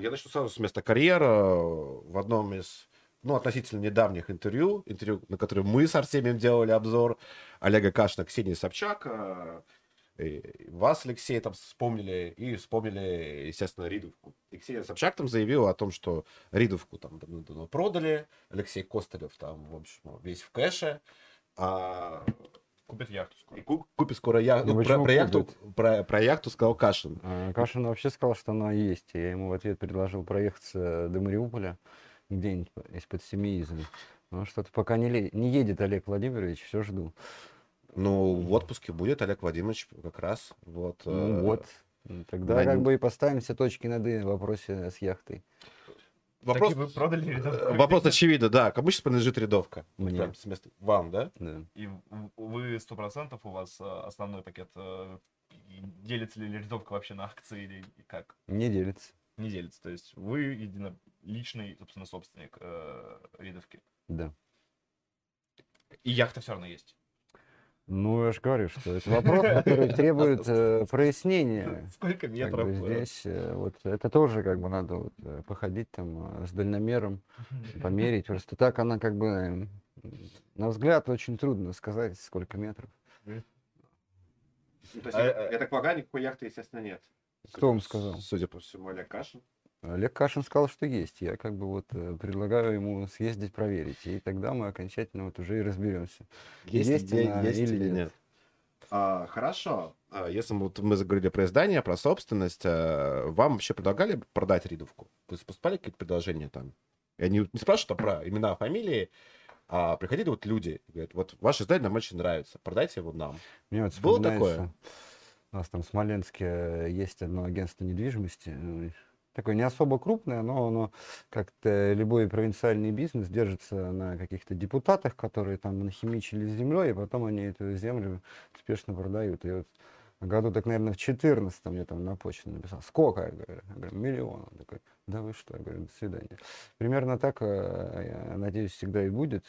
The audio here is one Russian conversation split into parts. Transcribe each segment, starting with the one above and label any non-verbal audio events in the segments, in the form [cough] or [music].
я начну сразу с места карьера. В одном из ну, относительно недавних интервью, интервью, на которое мы с Артемием делали обзор, Олега Кашина, Ксении Собчак, э, вас, Алексей, там вспомнили, и вспомнили, естественно, Ридовку. И Ксения Собчак там заявила о том, что Ридовку там давно продали, Алексей Костылев там, в общем, весь в кэше, а Купит яхту скоро. и ку- купит скоро яхту. Ну, про, про яхту про, про яхту сказал Кашин. А, Кашин вообще сказал, что она есть. Я ему в ответ предложил проехаться до Мариуполя, где-нибудь по- из-под Семииза. Но что-то пока не, не едет Олег Владимирович, все жду. Ну, в отпуске будет Олег Владимирович как раз. Вот. Ну э, вот. Тогда на как бы и поставим все точки над «и» в вопросе с яхтой. Вопрос, Так и вы продали рядовую вопрос очевидно, да. Кому сейчас принадлежит рядовка? Мне. Прям с места- Вам, да? Да. И вы сто процентов у вас э, основной пакет э, делится ли рядовка вообще на акции или как? Не делится. Не делится. То есть вы едино личный, собственно, собственник э, рядовки. Да. И яхта все равно есть. Ну, я же говорю, что это вопрос, который требует э, прояснения. Сколько Как метров? бы э, здесь э, вот это тоже как бы надо вот, походить там с дальномером, померить. Просто так она как бы, на взгляд, очень трудно сказать, сколько метров. Ну, то есть, А, я, я так полагаю, никакой яхты, естественно, нет. Кто вам сказал? Судя по всему, Олег Кашин. Олег Кашин сказал, что есть. Я как бы вот э, предлагаю ему съездить проверить. И тогда мы окончательно вот уже и разберемся. Есть ли- она или нет? А, хорошо. А, если мы, вот мы заговорили про издание, про собственность, а, вам вообще предлагали продать Ридовку? Есть поступали какие-то предложения там? Я не, не спрашиваю там про имена, фамилии, а приходили вот люди и говорят, вот ваше издание нам очень нравится, продайте его нам. Мне вот Было такое? У нас там в Смоленске э, есть одно агентство недвижимости. Такое не особо крупное, но оно как-то любой провинциальный бизнес держится на каких-то депутатах, которые там нахимичили с землей, и потом они эту землю успешно продают. И вот году так, наверное, в 14 мне там на почту написал. Сколько? Я говорю, я говорю миллион. Он такой, да вы что? Я говорю, до свидания. Примерно так, э, я надеюсь, всегда и будет.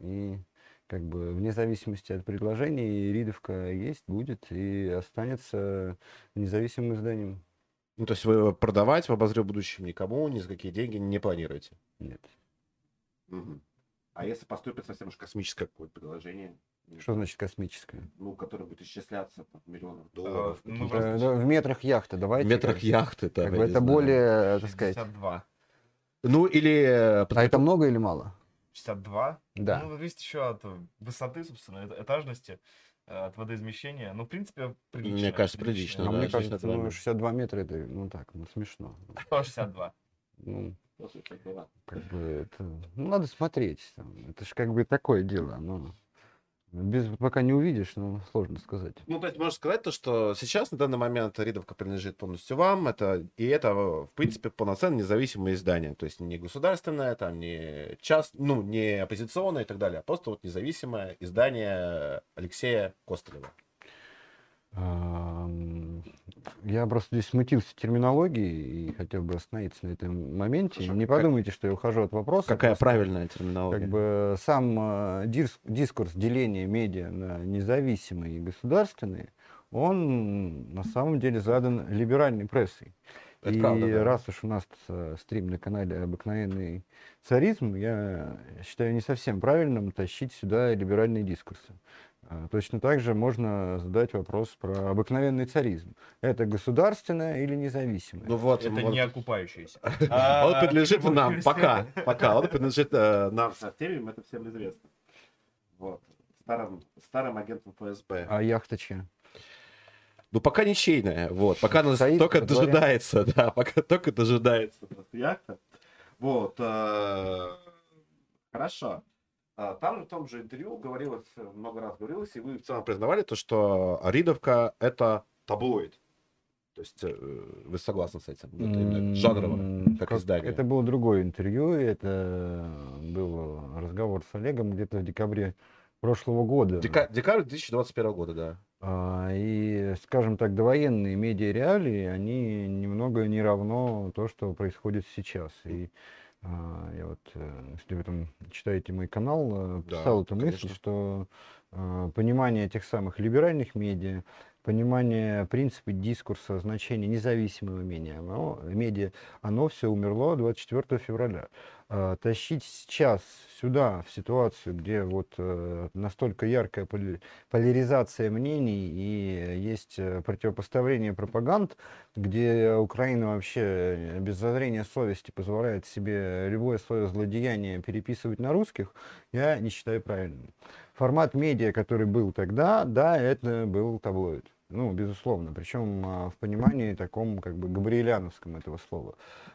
И как бы вне зависимости от предложений, Ридовка есть, будет и останется независимым изданием. Ну, то есть вы продавать в обозрев будущем никому ни за какие деньги не планируете? Нет. Мгм. А если поступит совсем уж космическое какое-то предложение? Что значит космическое? Ну, которое будет исчисляться там, в миллионах долларов. ну, каких-то. просто- Э, да, в метрах яхты, в давайте. метрах как- яхты. Там, как бы это знаю. более, так сказать. 62. Ну, или... э, А это много или мало? 62? Да. Ну, зависит еще от э, высоты, собственно, эт- этажности, э, от водоизмещения. Ну, в принципе, прилично. Мне кажется, прилично, А да, мне кажется, нормальная. ну, 62 метра это, ну так, ну смешно. 162. Ну, как бы это, ну, надо смотреть. там. Это же как бы такое дело. Ну, без, пока не увидишь, ну, сложно сказать. Ну, то есть можно сказать то, что сейчас на данный момент Ридовка принадлежит полностью вам, это, и это, в принципе, полноценное независимое издание, то есть не государственное, там, не част, ну, не оппозиционное и так далее, а просто вот независимое издание Алексея Костылева. Я просто здесь смутился терминологией и хотел бы остановиться на этом моменте. Хорошо, Не как- подумайте, что я ухожу от вопроса. Какая просто правильная терминология? Как бы сам э, дис- дискурс деления медиа на независимые и государственные, он на самом деле задан либеральной прессой. Это и правда, да. раз уж у нас э, стрим на канале «Обыкновенный царизм», я считаю не совсем правильным тащить сюда либеральные дискурсы. А, Точно так же можно задать вопрос про обыкновенный царизм. Это государственное или независимое? Ну вот, Это вот. не окупающийся. он [laughs] А, принадлежит типа нам, пока, пока, он принадлежит э, нам с Артемием, это всем известно. Вот, старым, старым агентом ФСБ. А яхта чья? Ну, пока ничейная, вот, пока она только дожидается, да, пока только дожидается яхта. Вот, э, хорошо. А, Там в том же интервью говорилось, э, много раз говорилось, и вы в целом признавали то, что Ридовка — это таблоид. То есть э, вы согласны с этим? Это именно жанрово, как издание. Это было другое интервью, это был разговор с Олегом где-то в декабре прошлого года. Дека- Декабрь 2021 года, да. А, И, скажем так, довоенные медиареалии, они немного не равно то, что происходит сейчас. И я вот, э, если вы там читаете мой канал, э, Да, писал эту мысль, конечно. что а, понимание тех самых либеральных медиа, понимание принципа дискурса, значения независимого медиа, оно, медиа, оно все умерло 24 февраля. А, тащить сейчас сюда, в ситуацию, где вот э, настолько яркая поляризация мнений и есть э, противопоставление пропаганд, где Украина вообще э, без зазрения совести позволяет себе любое свое злодеяние переписывать на русских, я не считаю правильным. Формат медиа, который был тогда, да, это был таблоид. Ну, безусловно. Причем а, в понимании таком, как бы, габриэляновском этого слова.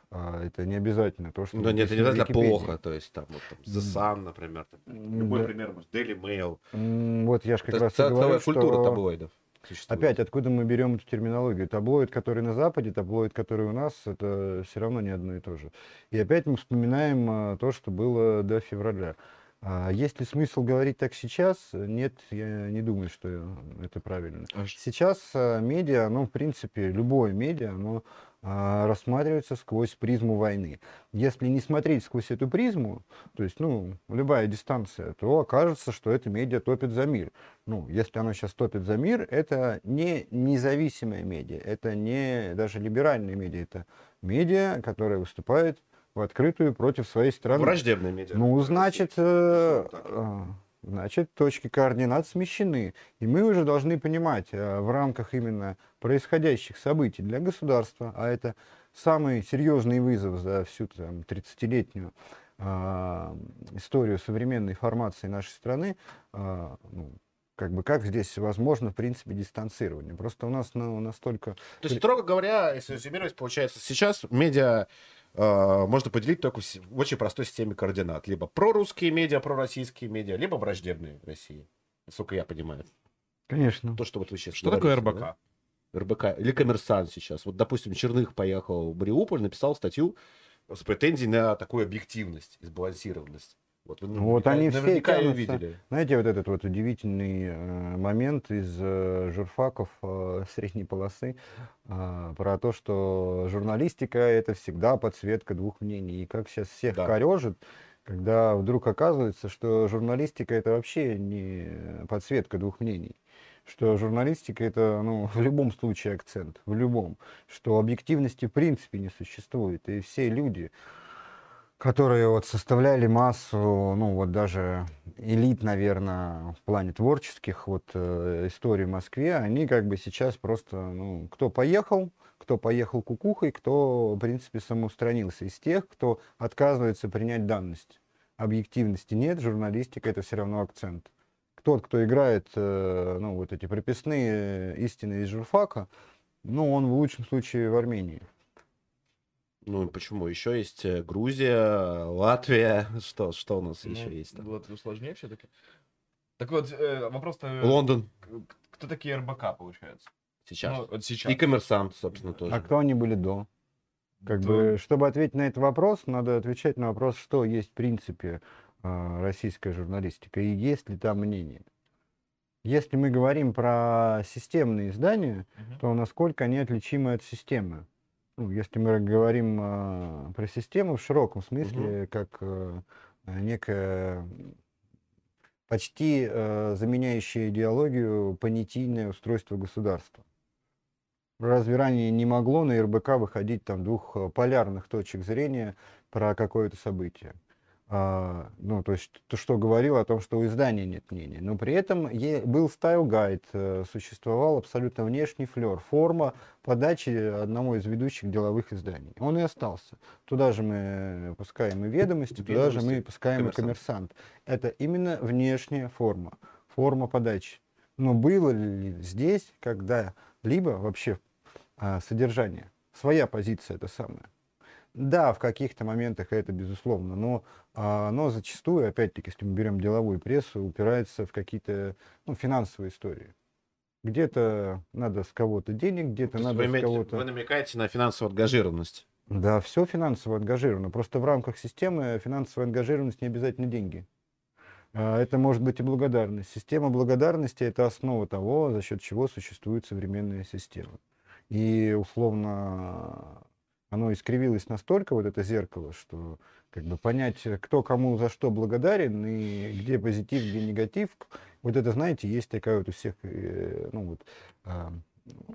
А, это не обязательно то, что... Ну, нет, это не обязательно плохо. То есть там, вот, там The Sun, например. там, любой да. пример, может, Daily Mail. Вот я же как Это раз целая говорю, культура что... таблоидов. существует. Опять, откуда мы берем эту терминологию? Таблоид, который на Западе, таблоид, который у нас, это все равно не одно и то же. И опять мы вспоминаем а, то, что было до февраля. А есть ли смысл говорить так сейчас? Нет, я не думаю, что это правильно. А Сейчас а, медиа, оно, в принципе, любое медиа, оно а, рассматривается сквозь призму войны. Если не смотреть сквозь эту призму, то есть, ну, любая дистанция, то окажется, что это медиа топит за мир. Ну, если оно сейчас топит за мир, это не независимое медиа, это не даже либеральное медиа, это медиа, которое выступает в открытую против своей страны. Враждебные медиа. Ну, значит, э, э, значит, точки координат смещены. И мы уже должны понимать э, в рамках именно происходящих событий для государства, а это самый серьезный вызов за всю там, 30-летнюю а, историю современной формации нашей страны, а, ну, как бы как здесь возможно, в принципе, дистанцирование. Просто у нас ну, настолько... То есть, строго говоря, если резюмировать, получается, сейчас медиа э, можно поделить только в, очень простой системе координат. Либо прорусские медиа, пророссийские медиа, либо враждебные России. Насколько я понимаю. Конечно. То, что вот вы сейчас Что такое говорите, РБК? да? РБК. Или коммерсант сейчас. Вот, допустим, Черных поехал в Мариуполь, написал статью с претензией на такую объективность и сбалансированность. Вот, вы Ну, Вот они все тянутся. видели. Знаете, вот этот вот удивительный э, момент из э, журфаков э, средней полосы э, про то, что журналистика это всегда подсветка двух мнений. И как сейчас всех Да. корежит, когда вдруг оказывается, что журналистика это вообще не подсветка двух мнений. Что журналистика это ну, [laughs] в любом случае акцент, в любом. Что объективности в принципе не существует. И все люди, которые вот составляли массу, ну вот даже элит, наверное, в плане творческих вот э, историй в Москве, они как бы сейчас просто, ну, кто поехал, кто поехал кукухой, кто, в принципе, самоустранился из тех, кто отказывается принять данность. Объективности нет, журналистика это все равно акцент. Тот, кто играет, э, ну, вот эти прописные истины из журфака, ну, он в лучшем случае в Армении. Ну, почему? Еще есть э, Грузия, Латвия. [laughs] Что, что у нас Ну, еще есть там? Вот сложнее все-таки. Так вот, э, вопрос-то... Лондон к- Кто такие РБК, получается? сейчас. Ну, вот сейчас. И коммерсант, собственно, тоже. А кто они были до? Как Да. бы, чтобы ответить на этот вопрос, надо отвечать на вопрос, что есть в принципе российская журналистика и есть ли там мнение. Если мы говорим про системные издания, Мгм. то насколько они отличимы от системы? Ну, если мы говорим а, про систему в широком смысле, как а, некое почти а, заменяющее идеологию понятийное устройство государства. Разве ранее не могло на РБК выходить там двух э, полярных точек зрения про какое-то событие? А, ну, то есть, то, что говорило о том, что у издания нет мнения. Но при этом был style guide, э, существовал абсолютно внешний флер, форма подачи одного из ведущих деловых изданий. Он и остался. Туда же мы пускаем и ведомости, туда же мы пускаем и «Коммерсант». коммерсант. Это именно внешняя форма, форма подачи. Но было ли здесь когда-либо вообще а, содержание? Своя позиция это самое. Да, в каких-то моментах это безусловно, но а, оно зачастую, опять-таки, если мы берем деловую прессу, упирается в какие-то ну, финансовые истории. Где-то надо с кого-то денег, где-то То есть надо вы, с имеете- кого-то... вы намекаете на финансовую ангажированность. Да, все финансово ангажировано. Просто в рамках системы финансовая ангажированность не обязательно деньги. А, Это может быть и благодарность. Система благодарности – это основа того, за счет чего существует современная система. И условно оно искривилось настолько, вот это зеркало, что как бы понять, кто кому за что благодарен и где позитив, где негатив. Вот это, знаете, есть такая вот у всех, э, ну вот,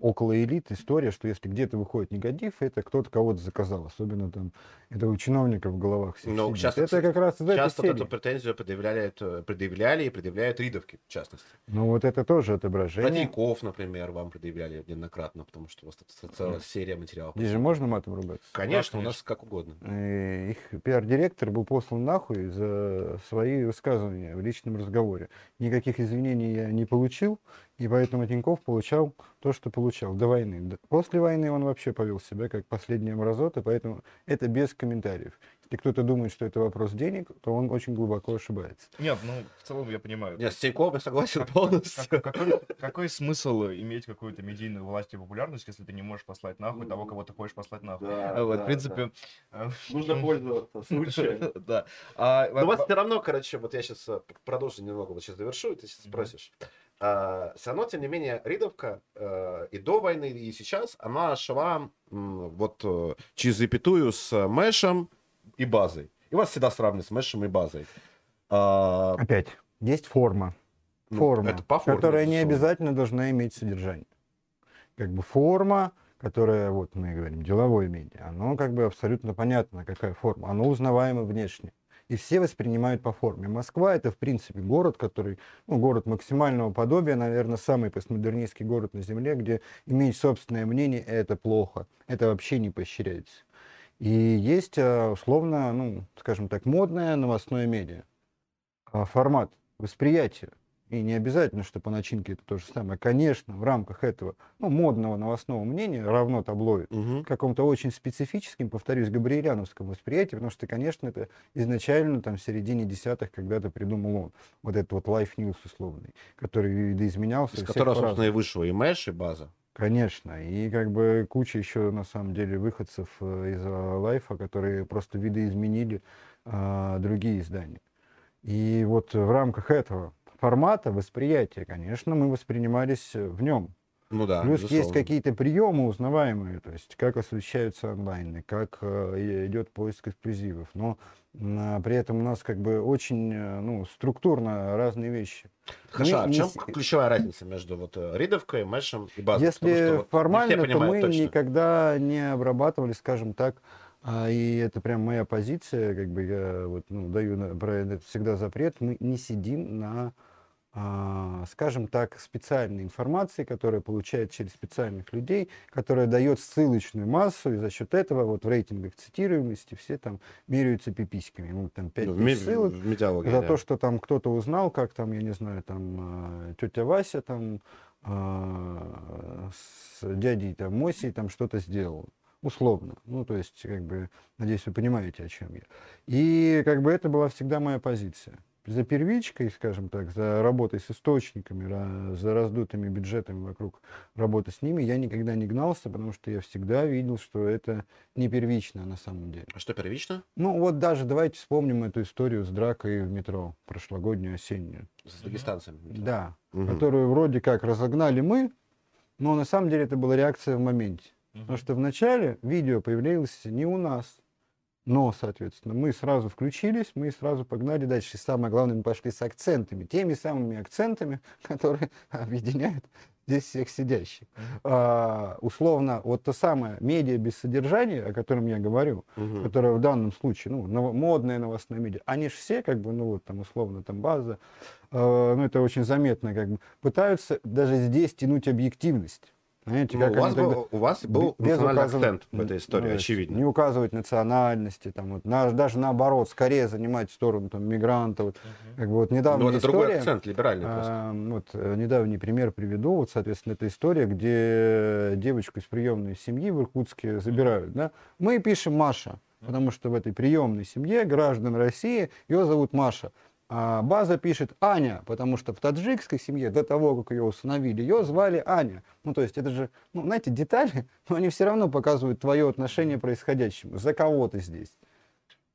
около элит история, что если где-то выходит негатив, это кто-то кого-то заказал. Особенно там, это у чиновников в головах всех Ну, сидит. часто, это как раз из этой Часто вот эту претензию предъявляли, э, предъявляли и предъявляют ридовки, в частности. Ну, вот это тоже отображение. Третьяков, например, вам предъявляли неоднократно, потому что у вас тут целая серия материалов. Здесь же можно матом ругаться? Конечно, у Да, нас как угодно. И их пиар-директор был послан нахуй за свои высказывания в личном разговоре. Никаких извинений я не получил, и поэтому Тиньков получал то, что получал до войны. После войны он вообще повел себя как последняя мразота, поэтому это без комментариев. Если кто-то думает, что это вопрос денег, то он очень глубоко ошибается. Нет, ну, в целом я понимаю. Нет, с Тиньковым я согласен полностью. Как- какой, какой смысл иметь какую-то медийную власть и популярность, если ты не можешь послать нахуй того, кого ты хочешь послать нахуй? Да, А вот, да, в принципе... э, Нужно пользоваться случаем. [laughs] Да. А, Но у вас во- все равно, короче, вот я сейчас продолжу немного, вот сейчас завершу, и ты сейчас спросишь. Все равно, тем не менее, Ридовка э, и до войны, и сейчас, она шла вот э, через запятую с мэшем и базой. И вас всегда сравнивают с мэшем и базой. А, Опять, есть форма. ну, форма, это по форме, которая не обязательно должна иметь содержание. Как бы форма, которая, вот мы говорим, деловое медиа, оно как бы абсолютно понятно, какая форма. Оно узнаваемо внешне. И все воспринимают по форме. Москва это, в принципе, город, который, ну, город максимального подобия, наверное, самый постмодернистский город на Земле, где иметь собственное мнение – это плохо. Это вообще не поощряется. И есть, а, условно, ну, скажем так, модное новостное медиа а, формат восприятия. И не обязательно, что по начинке это то же самое. Конечно, в рамках этого ну, модного новостного мнения равно таблоид Мгм. каком-то очень специфическим, повторюсь, габриэляновском восприятии, потому что, конечно, это изначально там в середине десятых когда-то придумал он. Вот этот вот Life News условный, который видоизменялся. Из которого, собственно, и вышел и мэш, и база. Конечно. И как бы куча еще, на самом деле, выходцев э, из а, лайфа, которые просто видоизменили а, другие издания. И вот в рамках этого формата восприятия, конечно, мы воспринимались э, в нем. Ну да, Плюс есть безусловно. какие-то приемы узнаваемые, то есть как освещаются онлайны, как э, идет поиск эксклюзивов. Но а, при этом у нас как бы очень э, ну, структурно разные вещи. Хорошо, мы а в не чем с- ключевая разница между вот э, ридовкой, мэшем и базой? Потому Если что вот не формально, то мы точно. никогда не обрабатывали, скажем так, а, и это прям моя позиция, как бы я вот, ну, даю на- про это всегда запрет, мы не сидим на, скажем так, специальной информации, которая получается через специальных людей, которая дает ссылочную массу, и за счет этого вот в рейтингах цитируемости все там меряются пиписьками. Ну, там 5 Ну, ссылок, в за да. то, что там кто-то узнал, как там, я не знаю, там тетя Вася там а, с дядей там Мосей там что-то сделал. Условно. Ну, то есть, как бы, надеюсь, вы понимаете, о чем я. И как бы это была всегда моя позиция. За первичкой, скажем так, за работой с источниками, за раздутыми бюджетами вокруг работы с ними, я никогда не гнался, потому что я всегда видел, что это не первично на самом деле. А что первично? Ну вот даже давайте вспомним эту историю с дракой в метро, прошлогоднюю осеннюю. С дагестанцами. Да, Мгм. которую вроде как разогнали мы, но на самом деле это была реакция в моменте. Потому Мгм. что вначале видео появлялось не у нас, но, соответственно, мы сразу включились, мы сразу погнали дальше. И самое главное, мы пошли с акцентами, теми самыми акцентами, [laughs] которые объединяют здесь всех сидящих. А, условно, вот то самое медиа без содержания, о котором я говорю, Мгм. которая в данном случае, ну, ново- модная новостная медиа, они же все, как бы, ну, вот там, условно, там, база, э, ну, это очень заметно, как бы, пытаются даже здесь тянуть объективность. Знаете, Ну, как у, вас тогда- был, у вас был без акцент в этой истории, ну, очевидно. Не указывать национальности, там, вот, на- даже наоборот, скорее занимать сторону там, мигранта. Вот, Мгм. как бы, вот недавно Ну, это другой история, акцент, либеральный просто. а, вот, э, недавний пример приведу. Вот, соответственно, это история, где девочку из приемной семьи в Иркутске забирают. Да? Мы пишем Маша, потому что в этой приемной семье граждан России ее зовут Маша. А база пишет Аня, потому что в таджикской семье до того, как ее установили, ее звали Аня. Ну, то есть это же, ну, знаете, детали, [laughs] но они все равно показывают твое отношение к происходящему. За кого ты здесь?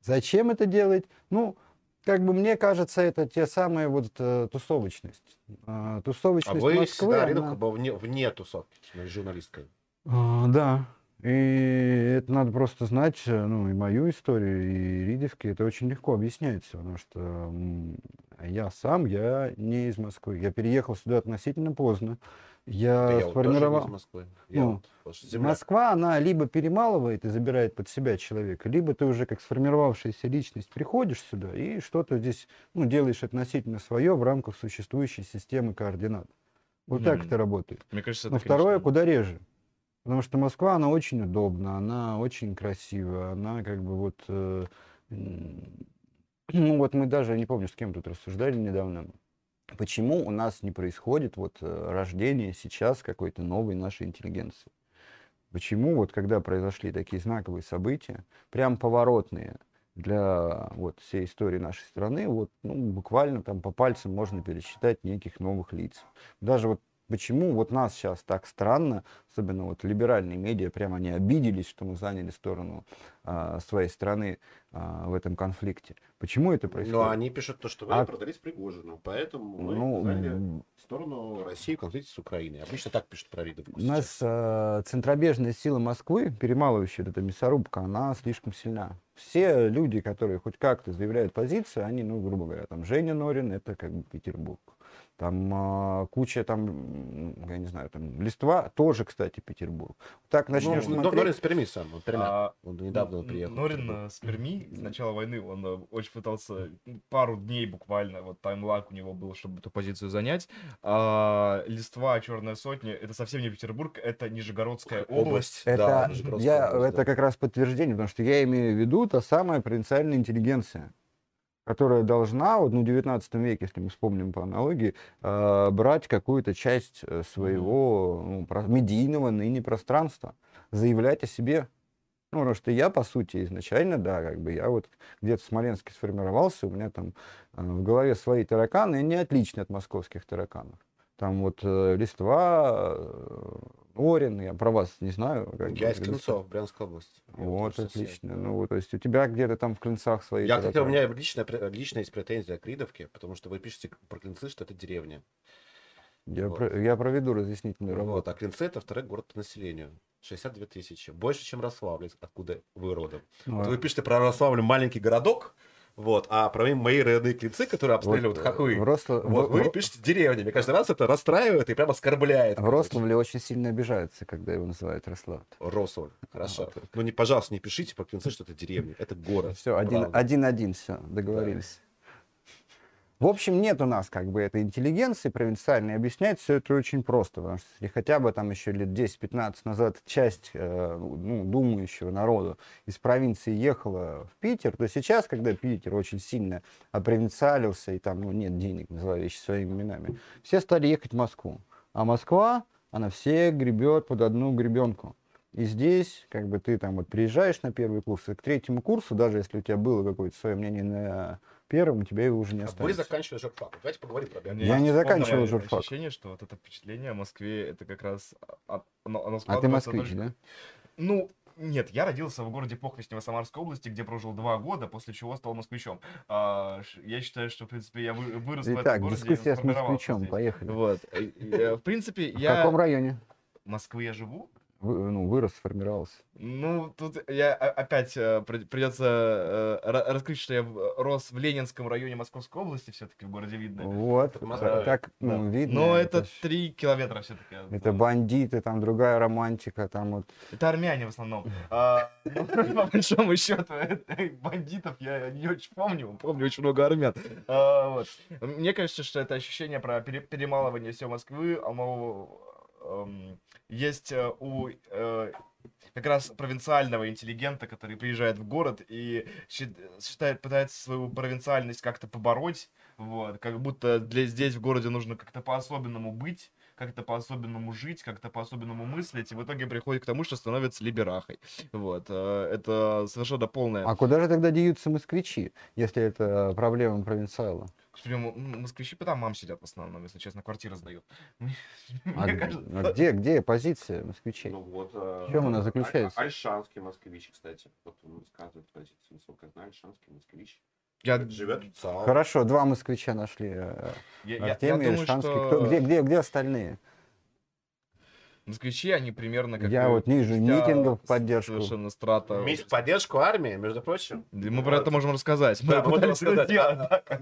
Зачем это делать? Ну, как бы мне кажется, это те самые вот э, тусовочность. А, А тусовочность вы Москвы, всегда она- вне, вне тусовки, журналисткой. А, да. И это надо просто знать, э, ну, и мою историю, и Ридевки. Это очень легко объясняется, потому что я сам, я не из Москвы. Я переехал сюда относительно поздно. Я, Да я вот сформировал... из Москвы. Я ну, вот земля. Москва, она либо перемалывает и забирает под себя человека, либо ты уже как сформировавшаяся личность приходишь сюда и что-то здесь ну, делаешь относительно свое в рамках существующей системы координат. Вот так Мгм. это работает. Мне кажется, Но это, второе конечно, куда реже. Потому что Москва, она очень удобна, она очень красивая, она как бы вот... э, [clears throat] ну вот мы даже, не помню, с кем тут рассуждали недавно, почему у нас не происходит вот э, рождение сейчас какой-то новой нашей интеллигенции. Почему вот когда произошли такие знаковые события, прям поворотные для вот всей истории нашей страны, вот ну, буквально там по пальцам можно пересчитать неких новых лиц. Даже вот почему вот нас сейчас так странно, особенно вот либеральные медиа, прямо они обиделись, что мы заняли сторону а, своей страны а, в этом конфликте. Почему это происходит? Но они пишут то, что вы А- продались Пригожину, поэтому мы Ну, заняли сторону России в конфликте с Украиной. Обычно так пишут про Ридовку У сейчас. нас э, центробежная сила Москвы, перемалывающая вот эта мясорубка, она слишком сильна. Все люди, которые хоть как-то заявляют позицию, они, ну, грубо говоря, там Женя Норин, это как бы Петербург. Там а, куча, там, я не знаю, там Листва тоже, кстати, Петербург. Так начнешь ну, смотреть. Норин с Перми сам, он пермяк. А, Он недавно Н- приехал. Норин э, с Перми с начала войны, он э, очень пытался пару дней буквально, вот таймлаг у него был, чтобы эту позицию занять. А, Листва, Черная сотня, это совсем не Петербург, это Нижегородская область. Это, да, Нижегородская я, область, это да. как раз подтверждение, потому что я имею в виду та самая провинциальная интеллигенция, которая должна, вот, ну, в 19 веке, если мы вспомним по аналогии, э, брать какую-то часть э, своего ну, медийного ныне пространства, заявлять о себе. Ну, потому что я, по сути, изначально, да, как бы я вот где-то в Смоленске сформировался, у меня там э, в голове свои тараканы, и они отличны от московских тараканов. Там вот э, Листва, э, Орин, я про вас не знаю. как бы, Я из. Клинцов, Брянская область. Я Вот, отлично. Ну, то есть у тебя где-то там в клинцах свои Я, кстати, у меня личная, пре- личная есть претензия к Ридовке, потому что вы пишете про Клинцы, что это деревня. Я, вот. про- я проведу разъяснительную Вот, работу. а Клинцы это второй город по населению. 62 тысячи. Больше, чем Рославль, откуда вы родом. Ну, Вот а вы пишете про Рославль маленький городок, вот, а про мои родные клинцы, которые обстреливают вот, хохлы, в Росло- вот, в- вы пишете деревня. Мне каждый раз это расстраивает и прям оскорбляет. В Рославле очень сильно обижаются, когда его называют Рослав. Рославль, хорошо. Ну, не, пожалуйста, не пишите про клинцы, что это деревня. Это город. Все, один-один, все, договорились. В общем, нет у нас как бы этой интеллигенции провинциальной. Объяснять все это очень просто, потому что если хотя бы там еще лет 10-15 назад часть э, ну, думающего народа из провинции ехала в Питер, то сейчас, когда Питер очень сильно опровинциалился и там ну, нет денег, называя вещи своими именами, все стали ехать в Москву. А Москва, она все гребет под одну гребенку. И здесь, как бы ты там вот приезжаешь на первый курс, и к третьему курсу, даже если у тебя было какое-то свое мнение на первом, у тебя его уже не А Вы останется. заканчивали журфак. Давайте поговорим про биологию. Я не заканчивал журфак. ощущение, что вот это впечатление о Москве, это как раз... а, Оно, оно А ты москвич, только- да? Ну, нет, я родился в городе Похвестнево Самарской области, где прожил два года, после чего стал москвичом. А, я считаю, что, в принципе, я вы- вырос в этом Итак, городе дискуссия с москвичом, здесь. поехали. Вот. Э, В принципе, В я... каком районе? В Москве я живу. Вы- ну, вырос, сформировался. Ну, тут я о- опять э, при- придется э, ра- раскрыть, что я в- рос в Ленинском районе Московской области, все-таки в городе Видное. Вот, Это Москва. так, ну, видно. Но это три километра все-таки. это бандиты, там другая романтика, там вот. Это армяне в основном. А, ну, [laughs] по большому счету, бандитов я не очень помню. Помню очень много армян. А. Мне кажется, что это ощущение про пере- перемалывание всей Москвы, эм, есть э, у э, как раз провинциального интеллигента, который приезжает в город и счит- считает, пытается свою провинциальность как-то побороть, вот, как будто для здесь в городе нужно как-то по-особенному быть, как-то по-особенному жить, как-то по-особенному мыслить, и в итоге приходит к тому, что становится либерахой. Вот, э, это совершенно полное... А куда же тогда деются москвичи, если это проблема провинциала? Москвичи по домам сидят в основном, если честно, квартиры сдают. [laughs] А, кажется, а где, где позиция москвичей? Ну вот. э, В чем она заключается? А- Альшанский москвич, кстати. Вот он высказывает позицию, насколько я знаю, Альшанский москвич. я, Живет в ЦАО. Хорошо, два москвича нашли. э, я, я- я Артемий, думаю, Альшанский. что... Кто- где, где, где остальные? Москвичи, они примерно как... Я вот вижу митингов в поддержку. Совершенно страта. Митинг в поддержку армии, между прочим. Мы про это можем рассказать. Мы Да, мы можем пытались.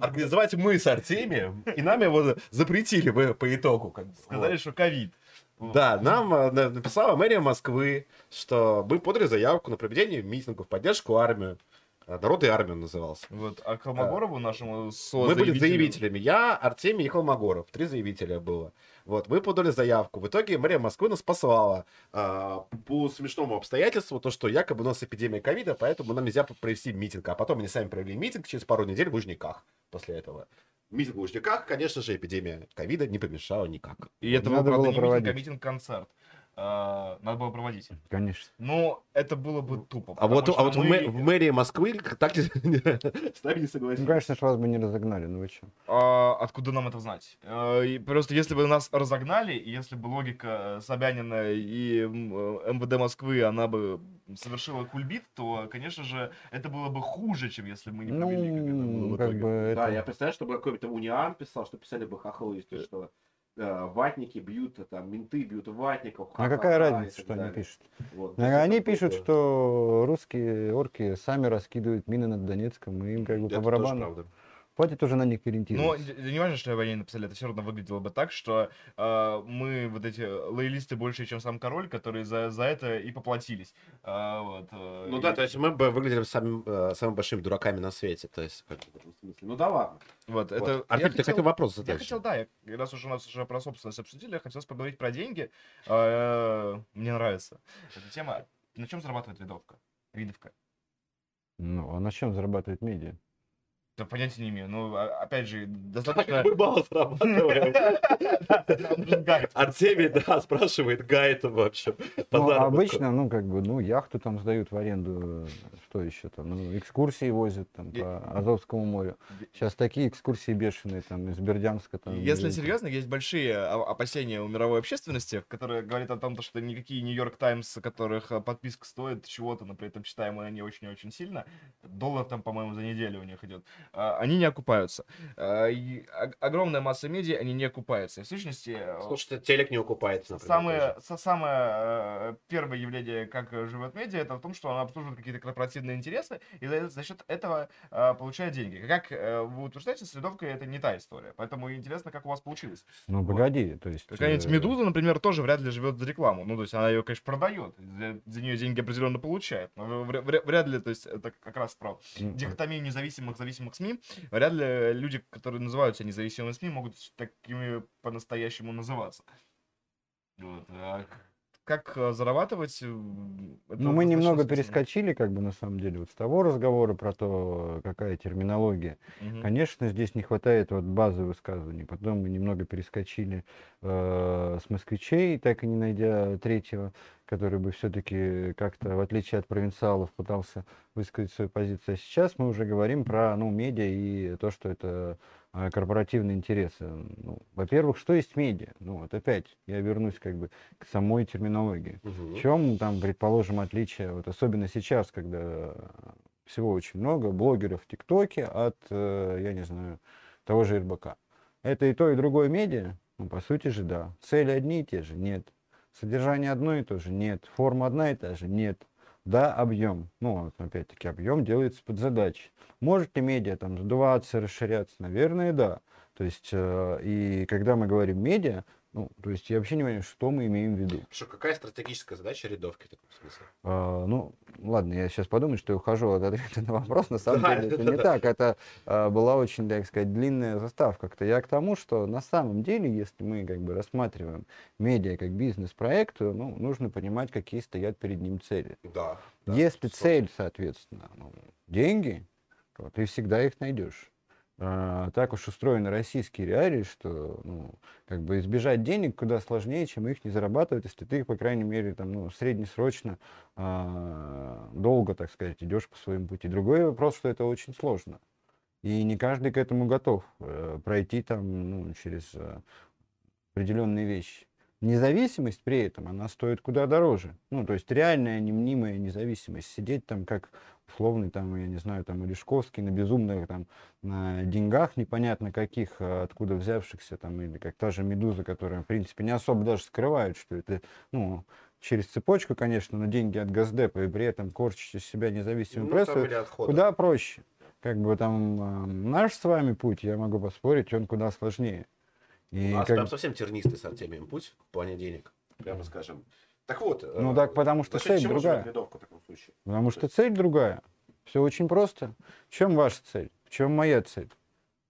Организовать мы с Артемием, и нам его запретили по- по итогу. как бы. Сказали, что ковид. Да, нам э, на- написала мэрия Москвы, что мы подали заявку на проведение митинга в поддержку армии. Э, Народ и армия он назывался. Вот, а Холмогорову нашему Мы были заявителями. Я, Артемий и Холмогоров. Три заявителя было. Вот, мы подали заявку. В итоге мэрия Москвы нас послала а, по смешному обстоятельству, то, что якобы у нас эпидемия ковида, поэтому нам нельзя провести митинг. А потом они сами провели митинг через пару недель в Лужниках после этого. Митинг в Лужниках, конечно же, эпидемия ковида не помешала никак. И это был, правда, было не митинг, а митинг-концерт. А, Надо было проводить. Конечно. Но это было бы тупо. А вот, а вот что в, мы- мэ- в мэрии Москвы так с нами не Ну, согласились. конечно ж, вас бы не разогнали, ну вы что? А, откуда нам это знать? А, и просто если бы нас разогнали, и если бы логика э, Собянина и э, МВД Москвы, она бы совершила кульбит, то, конечно же, это было бы хуже, чем если бы мы не провели, как это было Ну, в как итоге. бы Да, это... я представляю, чтобы какой-то униан писал, что писали бы хохлы, то, что э, ватники бьют, а там менты бьют ватников. А ха-ха-ха какая разница, что они пишут? Вот. А есть Они пишут, что русские орки сами раскидывают мины над Донецком, и им как бы Это по тоже барабану. Хватит уже на них Но ориентироваться. д- не важно, что они написали, это все равно выглядело бы так, что э, мы вот эти лоялисты больше, чем сам король, которые за, за это и поплатились. А, вот, э, Ну и- да, то есть мы бы выглядели самым, э, самыми большими дураками на свете. То есть, как бы. Ну да ладно. Вот, Вот. это... Артем, я ты хотел вопрос задать? Я хотел, да, я, раз уже у нас уже про собственность обсудили, я хотел поговорить про деньги. А, Мне нравится эта тема. На чем зарабатывает видовка? Видовка. Ну, а на чем зарабатывает медиа? Да понятия не имею. Ну, а- опять же, достаточно... Мы мало зарабатываем. Нам нужен гайд. Артемий, да, спрашивает гайд вообще. Ну, заработку. обычно, ну, как бы, ну, яхту там сдают в аренду, что еще там, ну, экскурсии возят там по Азовскому морю. Сейчас такие экскурсии бешеные, там, из Бердянска, там. Если серьезно, есть большие о- опасения у мировой общественности, которые говорят о том, то, что никакие Нью-Йорк Таймс, которых э, подписка стоит чего-то, но при этом читаем мы не очень и очень сильно, доллар там, по-моему, за неделю у них идет, а, они не окупаются. А, огромная масса медиа, они не окупаются. И в сущности, э, Слушайте, телек не окупается, например, Самое, самое э, первое явление, как э, живет медиа, это в том, что она обслуживает какие-то корпоративные интересы и за, за счет этого получает деньги. Как вы утверждаете, следовка это не та история. Поэтому интересно, как у вас получилось. Ну, погоди, то есть... Какая-нибудь Медуза, например, тоже вряд ли живет за рекламу. Ну, то есть она ее, конечно, продает, за, за нее деньги определенно получает. Но вря- вря- вряд ли, то есть это как раз про ну, дихотомию независимых зависимых СМИ. Вряд ли люди, которые называют себя независимыми СМИ, могут такими по-настоящему называться. Вот. А как э, зарабатывать? э, Ну, мы немного перескочили, как бы, на самом деле, вот с того разговора про то, какая терминология. Мгм. Конечно, здесь не хватает вот базы высказываний. Потом мы немного перескочили э, с москвичей, так и не найдя третьего, который бы все-таки как-то, в отличие от провинциалов, пытался высказать свою позицию. А сейчас мы уже говорим про ну, медиа и то, что это э, корпоративные интересы. Ну, во-первых, что есть медиа? Ну, вот опять я вернусь как бы к самой терминологии. Мгм. В чем там, предположим, отличие, вот особенно сейчас, когда всего очень много блогеров в ТикТоке от, э, я не знаю, того же РБК. Это и то, и другое медиа? Ну, по сути же, да. Цели одни и те же? Нет. Содержание одно и то же? Нет. Форма одна и та же? Нет. Да, объем. Ну, опять-таки, объем делается под задачи. Может ли медиа там сдуваться, расширяться? Наверное, да. То есть, э, и когда мы говорим медиа, ну, то есть я вообще не понимаю, что мы имеем в виду. Что, какая стратегическая задача рядовки в таком смысле? А, ну, ладно, я сейчас подумаю, что я ухожу от ответа на вопрос. На самом Да, деле это да, не да. так. Это а, была очень, так сказать, длинная заставка. -то. Я к тому, что на самом деле, если мы как бы рассматриваем медиа как бизнес-проект, то ну, нужно понимать, какие стоят перед ним цели. Да. да, Если сто- цель, соответственно, ну, деньги, то ты всегда их найдешь. А, так уж устроены российские реалии, что ну, как бы избежать денег куда сложнее, чем их не зарабатывать, если ты, по крайней мере, там, ну, среднесрочно, а, долго, так сказать, идешь по своему пути. Другой вопрос, что это очень сложно. И не каждый к этому готов э, пройти там ну, через э, определенные вещи. независимость при этом, она стоит куда дороже. Ну, то есть реальная, не мнимая независимость. Сидеть там как условный, там, я не знаю, там, Олешковский на безумных, там, на деньгах непонятно каких, а откуда взявшихся, там, или как та же Медуза, которая, в принципе, не особо даже скрывает, что это, ну, через цепочку, конечно, но деньги от Газдепа, и при этом корчить из себя независимую Ну, прессу, куда проще. Как бы там э, наш с вами путь, я могу поспорить, он куда сложнее. И У нас как- прям совсем тернистый с Артемием путь в плане денег, прямо скажем. Так вот. Ну э, так потому что цель другая. в таком случае? Потому что цель другая. Все очень просто. В чем ваша цель? В чем моя цель?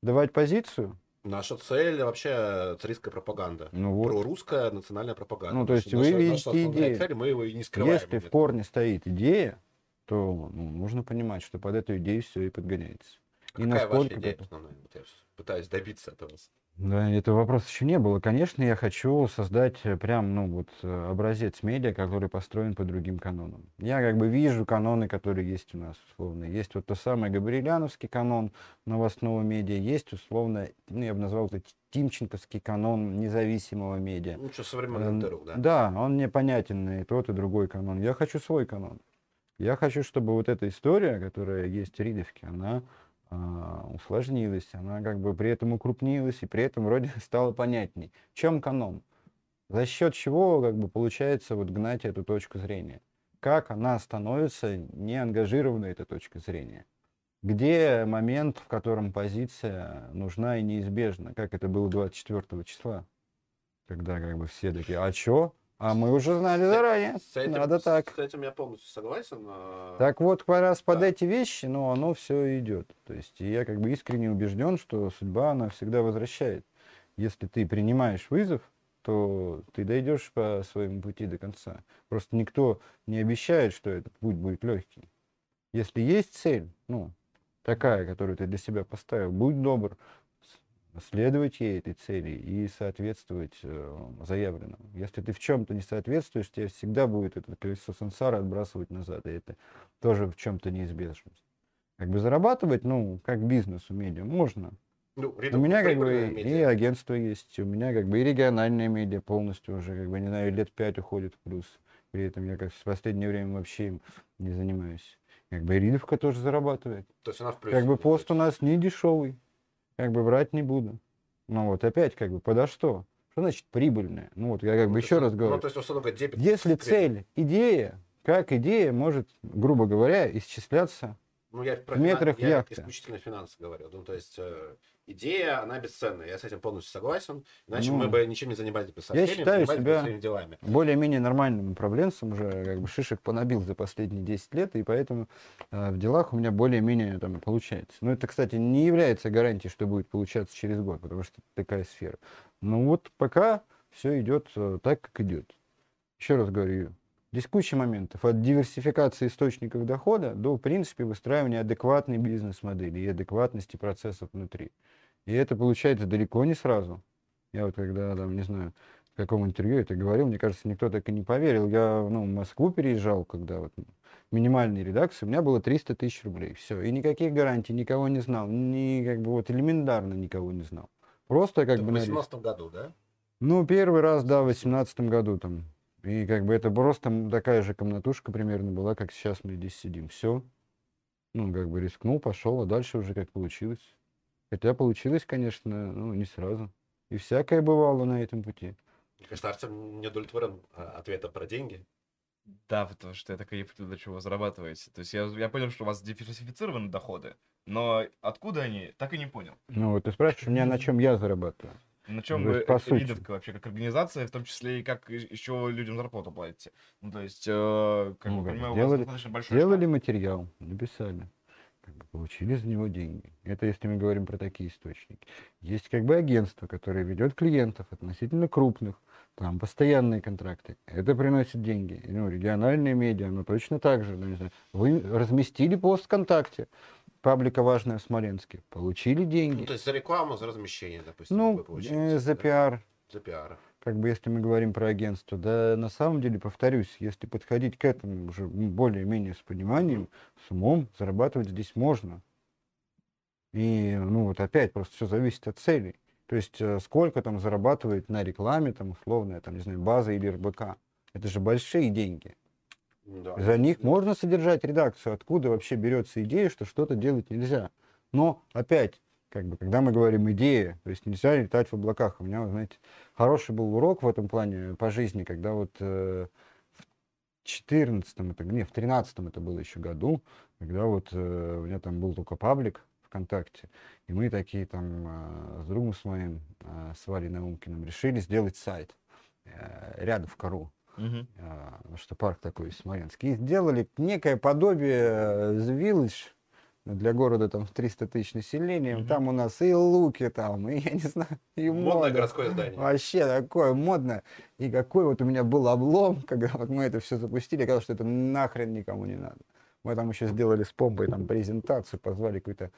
Давать позицию? Наша цель вообще царистская пропаганда. Ну вот. Прорусская национальная пропаганда. Ну, то есть Наша- вы видите идею. цель, мы его и не скрываем. Если в корне стоит идея, то ну, нужно понимать, что под эту идею все и подгоняется. И Какая ваша насколько идея это- основная? Я пытаюсь добиться этого. Да, этого вопроса еще не было. Конечно, я хочу создать э, прям, ну, вот э, образец медиа, который построен по другим канонам. Я как бы вижу каноны, которые есть у нас, условно. Есть вот то самое Габриэляновский канон новостного медиа, есть, условно, ну, я бы назвал это Тимченковский канон независимого медиа. Ну, что, современный Эм, НТРУ, да? Да, он мне понятен, и тот, и другой канон. Я хочу свой канон. Я хочу, чтобы вот эта история, которая есть в Ридовке, она усложнилась, она как бы при этом укрупнилась, и при этом вроде [laughs] стала понятней. В чем канон? За счет чего как бы получается вот гнать эту точку зрения? Как она становится неангажированной, эта точка зрения? Где момент, в котором позиция нужна и неизбежна, как это было 24 числа? Когда как бы все такие, а чё? А мы уже знали С- заранее, С этим, надо так. С этим я полностью согласен. а, Так вот, как раз под Да. эти вещи, ну, оно все идет. То есть я как бы искренне убежден, что судьба, она всегда возвращает. Если ты принимаешь вызов, то ты дойдешь по своему пути до конца. Просто никто не обещает, что этот путь будет легкий. Если есть цель, ну, такая, которую ты для себя поставил, будь добр, следовать ей этой цели и соответствовать э, заявленному. Если ты в чем-то не соответствуешь, тебе всегда будет это колесо сансара отбрасывать назад, и это тоже в чем-то неизбежность. Как бы зарабатывать, ну, как бизнес у медиа, можно. ну, У меня как бы прибыльная и медиа. агентство есть, у меня как бы и региональные медиа полностью уже, как бы, не знаю, лет пять уходит в плюс. При этом я как в последнее время вообще им не занимаюсь. Как бы и Ридовка тоже зарабатывает. То есть она в плюсе. Как бы пост у нас не дешевый. Как бы брать не буду. Ну вот опять как бы подо что? Что значит прибыльная? Ну вот я как Ну, бы еще есть, раз Ну, говорю. то есть, условно дебет Если кредит. цель идея, как идея может, грубо говоря, исчисляться Ну, я про в метрах финан- я яхты. исключительно финансы говорю. Ну, то есть, э, идея, она бесценная. Я с этим полностью согласен. Иначе Ну, мы бы ничем не занимались бы со я считаю бы себя- своими делами. более-менее нормальным управленцем уже как бы шишек понабил за последние 10 лет, и поэтому э, в делах у меня более-менее там получается. Но это, кстати, не является гарантией, что будет получаться через год, потому что это такая сфера. Ну вот пока все идет э, так, как идет. Еще раз говорю, здесь куча моментов. От диверсификации источников дохода до, в принципе, выстраивания адекватной бизнес-модели и адекватности процессов внутри. И это получается далеко не сразу. Я вот когда, там, не знаю, в каком интервью это говорил, мне кажется, никто так и не поверил. Я ну, в Москву переезжал, когда вот минимальной редакции, у меня было 300 тысяч рублей. Все. И никаких гарантий, никого не знал. Ни, как бы вот элементарно никого не знал. Просто как Это бы... в на риск. 2018 году, да? Ну, первый раз, да, в 18 году там. И как бы это просто такая же комнатушка примерно была, как сейчас мы здесь сидим. Все. Ну, как бы рискнул, пошел, а дальше уже как получилось. Хотя получилось, конечно, ну, не сразу. И всякое бывало на этом пути. Мне кажется, Артем не удовлетворен а, ответом про деньги. Да, потому что я так и не понял, до чего вы зарабатываете. То есть я, я понял, что у вас диверсифицированы доходы, но откуда они, так и не понял. Ну, вот ты спрашиваешь меня, на чем я зарабатываю. На чем То вы по сути. лидовка вообще как организация, в том числе и как еще людям зарплату платите? Ну, то есть, э, как Ну, бы понимаю, у сделали- вас достаточно большой Сделали материал, написали. Как бы получили за него деньги. Это если мы говорим про такие источники. Есть как бы агентство, которое ведет клиентов относительно крупных, там постоянные контракты. Это приносит деньги. Ну, региональные медиа, ну точно так же. Ну, не знаю. Вы разместили пост ВКонтакте, паблика важная в Смоленске, получили деньги. Ну, то есть за рекламу, за размещение, допустим, Ну, вы получили. э, за да? пиар, За пиар. как бы если мы говорим про агентство, да на самом деле, повторюсь, если подходить к этому уже более-менее с пониманием, с умом, зарабатывать здесь можно. И, ну вот опять, просто все зависит от целей. То есть э, сколько там зарабатывает на рекламе, там условная, там, не знаю, база или РБК. Это же большие деньги. Да. За них можно содержать редакцию. Откуда вообще берется идея, что что-то делать нельзя? Но опять, как бы, когда мы говорим идея, то есть нельзя летать в облаках. У меня, знаете, хороший был урок в этом плане по жизни, когда вот э, в 14 это, не, в 13 это было еще году, когда вот э, у меня там был только паблик ВКонтакте, и мы такие там э, с другом с моим, э, с Валей Наумкиным, решили сделать сайт э, рядом в кору. А, что парк такой смоленский. И сделали некое подобие э, The Village для города там в 300 тысяч населения. Мгм. Там у нас и луки там, и [laughs] я не знаю, и Модное мода. городское здание. Вообще такое модное. И какой вот у меня был облом, [laughs] когда вот мы это все запустили, оказалось, что это нахрен никому не надо. Мы там еще сделали с помпой там презентацию, позвали какую-то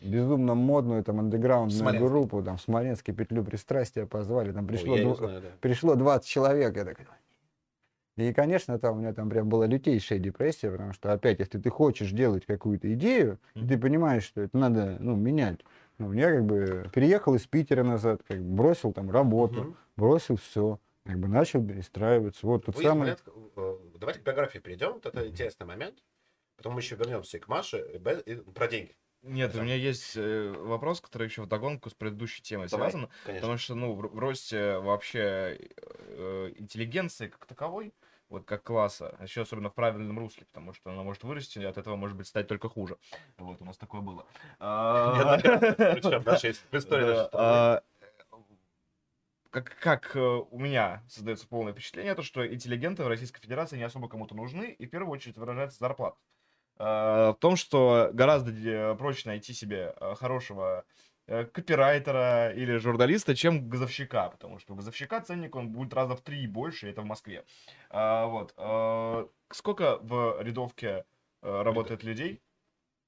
безумно модную там андеграундную группу, там в Смоленске петлю пристрастия позвали, там Ой, пришло, я не дв- знаю, да. пришло 20 человек, я такой, и, конечно, там у меня там прям была лютейшая депрессия, потому что, опять, если ты хочешь делать какую-то идею, и ты понимаешь, что это надо, ну, менять. Ну, я как бы переехал из Питера назад, как бы бросил там работу, Мгм. бросил все, как бы начал перестраиваться. Вот тот Вы самый... Смоленска, э, Давайте к биографии перейдем. Вот это интересный момент. Потом мы еще вернемся и к Маше. и бе- и про деньги. Нет, у Да. меня есть э, вопрос, который еще вдогонку с предыдущей темой Давай. связан. Конечно. Потому что, ну, в, в росте вообще э, интеллигенции как таковой, вот как класса, еще особенно в правильном русле, потому что она может вырасти, и от этого может быть стать только хуже. Вот, у нас такое было. А, [laughs] Причем наша есть история Да, нашей страны. а, Как, как э, у меня создается полное впечатление, то, что интеллигенты в Российской Федерации не особо кому-то нужны, и в первую очередь выражается зарплата. А, В том, что гораздо э, проще найти себе э, хорошего копирайтера или журналиста, чем газовщика, потому что у газовщика ценник он будет раза в три больше, и это в Москве. А, Вот. а, Сколько в рядовке э, работает людей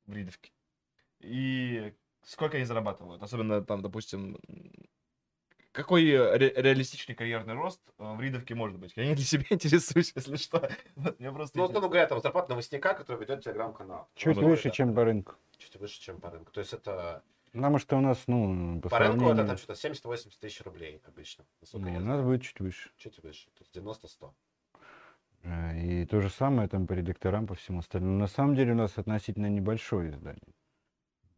в рядовке? И сколько они зарабатывают? Особенно там, допустим, какой э, ре- реалистичный карьерный рост э, в ридовке может быть? Я не для себя [laughs] интересуюсь, если что. Вот, мне просто Ну, условно говоря, там зарплата новостника, который ведет телеграм-канал. Чуть выше, говоря, чем по рынку. Чуть выше, чем по рынку. То есть это Потому что у нас, ну, по, по рынку это сравнению... там что-то 70-80 тысяч рублей обычно. Ну, у нас будет чуть выше. Чуть выше. То есть 90-100. Э, И то же самое там по редакторам, по всему остальному. На самом деле у нас относительно небольшое издание.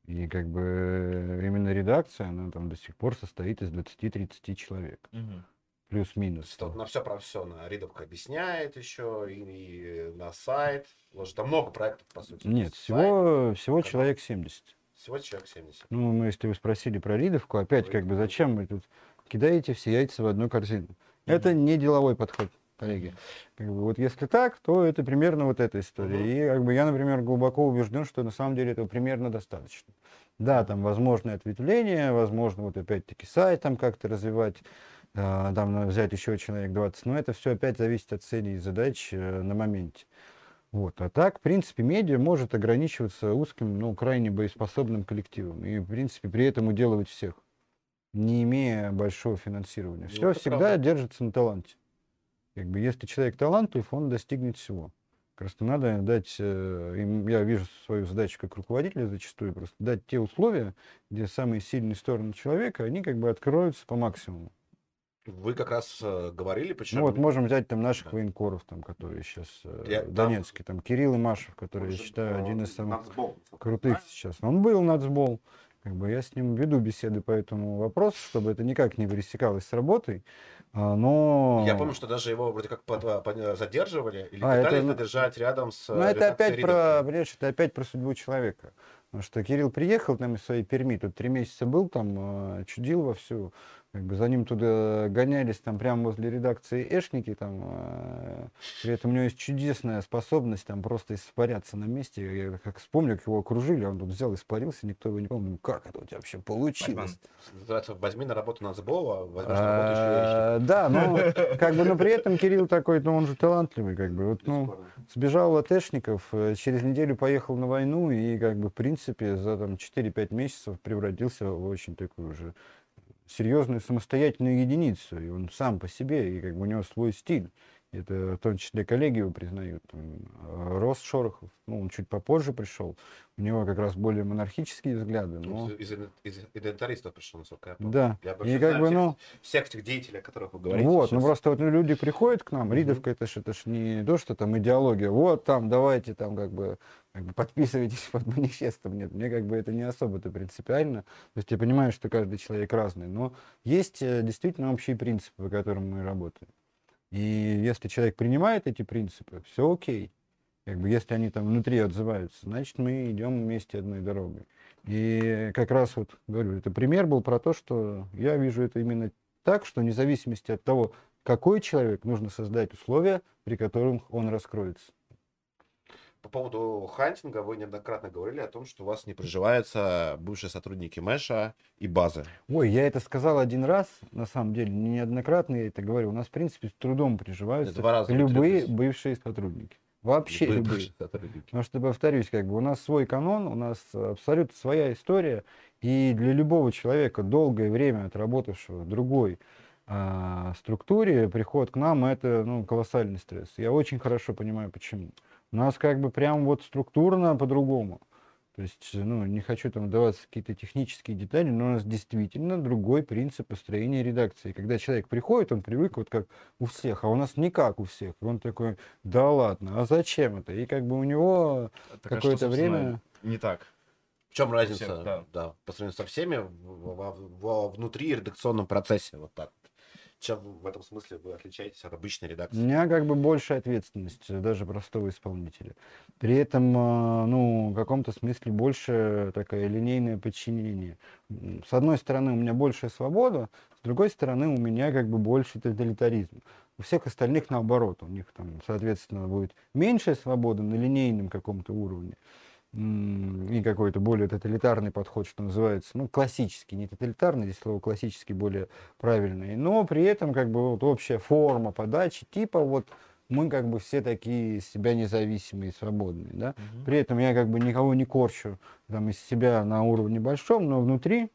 И как бы э, именно редакция, она там до сих пор состоит из 20-30 человек. То Плюс-минус. есть вот на все про все на Ридовка объясняет еще, и, и на сайт. Ложит. Там много проектов, по сути. Нет, Сайт, всего, всего канал. человек 70. Всего человек 70. Ну, мы, если вы спросили про Ридовку, опять как бы зачем вы тут кидаете все яйца в одну корзину? Это не деловой подход, коллеги. Как бы, вот если так, то это примерно вот эта история. Мгм. И как бы я, например, глубоко убежден, что на самом деле этого примерно достаточно. Да, там возможно ответвление, возможно вот опять-таки сайт там как-то развивать, а, там взять еще человек 20, но это все опять зависит от целей и задач э, на моменте. Вот. А так, в принципе, медиа может ограничиваться узким, ну, крайне боеспособным коллективом. И, в принципе, при этом уделывать всех, не имея большого финансирования. Ну, Все это всегда правда. держится на таланте. Как бы, если человек талантлив, он достигнет всего. Просто надо дать, э, им- я вижу свою задачу как руководителя зачастую, просто дать те условия, где самые сильные стороны человека, они как бы откроются по максимуму. Вы как раз э, говорили, причем... Ну вот можем взять там наших Да. военкоров, там, которые сейчас Я- в там- Донецке, там Кирилл и Машев, который, я считаю, один из самых Нацбол, крутых сейчас. Он был нацбол, как бы я с ним веду беседы по этому вопросу, чтобы это никак не пересекалось с работой, а, но... Я помню, что даже его вроде как под- под- задерживали или А, это, пытались ну, задержать рядом с... Ну, э, это опять про, понимаешь, это опять про судьбу человека. Потому что Кирилл приехал там из своей Перми, тут три месяца был там, э, чудил вовсю, как бы за ним туда гонялись там прямо возле редакции Эшники, там, э, при этом у него есть чудесная способность там просто испаряться на месте. Я как вспомню, как его окружили, он тут взял, испарился, никто его не помнил. Как это у тебя вообще получилось? Называется «Возьми на работу Нацбола, возьмешь на работу еще А, Да, но как бы, но при этом Кирилл такой, ну он же талантливый, как бы, вот, ну. Сбежал от Эшников, э, через неделю поехал на войну и, как бы, в принципе, за там 4-5 месяцев превратился в очень такую уже серьезную самостоятельную единицу. И он сам по себе, и как бы у него свой стиль. Это в том числе коллеги его признают. Там, э, Рост Шорохов, ну, он чуть попозже пришел. У него как раз более монархические взгляды. Ну, Но... Из, из, из идентаристов пришел, насколько я помню. Да. Я И как знаю бы, ну, всех этих деятелей, о которых вы говорите. Вот, ну сейчас. просто вот люди приходят к нам, Мгм. Ридовка это ж, это ж не то, что там идеология, вот там давайте там как бы, как бы подписывайтесь [laughs] под манифестом, нет, мне как бы это не особо-то принципиально, то есть я понимаю, что каждый человек разный, но есть э, действительно общие принципы, по которым мы работаем. И если человек принимает эти принципы, все окей. Как бы если они там внутри отзываются, значит мы идем вместе одной дорогой. И как раз вот говорю, это пример был про то, что я вижу это именно так, что вне зависимости от того, какой человек, нужно создать условия, при которых он раскроется. По поводу хантинга вы неоднократно говорили о том, что у вас не приживаются бывшие сотрудники Мэша и базы. Ой, я это сказал один раз, на самом деле, неоднократно я это говорю. У нас, в принципе, с трудом приживаются Два раза любые бывшие сотрудники. Вообще Любые любые. сотрудники. Потому что, повторюсь, как бы у нас свой канон, у нас абсолютно своя история, и для любого человека, долгое время отработавшего в другой а, структуре, приход к нам это ну, колоссальный стресс. Я очень хорошо понимаю, почему. У нас как бы прям вот структурно по-другому. То есть, ну, не хочу там вдаваться в какие-то технические детали, но у нас действительно другой принцип построения редакции. Когда человек приходит, он привык вот как у всех, а у нас не как у всех. И он такой, да ладно, а зачем это? И как бы у него Так, а какое-то что, собственно, время... Не так. В чем разница, Всех, да. да. по сравнению со всеми, в- во- во- внутри редакционном процессе, вот так. Чем в этом смысле вы отличаетесь от обычной У редакции? меня как бы больше ответственность, э, даже простого исполнителя. При этом, э, ну, в каком-то смысле больше такое линейное подчинение. С одной стороны, у меня большая свобода, с другой стороны, у меня как бы больше тоталитаризм. У всех остальных наоборот, у них там, соответственно, будет меньшая свобода на линейном каком-то уровне и какой-то более тоталитарный подход, что называется, ну, классический, не тоталитарный, здесь слово классический более правильный, но при этом как бы вот общая форма подачи, типа вот мы как бы все такие себя независимые, свободные, да. При этом я как бы никого не корчу там из себя на уровне большом, но внутри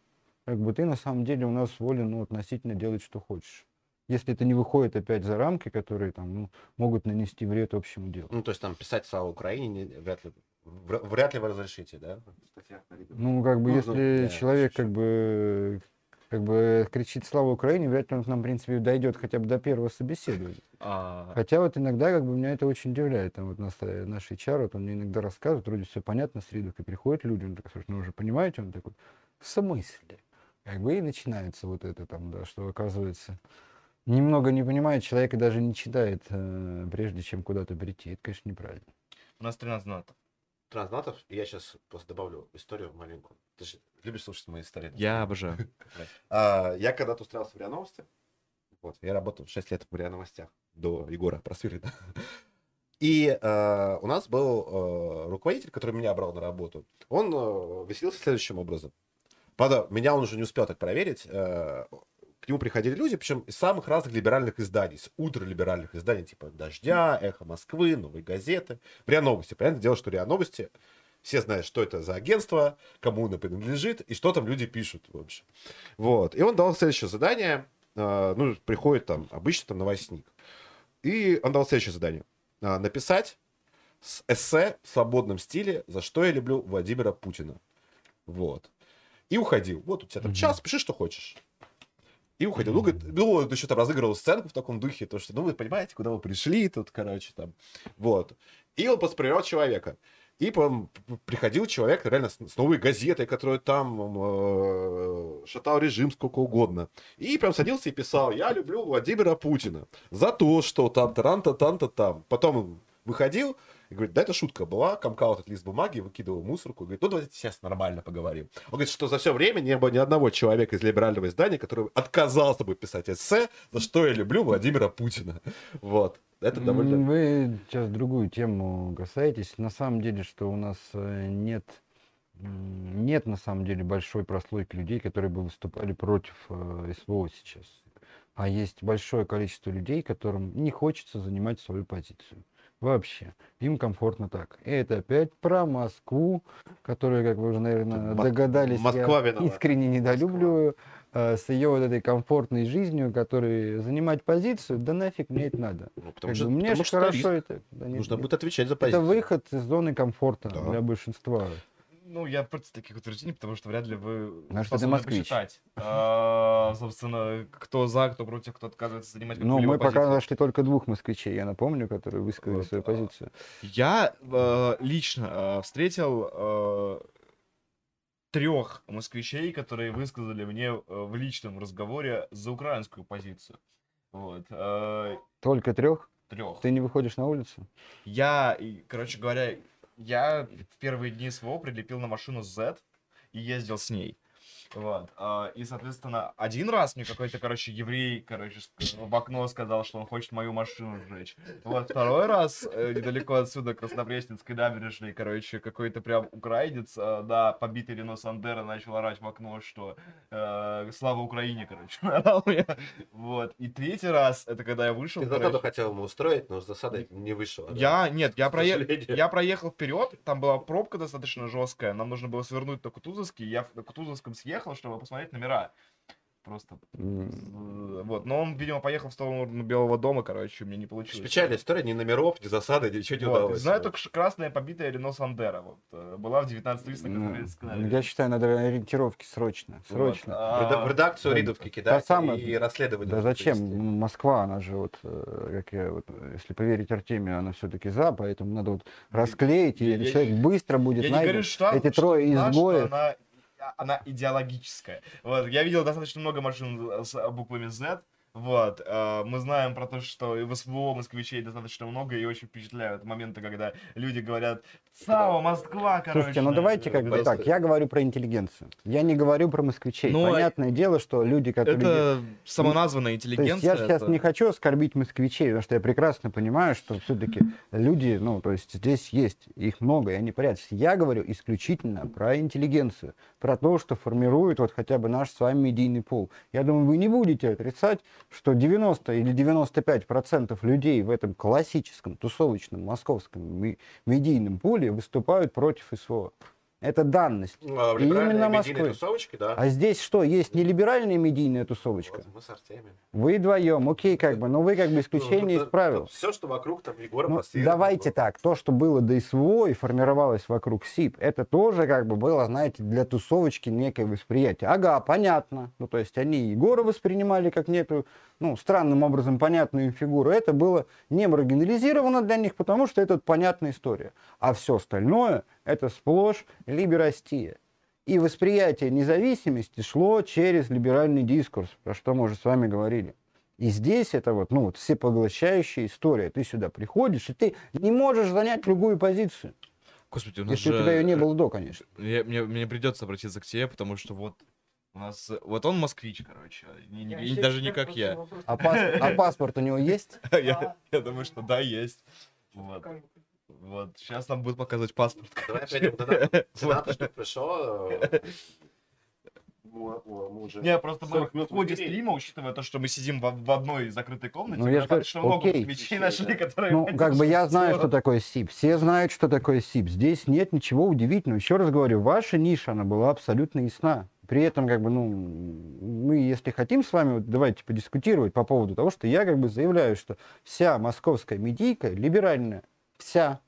как бы ты на самом деле у нас волен ну, относительно делать, что хочешь. Если это не выходит опять за рамки, которые там ну, могут нанести вред общему делу. Ну, то есть там писать «Слава Украине» не- вряд ли, вряд ли вы разрешите, да? Ну, как бы, Ну, если ну, да, человек как бы как бы кричит «Слава Украине», вряд ли он к нам, в принципе, дойдет хотя бы до первого собеседования. А, Хотя вот иногда как бы меня это очень удивляет. Там вот нас, наш HR, вот он мне иногда рассказывает, вроде все понятно с Ридовкой, приходят люди, он такой, «Слушай, ну уже понимаете, он такой, в смысле? Как бы и начинается вот это там, да, что оказывается, немного не понимает человек и даже не читает, э, прежде чем куда-то прийти. Это, конечно, неправильно. у нас 13 знатов. Транзнатов, и я сейчас просто добавлю историю маленькую. Ты же любишь слушать мои истории? Я обожаю. А, я когда-то устраивался в РИА Новости. Вот, я работал 6 лет в РИА Новостях до Егора Просвирина. И э, у нас был э, руководитель, который меня брал на работу. Он э, веселился следующим образом. Правда, меня он уже не успел так проверить. э, к нему приходили люди, причем из самых разных либеральных изданий, с ультралиберальных изданий, типа «Дождя», «Эхо Москвы», «Новой газеты», РИА Новости. Понятное дело, что РИА Новости, все знают, что это за агентство, кому оно принадлежит и что там люди пишут, в общем. Вот. И он дал следующее задание. э, ну, приходит там, обычно там новостник. И он дал следующее задание. э, написать с эссе в свободном стиле «За что я люблю Владимира Путина». Вот. И уходил. Вот у тебя там час, пиши, что хочешь. И уходил. Ну, говорит, ну, он еще там разыгрывал сценку в таком духе, то, что, ну, вы понимаете, куда вы пришли тут, короче, там. Вот. И он просто проверял человека. И потом приходил человек реально с, новой газетой, которая там э, шатал режим сколько угодно. И прям садился и писал, я люблю Владимира Путина за то, что там таранта танта там. Потом выходил и говорит, да, это шутка была, комкал этот лист бумаги, выкидывал мусорку, говорит, ну давайте сейчас нормально поговорим. Он говорит, что за все время не было ни одного человека из либерального издания, который отказался бы писать эссе, за что я люблю Владимира Путина. Вот. Это довольно... Вы сейчас другую тему касаетесь. На самом деле, что у нас э, нет, нет на самом деле большой прослойки людей, которые бы выступали против э, СВО сейчас. А есть большое количество людей, которым не хочется занимать свою позицию. Вообще. Им комфортно так. И это опять про Москву, которую, как вы уже, наверное, Мос- догадались, Москва я виновата. искренне недолюбливаю. э, с ее вот этой комфортной жизнью, которой занимать позицию, да нафиг мне это надо. Ну, потому Как что, бы мне потому ж что хорошо это. да нет, Нужно нет. будет отвечать за Это позицию. выход из зоны комфорта Да. для большинства. Ну, я против таких утверждений, потому что вряд ли вы Ну, что ты москвич. посчитать, а, собственно, кто за, кто против, кто отказывается занимать Но какую-либо мы пока позицию. нашли только двух москвичей, я напомню, которые высказали Вот, свою а, позицию. Я э, лично э, встретил трех москвичей, которые высказали мне э, в личном разговоре за украинскую позицию. Вот. Только трех? трех. Ты не выходишь на улицу? Я, и, короче говоря, я в первые дни СВО прилепил на машину Z и ездил с ней. Вот. а, И, соответственно, один раз мне какой-то, короче, еврей, короче, в окно сказал, что он хочет мою машину сжечь. Вот второй раз, э, недалеко отсюда, Краснопресненской набережной, короче, какой-то прям украинец э, на побитый Рено Сандера начал орать в окно, что э, слава Украине, короче. [laughs] Вот. И третий раз, это когда я вышел, Ты короче, засаду хотел ему устроить, но засада не вышла. да? я, нет, я, прое- я проехал вперед, там была пробка достаточно жесткая, нам нужно было свернуть на Кутузовский, я на Кутузовском съехал, чтобы посмотреть номера. Просто, э, вот, но он, видимо, поехал в сторону Белого дома, короче, у меня не получилось. Печальная история, ни номеров, ни засады, ничего не Вот, удалось. Знаю только, красная побитая Рено Сандера, вот, э, была в 19 лист на ну, Краснопресненской Я считаю, надо ориентировки срочно. Вот, Срочно. В а, в редакцию да, Ридовки кидать самое- и расследование. Да зачем? провести. Москва, она же вот, э, как я вот, если поверить Артемию, она все-таки за, поэтому надо вот расклеить, и я- этот я- человек быстро будет найден. говорю, что Эти что трое изгоев. она, она идеологическая. Вот, я видел достаточно много машин с буквами Z. Вот, э, мы знаем про то, что в СВО москвичей достаточно много, и очень впечатляют моменты, когда люди говорят «ЦАО, Москва, короче». Слушайте, ну давайте как бы так. Я говорю про интеллигенцию. Я не говорю про москвичей. Ну, Понятное дело, что люди, которые... Это самоназванная То есть интеллигенция. я сейчас это- не хочу оскорбить москвичей, потому что я прекрасно понимаю, что все-таки люди, ну, то есть здесь есть, их много, и они порядочные. Я говорю исключительно про интеллигенцию, про то, что формирует вот хотя бы наш с вами медийный пол. Я думаю, вы не будете отрицать, что 90 или 95 процентов людей в этом классическом, тусовочном, московском медийном поле выступают против СВО. Это данность. Ну, а в И именно Москвы. тусовочке, да. А здесь что, есть не либеральная медийная тусовочка? Вот, мы с Артемием. Вы вдвоем, окей, как бы, но вы как бы исключение из правил. Все, что вокруг, там, Егора Ну, давайте так, то, что было до СВО и формировалось вокруг СИП, это тоже как бы было, знаете, для тусовочки некое восприятие. Ага, понятно. Ну, то есть они Егора воспринимали как некую, ну, странным образом понятную фигуру. Это было не маргинализировано для них, потому что это понятная история. А все остальное, это сплошь либерастия. И восприятие независимости шло через либеральный дискурс, про что мы уже с вами говорили. И здесь это вот, ну, вот всепоглощающая история. Ты сюда приходишь, и ты не можешь занять другую позицию. Господи, у нас Если у же- тебя ее не было до, конечно. Я- мне, мне придется обратиться к тебе, потому что вот у нас... э, Вот он москвич, короче. не- не- и даже не как я. А, пас- а паспорт у него есть? [laughs] я. Я думаю, что да, есть. Вот. Вот. Сейчас нам будет показывать паспорт. Давай донат, донат, что пришел. Не, просто мы 40 в минут ходе стрима, учитывая то, что мы сидим в, одной закрытой комнате, Ну, я ж говорю, достаточно много окей. москвичей нашли, которые... Ну, как бы я знаю, что такое СИП. Все знают, что такое СИП. Здесь нет ничего удивительного. Еще раз говорю, ваша ниша, она была абсолютно ясна. При этом, как бы, ну, мы, если хотим с вами, вот, давайте подискутировать по поводу того, что я как бы заявляю, что вся московская медийка либеральная. Вся.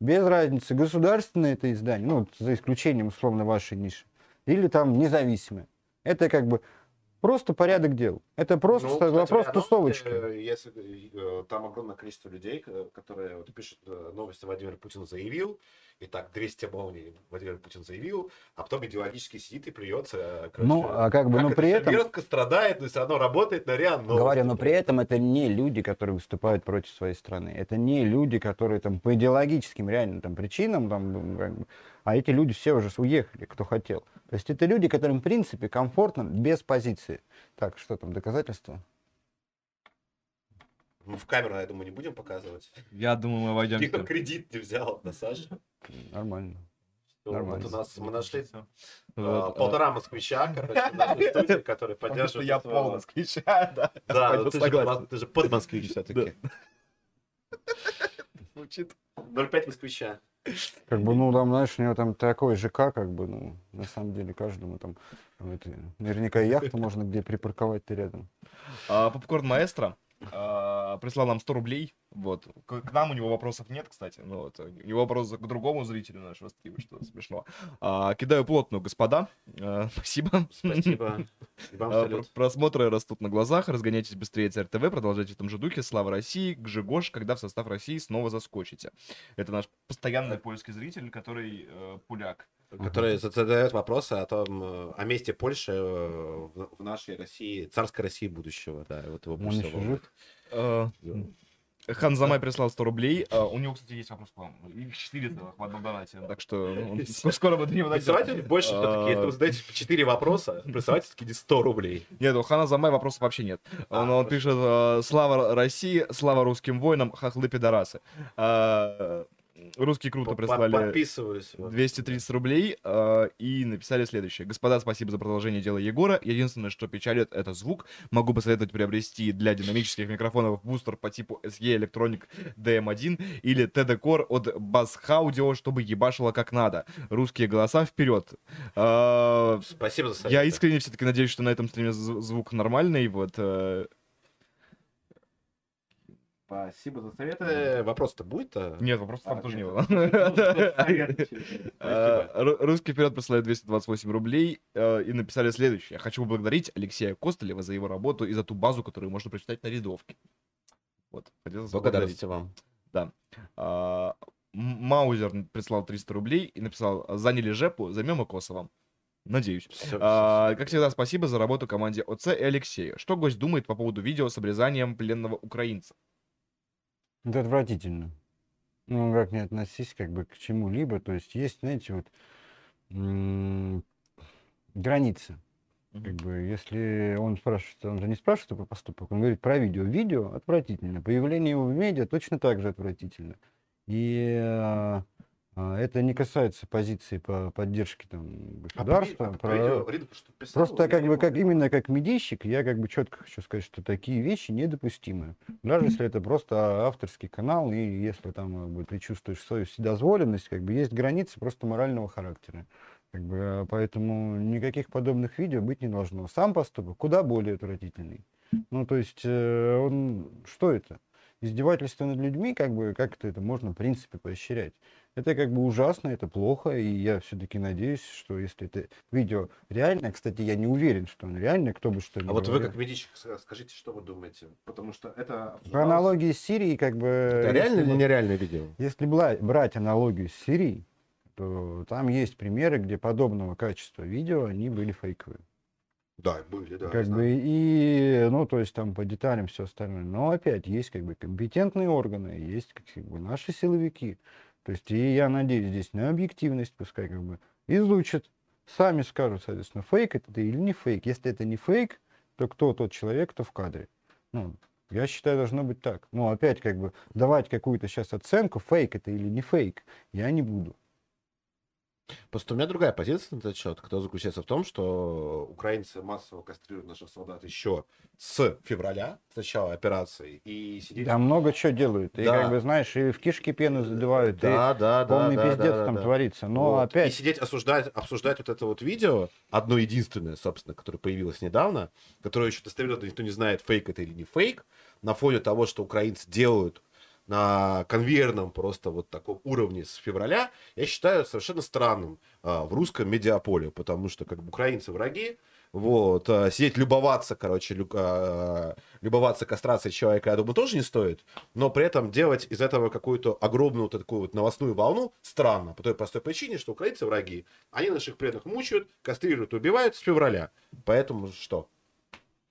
Без разницы, государственное это издание, ну, за исключением, условно, вашей ниши, или там независимое. Это как бы просто порядок дел. Это просто Ну, кстати, вопрос Риановски, тусовочки. э, Если э, там огромное количество людей, к- которые вот пишут э, новости Владимир Путин заявил, и так 200 молний Владимир Путин заявил, а потом идеологически сидит и плюется. э, короче, Ну, а как бы, как это при этом- мерзко страдает, но все равно работает на РИА Новости. Говорю, но при этом это не люди, которые выступают против своей страны. Это не люди, которые там по идеологическим реально там причинам, там, как бы, а эти люди все уже уехали, кто хотел. То есть это люди, которым, в принципе, комфортно без позиции. Так, что там, доказательства? Мы в камеру, я думаю, не будем показывать. Я думаю, мы войдем. Никто кредит не взял на Сашу. Нормально. Вот Нормально. у нас мы нашли э, Вот, полтора москвича, короче, что [laughs] поддерживают. я пол москвича, [laughs] да. Да, ну ты же, под москвич все-таки. [laughs] Звучит. 0,5 москвича. Как бы, ну, там, знаешь, у него там такой ЖК, как бы, ну, на самом деле, каждому там, там это, наверняка и яхту можно где припарковать-то рядом. А, Попкорн Маэстро а, прислал нам 100 рублей. Вот. К, к нам у него вопросов нет, кстати. Ну, вот. У него вопрос к другому зрителю нашего стрима, что смешно. А, кидаю плотную, господа. А, [laughs] спасибо. Спасибо. Вам А, салют. Просмотры растут на глазах. Разгоняйтесь быстрее ЦРТВ. Продолжайте в том же духе. Слава России. Гжигош, когда в состав России снова заскочите. Это наш постоянный польский зритель, который э, поляк. Который задает вопросы о том, э, о месте Польши э, в нашей России, царской России будущего, да, вот его больше всего жив? Э. Хан Замай [laughs] прислал 100 рублей. А, У него, кстати, есть вопрос к вам. Их 4 целых в одном донате. Так что [laughs] ну, скоро мы до него дойдем. Присылайте больше все-таки, если вы задаете 4 вопроса, присылайте все-таки 100 рублей. Нет, у Хана Замай вопросов вообще нет. А, Он, он пишет «Слава России, слава русским воинам, хохлы пидорасы». А, Русские круто прислали Подписываюсь. вот. 230 рублей э, и написали следующее. Господа, спасибо за продолжение дела Егора. Единственное, что печалит, это звук. Могу посоветовать приобрести для динамических микрофонов бустер по типу SE Electronic DM1 или TD Core от Bass Audio, чтобы ебашило как надо. Русские голоса вперед. Э, Спасибо за совет. я искренне все-таки надеюсь, что на этом стриме звук нормальный. Вот. э, Спасибо за советы. Вопрос-то будет? а? Нет, вопросов там А, тоже не было. [laughs] Спасибо. Э, Ру- Русский вперед присылает 228 рублей э, и написали следующее. Я хочу поблагодарить Алексея Костылева за его работу и за ту базу, которую можно прочитать на рядовке. Вот. Благодарности вам. А, М- Маузер прислал 300 рублей и написал «Заняли жепу, займем и Косово». Надеюсь. Всё- А, как всегда, спасибо за работу команде ОЦ и Алексею. Что гость думает по поводу видео с обрезанием пленного украинца? Это отвратительно. Ну, как не относись как бы к чему-либо. То есть есть, знаете, вот м, границы. Как бы, если он спрашивает, он же не спрашивает про поступок, он говорит про видео. Видео отвратительно. Появление его в медиа точно так же отвратительно. И а, это не касается позиции по поддержке там, государства. про- Просто как бы как именно как медийщик, я как бы четко хочу сказать, что такие вещи недопустимы. Даже если это просто авторский канал, и если там как бы, ты чувствуешь свою вседозволенность, как бы есть границы просто морального характера. Как бы, а, поэтому никаких подобных видео быть не должно. Сам поступок куда более отвратительный. Ну, то есть, э, он, что это? Издевательство над людьми, как бы, как это, это можно, в принципе, поощрять. Это как бы ужасно, это плохо, и я все-таки надеюсь, что если это видео реальное, кстати, я не уверен, что он реальный, кто бы что ни А вот вы говорил. как медичек скажите, что вы думаете? Потому что это... По аналогии с Сирией, как бы... Это реально или нереальное видео? Если брать аналогию с Сирией, то там есть примеры, где подобного качества видео, они были фейковые. Да, были, да. как бы и, ну, то есть там по деталям все остальное. Но опять есть как бы компетентные органы, есть как бы наши силовики. То есть и я надеюсь здесь на объективность, пускай как бы изучат, сами скажут, соответственно, фейк это или не фейк. Если это не фейк, то кто тот человек, кто в кадре. Ну, я считаю, должно быть так. Но опять как бы давать какую-то сейчас оценку, фейк это или не фейк, я не буду. Просто у меня другая позиция на этот счет, которая заключается в том, что украинцы массово кастрируют наших солдат еще с февраля, с начала операции, и сидеть... Там много чего делают. И Да. как бы, знаешь, и в кишки пену задевают, и Да, да, да, полный да, пиздец да, там да. творится. Но Вот. опять... И сидеть осуждать, обсуждать вот это вот видео, одно единственное, собственно, которое появилось недавно, которое еще достоверно никто не знает, фейк это или не фейк, на фоне того, что украинцы делают на конвейерном просто вот таком уровне с февраля, я считаю совершенно странным а, в русском медиаполе, потому что как бы украинцы враги, вот, а, сидеть любоваться, короче, лю- а, любоваться кастрацией человека, я думаю, тоже не стоит, но при этом делать из этого какую-то огромную вот такую вот новостную волну странно, по той простой причине, что украинцы враги, они наших преданных мучают, кастрируют, убивают с февраля, поэтому что?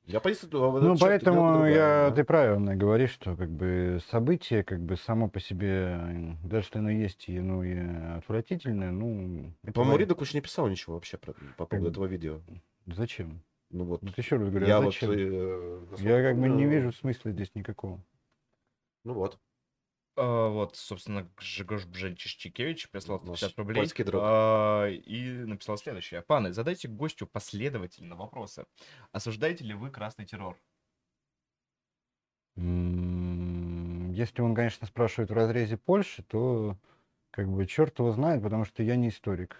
Я позицию, Ну, поэтому я, ты правильно говоришь, что как бы событие как бы само по себе, даже если оно есть и, ну, и отвратительное, ну... По-моему, Куч не писал ничего вообще про, по поводу этого видео. Зачем? Ну вот, Вот еще раз говорю, я а вот... зачем? э, насколько Я как бы не вижу смысла здесь никакого. Ну вот. А, вот, собственно, Гжигош Бженчишчикевич прислал Наш 50 рублей польский друг. а, и написал следующее. Паны, задайте гостю последовательно вопросы. Осуждаете ли вы красный террор? Если он, конечно, спрашивает в разрезе Польши, то как бы черт его знает, потому что я не историк.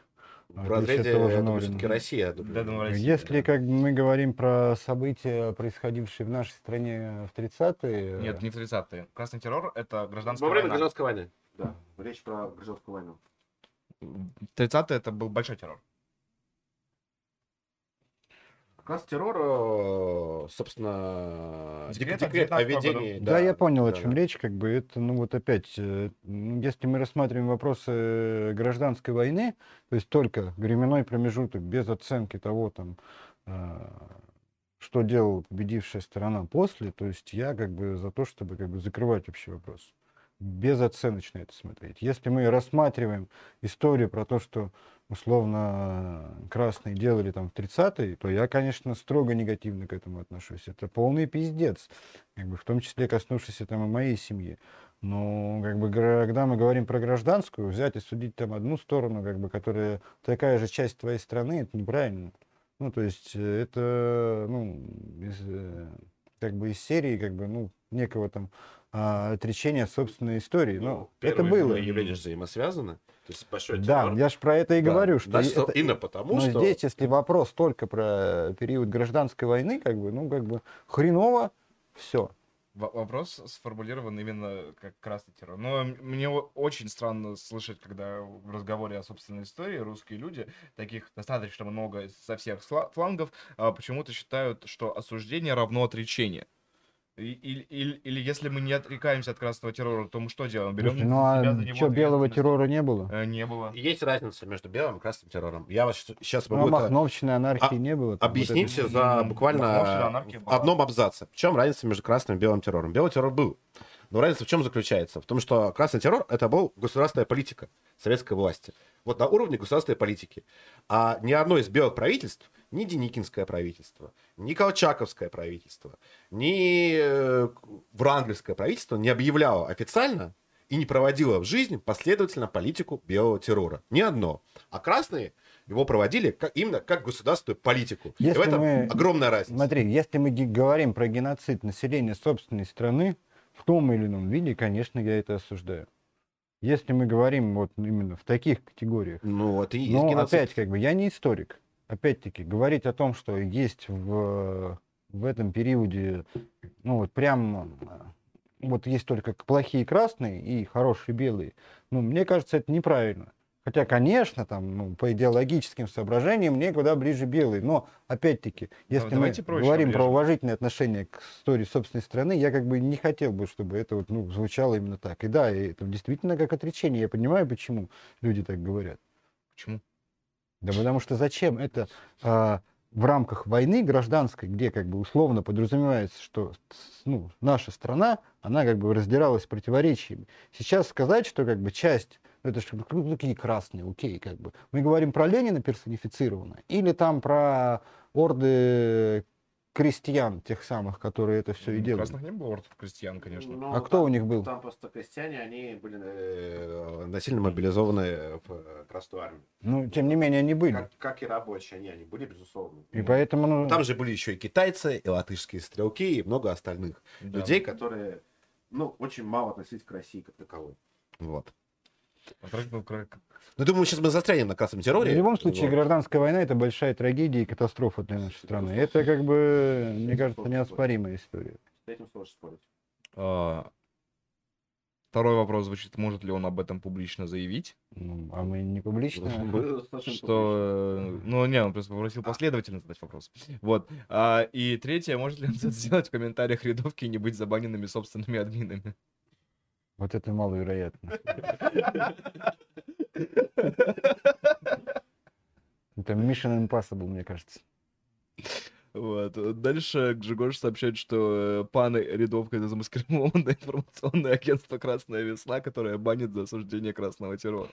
В отличие разрезе, от того же я все-таки Россия. думаю. Думаю, Россия, Если да. как мы говорим про события, происходившие в нашей стране в 30-е, Нет, не в 30-е. Красный террор — это гражданская Во время война. гражданской войны. Да, речь про гражданскую войну. 30-е это был большой террор. Как раз террор, э, собственно, Декрет декрет, о 19 года. ведении. Да, я понял, о да, чем да. речь, как бы это, ну вот опять, э, если мы рассматриваем вопросы гражданской войны, то есть только временной промежуток, без оценки того, там, э, что делала победившая сторона после, то есть я как бы за то, чтобы как бы закрывать общий вопрос. Безоценочно это смотреть. Если мы рассматриваем историю про то, что условно красные делали там в 30-е, то я, конечно, строго негативно к этому отношусь. Это полный пиздец как бы в том числе коснувшийся там и моей семьи. Но как бы когда мы говорим про гражданскую, взять и судить там одну сторону, как бы, которая такая же часть твоей страны, это неправильно. Ну, то есть э, это, ну, из, э, как бы из серии, как бы, ну, некого там а, отречения от собственной истории. Ну, это первые было. явления же взаимосвязаны. То есть большой Да, террор. я же про это и Да. говорю, что Значит, это- именно потому, но что... здесь, если вопрос только про период гражданской войны, как бы, ну, как бы хреново, все. Во- Вопрос сформулирован именно как красный террор. Но мне очень странно слышать, когда в разговоре о собственной истории русские люди, таких достаточно много со всех флангов, а, почему-то считают, что осуждение равно отречение. Или, или, или если мы не отрекаемся от красного террора, то мы что делаем? Берем Слушай, ну а что, белого террора не было? Э, Не было. Есть разница между белым и красным террором. Я вас сейчас Ну, а могу это махновщины, анархии а- не было. там вот это- за буквально одном абзаце. В чем разница между красным и белым террором? Белый террор был. Но разница в чем заключается? В том, что красный террор это был государственная политика советской власти. Вот на уровне государственной политики. А ни одно из белых правительств, ни Деникинское правительство, ни Колчаковское правительство, ни э, Врангельское правительство не объявляло официально и не проводило в жизнь последовательно политику белого террора. Ни одно. А красные его проводили как, именно как государственную политику. и Если в этом мы- огромная разница. Смотри, если мы говорим про геноцид населения собственной страны, в том или ином виде, конечно, я это осуждаю. Если мы говорим вот именно в таких категориях, Ну, это и есть Но геноцид. опять, как бы, я не историк. Опять-таки, говорить о том, что есть в, в этом периоде, ну вот прям, э, вот есть только плохие красные и хорошие белые, ну, мне кажется, это неправильно. Хотя, конечно, там, ну, по идеологическим соображениям мне куда ближе белые. Но, опять-таки, если мы говорим про обрежем. уважительное отношение к истории собственной страны, я как бы не хотел бы, чтобы это вот, ну, звучало именно так. И да, и это действительно как отречение. Я понимаю, почему люди так говорят. Почему? Да потому что зачем это а, в рамках войны гражданской, где как бы условно подразумевается, что ну, наша страна, она как бы раздиралась противоречиями. Сейчас сказать, что как бы часть, это же ну, такие красные, окей, как бы. Мы говорим про Ленина персонифицированно, или там про орды крестьян, тех самых, которые это все и У делали. Красных не было ордов крестьян, конечно. Ну, А кто там- у них был? Там просто крестьяне, они были э, насильно мобилизованы в э, Красную армию. Ну, тем не менее, они были. Как, как и рабочие, они, они были, безусловно. И поэтому, ну, Там же были еще и китайцы, и латышские стрелки, и много остальных Да. людей, которые, ну, очень мало относились к России как таковой. Вот. Был кра- Ну, думаю, сейчас мы застрянем на красном терроре. В любом случае, гражданская война это большая трагедия и катастрофа для нашей страны. Это как бы, мне кажется, неоспоримая история. С этим сложно спорить. А, Второй вопрос звучит, может ли он об этом публично заявить? Ну, а мы не публично. [laughs] Мы достаточно Что, ну не, он просто попросил последовательно задать вопрос. Вот. А, и третье, может ли он это [laughs] сделать в комментариях рядовки и не быть забаненными собственными админами? Вот это маловероятно. Это Mission Impossible, мне кажется. Вот. Дальше Гжигош сообщает, что э, пан рядовка это замаскированное [laughs] информационное агентство «Красная весна», которое банит за осуждение красного террора.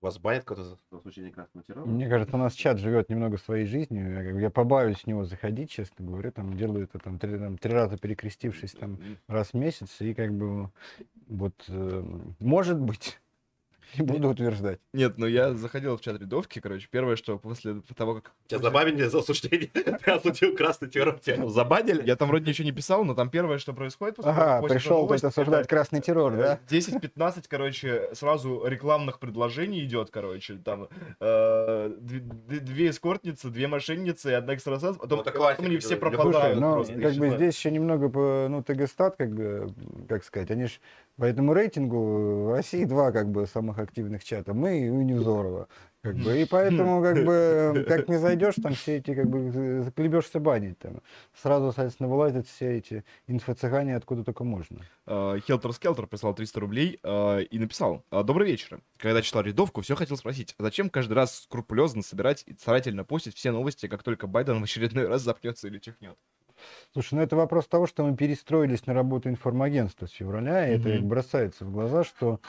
Вас банят кто-то за осуждение красного террора? Мне кажется, у нас чат живет немного своей жизнью. Я, как бы- я побаюсь в него заходить, честно говоря. Там делаю это там три, там, три раза перекрестившись там раз в месяц. И как бы вот, э, может быть, Не буду утверждать. Нет, ну я заходил в чат рядовки, короче, первое, что после того, как... Тебя забанили за осуждение. [laughs] Ты осудил красный террор, тебя забанили. Я там вроде ничего не писал, но там первое, что происходит после того, Ага, пришел тут осуждать это, красный террор, да? э, 10-15, короче, сразу рекламных предложений идет, короче, там э, две, эскортницы, две мошенницы и одна экстрасенс, потом, Ну, они все пропадают ну, как бы здесь еще немного, по, ну, ТГ-стат, как бы, как сказать, они ж по этому рейтингу в России два, как бы, самых активных чата, мы и Невзорова. Как бы, и поэтому, как бы, [laughs] как не зайдешь, там все эти, как бы, заколебешься банить. Там. Сразу, соответственно, вылазят все эти инфо-цыгане откуда только можно. Э, Хелтер Скелтер прислал 300 рублей э, и написал «А, «Добрый вечер. Когда читал рядовку, все хотел спросить, а зачем каждый раз скрупулезно собирать и старательно постить все новости, как только Байден в очередной раз запнется или чихнет?» Слушай, ну это вопрос того, что мы перестроились на работу информагентства с февраля, и это Мгм. как бросается в глаза, что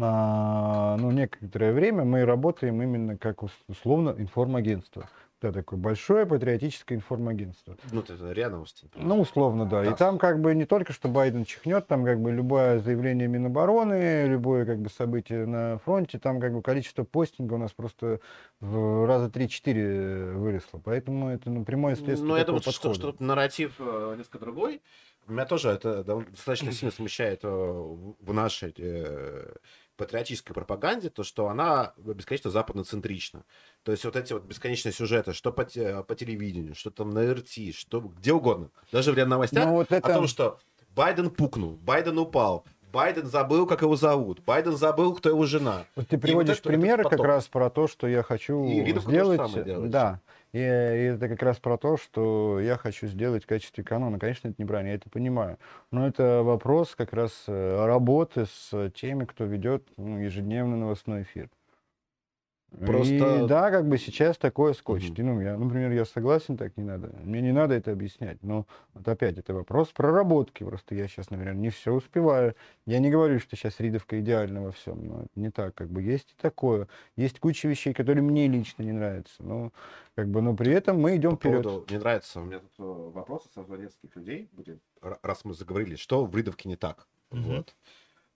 а, ну, некоторое время мы работаем именно как ус- условно информагентство. Это такое большое патриотическое информагентство. Ну, это РИА новости. Ну, условно, да. И Да. там как бы не только, что Байден чихнет, там как бы любое заявление Минобороны, любое как бы событие на фронте, там как бы количество постинга у нас просто в раза 3-4 выросло. Поэтому это ну, прямое следствие Ну, я думаю, что, подхода. что тут нарратив э, несколько другой. Меня тоже это достаточно сильно смущает э, в в нашей э, патриотической пропаганде, то, что она бесконечно западноцентрична. То есть вот эти вот бесконечные сюжеты, что по, те- по телевидению, что там на РТ, что где угодно. Даже в РИА новостях Ну, вот это... о том, что Байден пукнул, Байден упал, Байден забыл, как его зовут, Байден забыл, кто его жена. Вот ты вот приводишь это- примеры это как раз про то, что я хочу сделать. Да. И, и это как раз про то, что я хочу сделать в качестве канона. Конечно, это неправильно, я это понимаю. Но это вопрос как раз э, работы с теми, кто ведет ну, ежедневный новостной эфир. Просто- И да, как бы сейчас такое скотчет. И, ну, я, например, я согласен, так не надо. Мне не надо это объяснять. Но вот опять это вопрос проработки. Просто я сейчас, наверное, не все успеваю. Я не говорю, что сейчас Ридовка идеальна во всем, но это не так. Как бы есть и такое. Есть куча вещей, которые мне лично не нравятся. Но, как бы, но при этом мы идем По вперед. поводу, мне нравится, у меня тут э, вопросы со нескольких людей, раз мы заговорили, что в Ридовке не так. Мгм. Вот.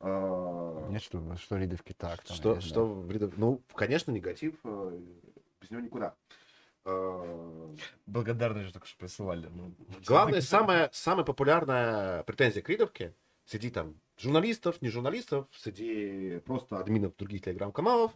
А, Нет, что, что Ридовки так. там, Что, что знаю. в Ридов- Ну, конечно, негатив, э, без него никуда. А, Благодарность же только что присылали. ну. Главное, самая, самая популярная претензия к Ридовке среди там журналистов, не журналистов, среди просто админов других телеграм-каналов,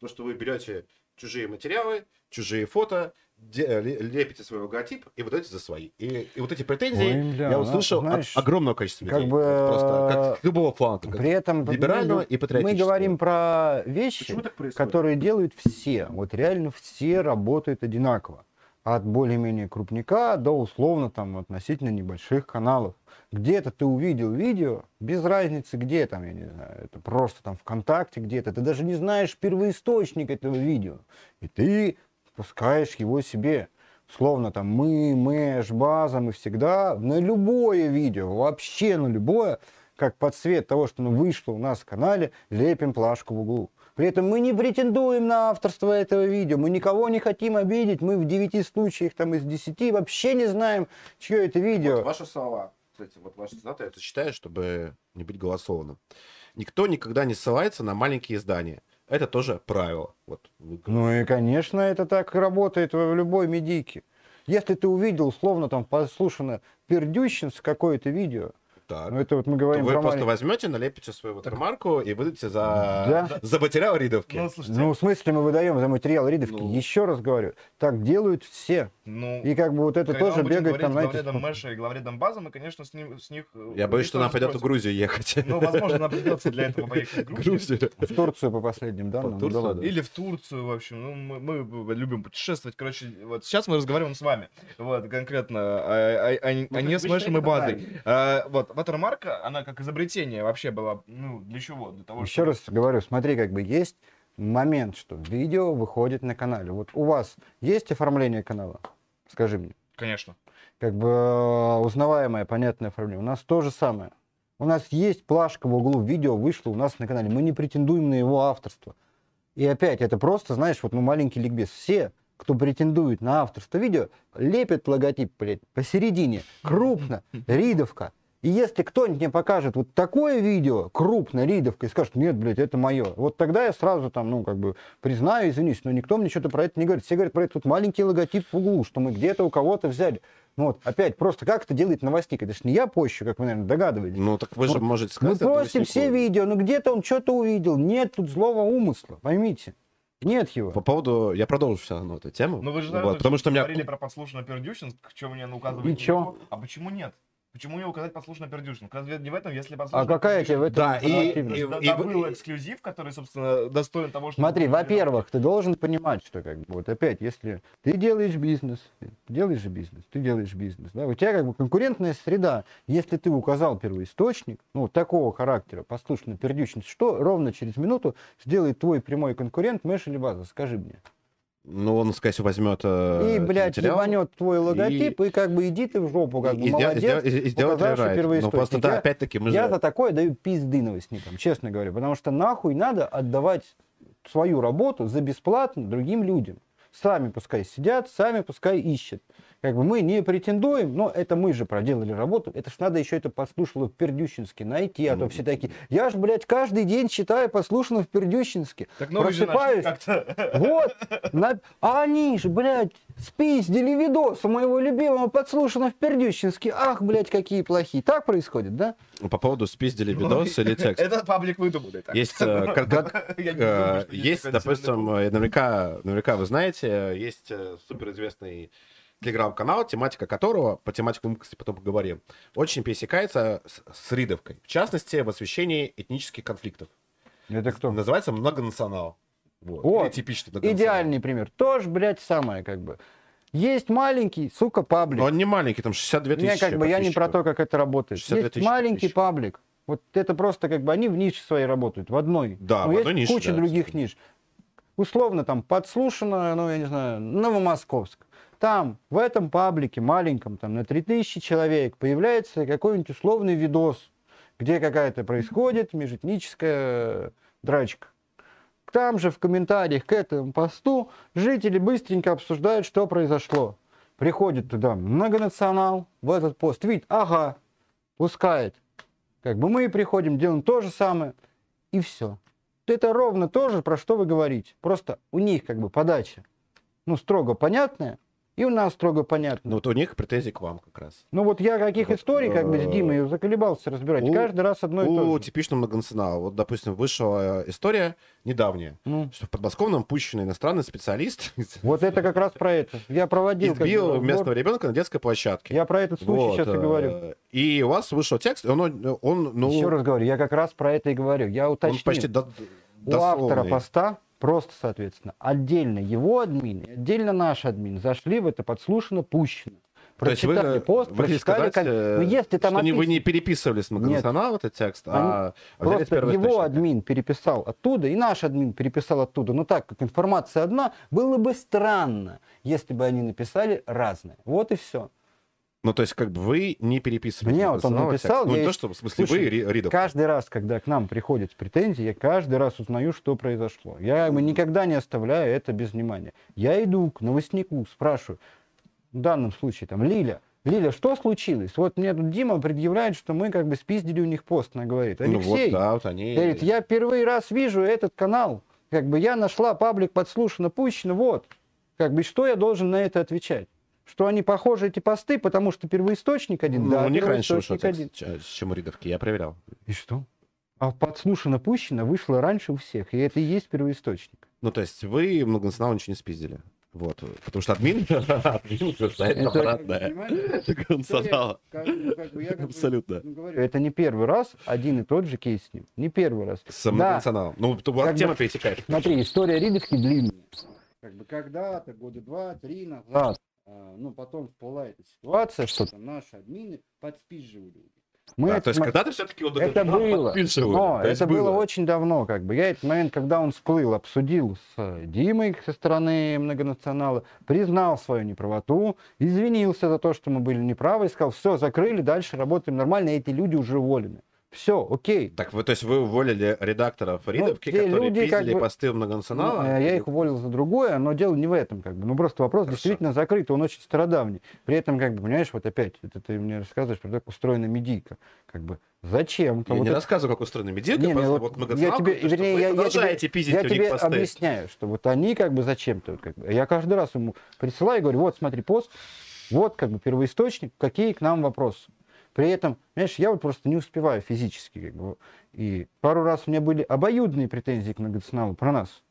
то, что вы берете чужие материалы, чужие фото, ле- лепите свой логотип и выдаете за свои. И, и вот эти претензии Ой, бля, я ну, услышал знаешь, от огромного количества как людей. бы, Вот просто как с любого фланга. как При этом мы либерального г- и патриотического. мы говорим про вещи, которые делают все. Вот реально все работают одинаково. От более-менее крупника до условно там относительно небольших каналов. Где-то ты увидел видео, без разницы где там, я не знаю, это просто там ВКонтакте где-то, ты даже не знаешь первоисточник этого видео. И ты пускаешь его себе. Словно там мы, мэш, база, мы всегда на любое видео, вообще на любое, как под цвет того, что оно вышло у нас в канале, лепим плашку в углу. При этом мы не претендуем на авторство этого видео, мы никого не хотим обидеть, мы в 9 случаях там из 10 вообще не знаем, чье это видео. Вот ваши слова, кстати, вот ваши цитаты я зачитаю, чтобы не быть голословным. Никто никогда не ссылается на маленькие издания. Это тоже правило. Вот. Ну и, конечно, это так работает в любой медийке. Если ты увидел, условно, там, послушано пердющинс какое-то видео, Так. ну это вот мы То говорим вы про просто малень- возьмете, налепите свою ватермарку и выдадите за, Да. за материал Ридовки. Ну, слушайте, Ну, в смысле, мы выдаем за материал Ридовки. Ну. Еще раз говорю, так делают все. ну, И как бы вот это когда тоже бегает там, знаете, главредом Мэша и главредом База, мы, конечно, с, ним, с них... э, Я боюсь, что нам придется в. Грузию ехать. Ну, возможно, нам придется для этого поехать в Грузию. в Турцию по последним данным. да. Или в Турцию, в общем. Ну, мы, мы любим путешествовать. Короче, вот сейчас мы разговариваем с вами. Вот, конкретно. А, а- а- а не с Мэшем и Базой. А, вот, ватермарка, она как изобретение вообще была, ну, для чего? Для того, Еще чтобы- раз говорю, смотри, как бы есть момент, что видео выходит на канале. Вот у вас есть оформление канала? Скажи мне. Конечно. Как бы э, узнаваемое, понятное оформление. У нас то же самое. У нас есть плашка в углу, видео вышло у нас на канале. Мы не претендуем на его авторство. И опять, это просто, знаешь, вот ну, маленький ликбез. Все, кто претендует на авторство видео, лепят логотип, блядь, посередине, крупно, ридовка. И если кто-нибудь мне покажет вот такое видео, крупно, ридовка, и скажет, нет, блядь, это мое, вот тогда я сразу там, ну, как бы, признаю, извинюсь, но никто мне что-то про это не говорит. Все говорят про этот маленький логотип в углу, что мы где-то у кого-то взяли. Ну вот, опять, просто как это делает новостник? Это же не я пощу, как вы, наверное, догадываетесь. Ну, так вы же Вот можете Мы сказать... это просим все видео, ну где-то он что-то увидел. Нет тут злого умысла, поймите. Нет его. По поводу... Я продолжу все равно эту тему. Ну вы же Вот, знаете, потому что у меня... говорили про подслушанный Пердющинск, что мне указываете. И чё? А почему нет? Почему не указать подслушанный Пердющинск? Разве не в этом, если А подслушанный какая тебе в этом Да, и- и- Да, и- да был эксклюзив, который, собственно, достоин того, что... Смотри, во-первых, ты должен понимать, что как бы вот опять, если ты делаешь бизнес, ты делаешь же бизнес, ты делаешь бизнес, да, у тебя как бы конкурентная среда. Если ты указал первоисточник, ну, такого характера, послушно пердючность, что ровно через минуту сделает твой прямой конкурент Мэш или База, скажи мне. Ну, он, скорее всего, возьмет И, блядь, материал ебанет твой логотип, и, как бы иди ты в жопу, как бы и, молодец. сдел- и- и указавший рерайт. Ну, просто, да, Я- опять-таки, мы Я же... за такое даю пизды новостникам, честно говоря, потому что нахуй надо отдавать свою работу за бесплатно другим людям. Сами пускай сидят, сами пускай ищут. Как бы мы не претендуем, но это мы же проделали работу. Это ж надо еще это послушало в Пердющинске найти, а то все такие, я ж, блядь, каждый день читаю послушано в Пердющинске. Так ну Просыпаюсь, [laughs] вот, на- а они же, блядь, спиздили видос у моего любимого подслушано в Пердющинске. Ах, блядь, какие плохие. Так происходит, да? По поводу спиздили видос или [laughs] текст. Это паблик выдуманный. так. Есть, э, [laughs] э, есть, допустим, э, наверняка, наверняка вы знаете, есть суперизвестный телеграм-канал, тематика которого, по тематику мы, кстати, потом поговорим, очень пересекается с, с ридовкой. В частности, в освещении этнических конфликтов. Это кто? Называется многонационал. Вот. Вот. Типичный. Идеальный пример. Тоже, блядь, самое, как бы. Есть маленький, сука, паблик. Но он не маленький, там 62 Не, тысячи как бы я не про то, как это работает. 62 Есть маленький подписчиков. паблик. Вот это просто как бы они в нише своей работают, в одной. Да, Но в есть одной нише, куча да, других ниш. Условно там подслушано, ну я не знаю, Новомосковск. Там, в этом паблике маленьком, там на 3000 человек появляется какой-нибудь условный видос, где какая-то происходит межэтническая драчка. Там же в комментариях к этому посту жители быстренько обсуждают, что произошло. Приходит туда многонационал в этот пост, видит, ага, пускает. Как бы мы приходим, делаем то же самое, и все. Это ровно то же, про что вы говорите. Просто у них как бы подача, ну, строго понятная, и у нас строго понятно. Ну, вот у них претензии к вам как раз. Ну вот я каких Вот, историй как бы с э, Димой заколебался разбирать. у- Каждый раз одно и то У же. типичного многонационала. Вот, допустим, вышла э, история недавняя, Ну, что в подмосковном пущенный иностранный специалист вот это как раз про это. Я проводил. избил местного ребенка на детской площадке. Я про этот случай Вот, сейчас и э, говорю. И у вас вышел текст, и он, он ну, Еще раз говорю, я как раз про это и говорю. Я он уточнил. почти до- у автора поста просто, соответственно, отдельно его админ, и отдельно наш админ зашли в это подслушано, пущено. То есть вы, Прочитали пост, вы прочитали, сказать, э, ну, если там что не, вы не переписывали с многонационала этот текст, а взяли с Просто его админ переписал оттуда, и наш админ переписал оттуда. Но так как информация одна, было бы странно, если бы они написали разное. Вот и все. Ну, то есть, как бы вы не переписывали Мне вот он написал. Ну, я не то, что, в смысле, Слушай, вы, Ри- Ридов. Каждый раз, когда к нам приходят с претензией, я каждый раз узнаю, что произошло. Я бы, никогда не оставляю это без внимания. Я иду к новостнику, спрашиваю, в данном случае там Лиля, Лиля, что случилось? Вот мне тут Дима предъявляет, что мы как бы спиздили у них пост, она говорит. Ну, вот, Алексей, да, вот они... говорит, я первый раз вижу этот канал, как бы я нашла паблик подслушано, пущено, вот. Как бы что я должен на это отвечать? Что они похожи, эти посты, потому что первоисточник один, Ну, да, у них раньше вышел текст, один. ч- чем у Ридовки, я проверял. И что? А подслушано пущено вышло раньше у всех, и это и есть первоисточник. Ну, то есть вы многонационал ничего не спиздили. Вот. Потому что админ, [laughs] админ Это, обратное. Абсолютно. ну, говорю, это не первый раз один и тот же кейс с ним. Не первый раз. С многонационалом. Ну, у вас тема пересекает. Смотри, история Ридовки длинная. Как бы когда-то, года два-три назад, а, ну, потом всплыла эта ситуация, что наши админы подспизживали. Мы Да, это то есть когда-то все-таки вот Это было, но это было очень давно, как бы. Я этот момент, когда он всплыл, обсудил с э, Димой со стороны многонационала, признал свою неправоту, извинился за то, что мы были неправы, и сказал, все, закрыли, дальше работаем нормально, эти люди уже уволены. Все, окей. Так вы, то есть вы уволили редактора Фаридовки, те которые люди, как пиздили бы- посты в Ну, многонационала? э, я их уволил за другое, но дело не в этом, как бы. Ну, просто вопрос Хорошо. действительно закрыт, он очень стародавний. При этом, как бы, понимаешь, вот опять, это ты мне рассказываешь про как устроена медийка. Как бы, зачем? Я Вот не это- рассказываю, как устроена медийка, Не, просто вот вот я тебе, то, вернее, я, я тебе, пиздить я тебе посты. объясняю, что вот они как бы зачем-то. вот как бы. Я каждый раз ему присылаю и говорю, вот смотри пост, вот как бы первоисточник, какие к нам вопросы. При этом, знаешь, я вот просто не успеваю физически. Как бы. И пару раз у меня были обоюдные претензии к многонационалу про нас,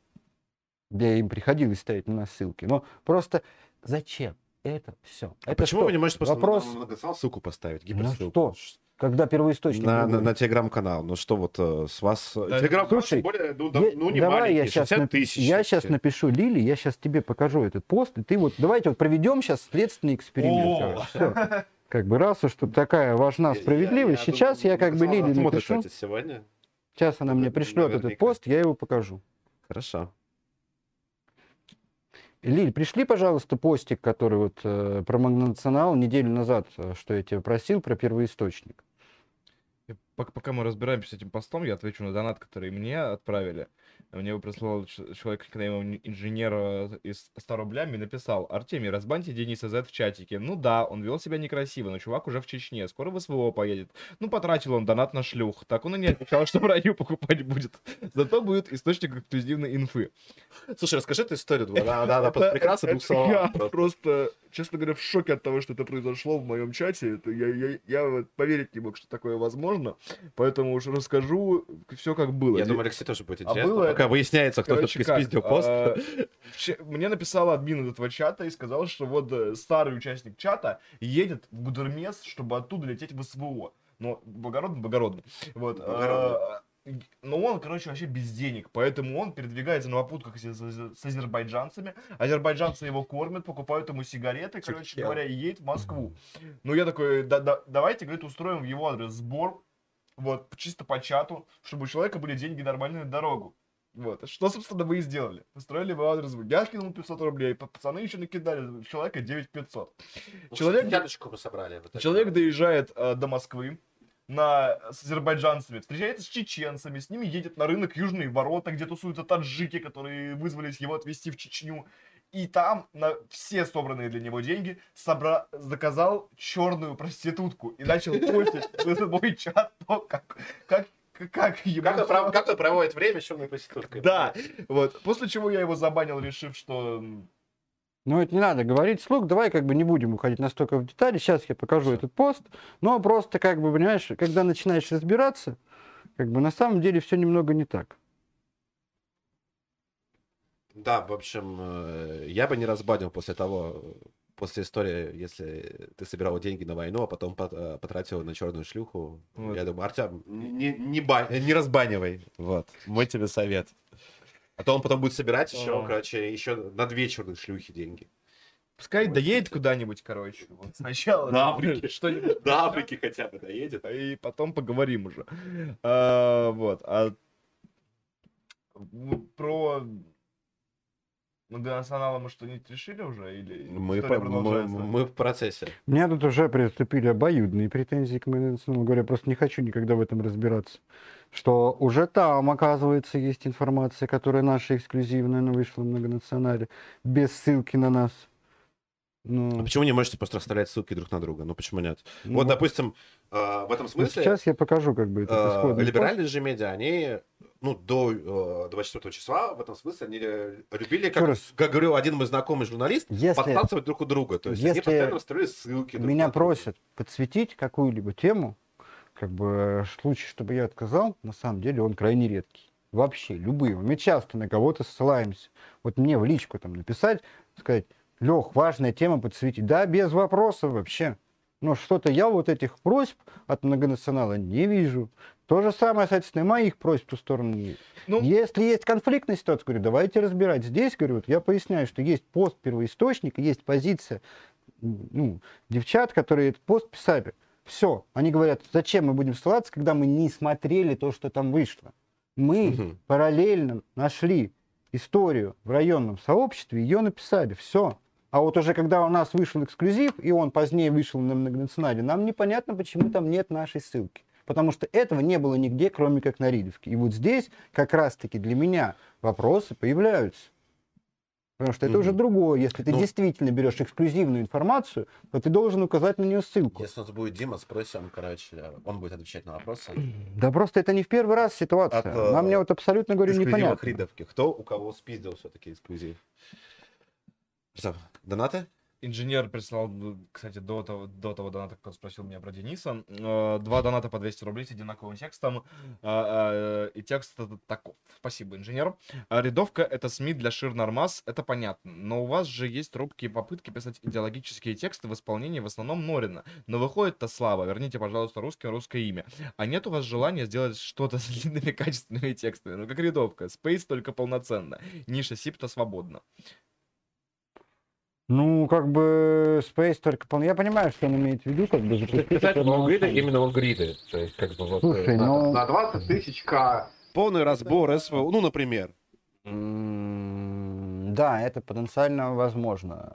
где им приходилось ставить на нас ссылки. Но просто зачем это все? А это почему что? вы не можете просто Вопрос, на многонационал ссылку поставить, на гиперссылку? что? Когда первоисточник... На, на, на телеграм-канал. Ну что вот э, с вас... Да, телеграм-канал, слушай, более, ну, да- Е- ну, не давай я сейчас, 60 тысяч. я сейчас напишу Лили, я сейчас тебе покажу этот пост, и ты вот давайте вот проведем сейчас следственный эксперимент. Как бы раз уж тут такая важна Я- справедливость, я сейчас думаю, я как бы Лили напишу, сегодня. сейчас она мне пришлет этот наверняка. пост, я его покажу. Хорошо. Лиль, пришли, пожалуйста, постик, который вот э, про многонационал неделю назад, э, что я тебя просил, про первоисточник. Пока мы разбираемся с этим постом, я отвечу на донат, который мне отправили. Мне его прислал человек, ему инженер э, из 100 рублями написал, Артемий, разбаньте Дениса Z в чатике. Ну да, он вел себя некрасиво, но чувак уже в Чечне, скоро в СВО поедет. Ну потратил он донат на шлюх, так он и не отвечал, что в раю покупать будет. Зато будет источник эксклюзивной инфы. Слушай, расскажи эту историю. Да, да, да, прекрасно, двух просто. Честно говоря, в шоке от того, что это произошло в моем чате. Это я, я, я вот поверить не мог, что такое возможно. Поэтому уже расскажу все как было. Я Де- думаю, Алексей тоже будет А интересно. было Пока выясняется, кто Короче, все-таки спиздил пост. а, Мне написал админ этого чата и сказал, что вот э, старый участник чата едет в Гудермес, чтобы оттуда лететь в СВО. Ну, благородно, благородно. Вот. Благородно. а, Но он, короче, вообще без денег, поэтому он передвигается на попутках с, с- с азербайджанцами. Азербайджанцы его кормят, покупают ему сигареты, короче Чехел. говоря, и едет в Москву. Ну, я такой, «Да- да- давайте, говорит, устроим в его адрес сбор, вот, чисто по чату, чтобы у человека были деньги нормальные на дорогу. Вот, что, собственно, мы и сделали. Устроили его адрес. Я скинул 500 рублей, па- пацаны еще накидали, человека 9500. человек- Ядочку мы собрали. Человек доезжает э, до Москвы на, с азербайджанцами, встречается с чеченцами, с ними едет на рынок Южные Ворота, где тусуются таджики, которые вызвались его отвезти в Чечню. И там на все собранные для него деньги собра... заказал черную проститутку и начал постить [laughs] в мой чат то, как, как, как ему... Как он, пров- как он проводит время с черной проституткой? Да, вот. После чего я его забанил, решив, что... м, Ну, это не надо говорить слух, давай как бы не будем уходить настолько в детали. Сейчас я покажу этот пост. Но просто как бы, понимаешь, когда начинаешь разбираться, как бы на самом деле все немного не так. Да, в общем, э, я бы не разбанил после того, после истории, если ты собирал деньги на войну, а потом пот- э, потратил на черную шлюху. Вот. Я думаю, Артем, не, не, ба- не разбанивай. Вот, мой тебе совет. А то он потом будет собирать еще, короче, еще на две черных шлюхи деньги. Пускай доедет куда-нибудь, короче. Вот сначала До Африки. что-нибудь [laughs] До Африки хотя бы доедет. и потом поговорим уже. А, вот. А про многонационала мы что-нибудь решили уже? Или Мы, по- мы, мы в процессе. У меня тут уже приступили обоюдные претензии к Мэдисону. Говорю, я просто не хочу никогда в этом разбираться. Что уже там, оказывается, есть информация, которая наша эксклюзивная, она вышла в многонационале, без ссылки на нас. А Ну, почему не можете просто расставлять ссылки друг на друга? Ну почему нет? ну, вот, допустим, э, в этом вот смысле сейчас я покажу, как бы, этот э, исходный либеральные же медиа, они ну, до э, 24 числа в этом смысле они э, любили, как, раз. как говорил один мой знакомый журналист, Если- подсказывать друг у друга. То есть они если постоянно строили ссылки. друг меня просят подсветить какую-либо тему, как бы в случае, чтобы я отказал, на самом деле он крайне редкий. Вообще, любые. Мы часто на кого-то ссылаемся. Вот мне в личку там написать, сказать, Лех, важная тема подсветить. Да, без вопросов вообще. Но что-то я вот этих просьб от многонационала не вижу. То же самое, соответственно, и моих просьб в ту сторону не есть. Ну, Если есть конфликтная ситуация, говорю, давайте разбирать. Здесь, говорю, вот я поясняю, что есть пост первоисточника, есть позиция ну, девчат, которые этот пост писали. Все. Они говорят, зачем мы будем ссылаться, когда мы не смотрели то, что там вышло. Мы Мгм. параллельно нашли историю в районном сообществе, ее написали. Все. А вот уже когда у нас вышел эксклюзив, и он позднее вышел на многонационале, нам непонятно, почему там нет нашей ссылки. потому что этого не было нигде, кроме как на Ридовке. И вот здесь как раз-таки для меня вопросы появляются. Потому что это уже Мгм. другое. Если ты Ну- действительно берешь эксклюзивную информацию, то ты должен указать на нее ссылку. Если у нас будет Дима, спросим, короче, он будет отвечать на вопросы. [clears throat] Да просто это не в первый раз ситуация. От, э, Нам мне вот абсолютно, говорю, непонятно. ридовки. Кто у кого спиздил все-таки эксклюзив? Что, донаты? Инженер прислал, кстати, до того, до того доната, он спросил меня про Дениса. э, Два доната по 200 рублей с одинаковым текстом. а, э, И текст таков. Спасибо, инженер. Рядовка — это СМИ для Ширнормаз, это понятно. Но у вас же есть робкие попытки писать идеологические тексты в исполнении в основном Норина. Но выходит-то слава. Верните, пожалуйста, русское русское имя. А нет у вас желания сделать что-то с длинными [laughs] качественными текстами? Ну, как рядовка. Спейс только полноценно. Ниша Сипта свободна. Ну, как бы Space только... пол- Я понимаю, что он имеет в виду, как бы запустить Писать лонгриды, именно лонгриды. То есть, как бы вот... Слушай, э, ну- на, на 20 тысяч к... Полный разбор СВО, ну, например. М, Да, это потенциально возможно.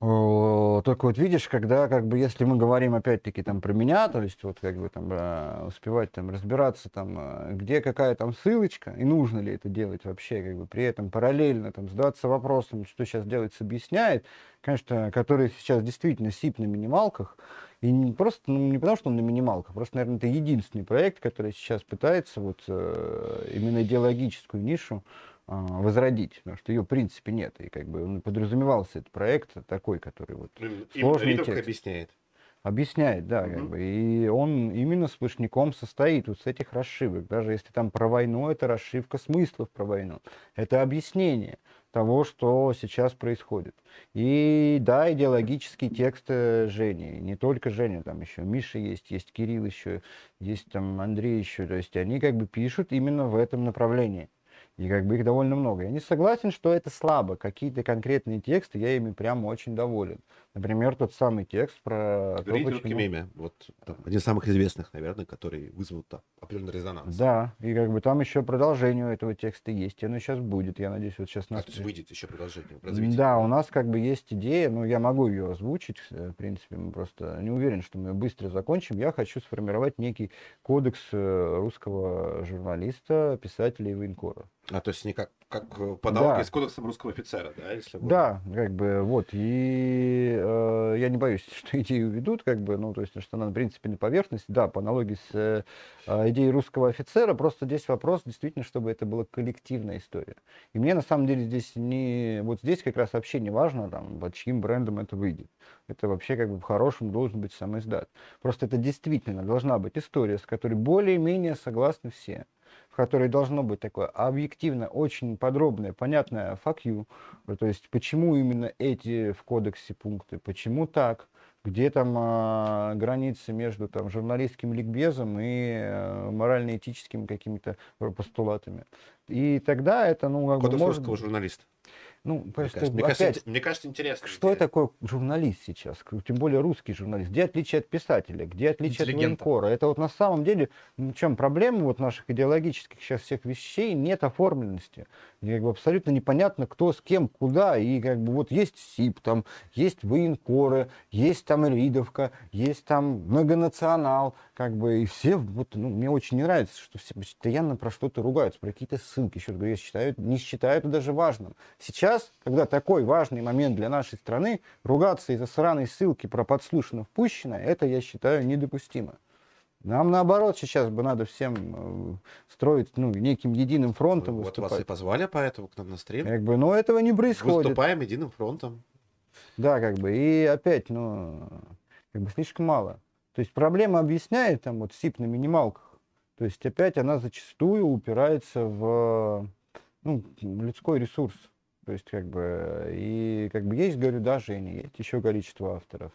Только вот видишь, когда, как бы, если мы говорим опять-таки там про меня, то есть вот как бы там э, успевать там разбираться там, э, где какая там ссылочка, и нужно ли это делать вообще, как бы при этом параллельно там задаться вопросом, что сейчас делается, объясняет, конечно, который сейчас действительно сип на минималках, и не просто, ну, не потому, что он на минималках, просто, наверное, это единственный проект, который сейчас пытается вот э, именно идеологическую нишу а, возродить, потому что ее в принципе нет. И как бы он подразумевался этот проект такой, который вот Именно Сложный текст. объясняет. объясняет, да, как Мгм. бы. И он именно сплошняком состоит вот с этих расшивок. Даже если там про войну, это расшивка смыслов про войну. Это объяснение того, что сейчас происходит. И да, идеологические тексты Жени. Не только Женя, там еще Миша есть, есть Кирилл еще, есть там Андрей еще. То есть они как бы пишут именно в этом направлении. И как бы их довольно много. Я не согласен, что это слабо. Какие-то конкретные тексты, я ими прямо очень доволен. Например, тот самый текст про Говорите почему- имя. Вот там, один из самых известных, наверное, который вызвал там, определенный резонанс. Да, и как бы там еще продолжение у этого текста есть, и оно сейчас будет. Я надеюсь, вот сейчас А, нас... то есть выйдет еще продолжение. развитие. Да, у нас как бы есть идея, ну, я могу ее озвучить, э, в принципе, мы просто не уверен, что мы ее быстро закончим. Я хочу сформировать некий кодекс э, русского журналиста, писателя и военкора. А, то есть не как, как э, по аналогии Да. с кодексом русского офицера, да? Если вот- Да, как бы вот, и э, я не боюсь, [laughs] что идею ведут, как бы, ну, то есть, что она, в принципе, на поверхности, да, по аналогии с э, э, идеей русского офицера, просто здесь вопрос действительно, чтобы это была коллективная история. И мне, на самом деле, здесь не, вот здесь как раз вообще не важно, там, под чьим брендом это выйдет. Это вообще, как бы, в хорошем должен быть сам издат. Просто это действительно должна быть история, с которой более-менее согласны все в которой должно быть такое объективно, очень подробное, понятное fuck you, Ну, то есть почему именно эти в кодексе пункты, почему так, где там а, границы между там журналистским ликбезом и э, морально-этическими какими-то постулатами. И тогда это, ну, как бы, может журналиста. Ну, Мне кажется, мне, опять, кажется, ин- мне кажется, интересно. что такое журналист сейчас? Тем более русский журналист. Где отличие от писателя? Где отличие от военкора? Это вот на самом деле, ну, в чем проблема вот наших идеологических сейчас всех вещей? Нет оформленности. И как бы абсолютно непонятно, кто с кем, куда. И как бы вот есть СИП, там есть военкоры, есть там Ридовка, есть там многонационал. Как бы и все, вот, ну, мне очень не нравится, что все постоянно про что-то ругаются, про какие-то ссылки. Еще раз говорю, я считаю, не считаю это даже важным. Сейчас, когда такой важный момент для нашей страны, ругаться из-за сраной ссылки про подслушано впущено, это, я считаю, недопустимо. Нам наоборот сейчас бы надо всем э, строить ну, неким единым фронтом Вот вас и выступать. позвали поэтому к нам на стрим. Как бы, но этого не происходит. Выступаем единым фронтом. Да, как бы. И опять, ну, как бы слишком мало. То есть проблема объясняет там вот СИП на минималках. То есть опять она зачастую упирается в ну, людской ресурс. То есть как бы и как бы есть, говорю, да, Женя, есть еще количество авторов.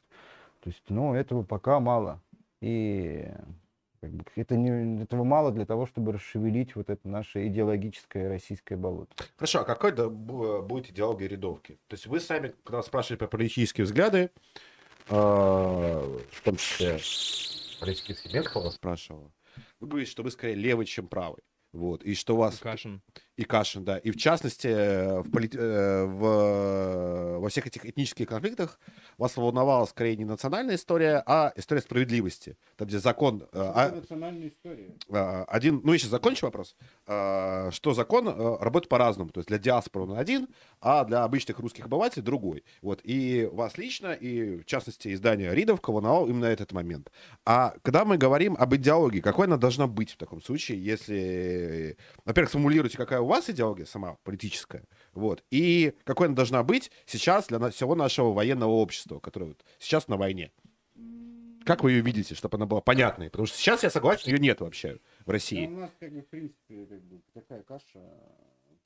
То есть, ну, этого пока мало. И как бы, это не, этого мало для того, чтобы расшевелить вот это наше идеологическое российское болото. Хорошо, а какой да, бу- будет идеология рядовки? То есть вы сами, когда спрашивали про политические взгляды, э, в том числе Политический сегмент вас спрашивал, вы говорите, что вы скорее левый, чем правый. Вот, и что у вас... Кашин. И Кашин, да. И в частности, э, в, полит- э, в во всех этих этнических конфликтах вас волновала скорее не национальная история, а история справедливости. Там, где закон... э, а- национальная история. один, ну, я сейчас закончу вопрос, что закон э, работает по-разному. То есть для диаспоры он один, а для обычных русских обывателей другой. Вот. И вас лично, и в частности издание Ридовка волновал именно этот момент. А когда мы говорим об идеологии, какой она должна быть в таком случае, если, во-первых, сформулируйте, какая у вас идеология сама политическая, вот, и какой она должна быть сейчас для всего нашего военного общества, которое вот сейчас на войне. Как вы ее видите, чтобы она была понятной? Потому что сейчас я согласен, ее нет вообще в России. у нас, как бы, в принципе, как бы, такая каша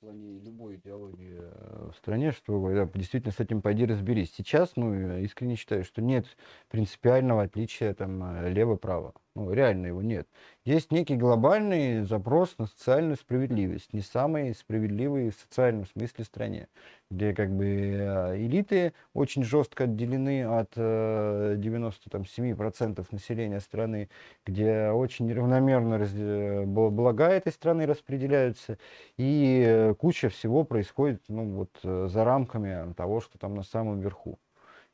в плане любой идеологии э, в стране, что да, действительно с этим пойди разберись. Сейчас, ну, я искренне считаю, что нет принципиального отличия там э, лево-право. Ну, реально его нет. Есть некий глобальный запрос на социальную справедливость, не самый справедливый в социальном смысле стране, где как бы э, элиты очень жестко отделены от э, 97% населения страны, где очень неравномерно раз- э, бл- блага этой страны распределяются, и э, куча всего происходит ну, вот, э, за рамками того, что там на самом верху.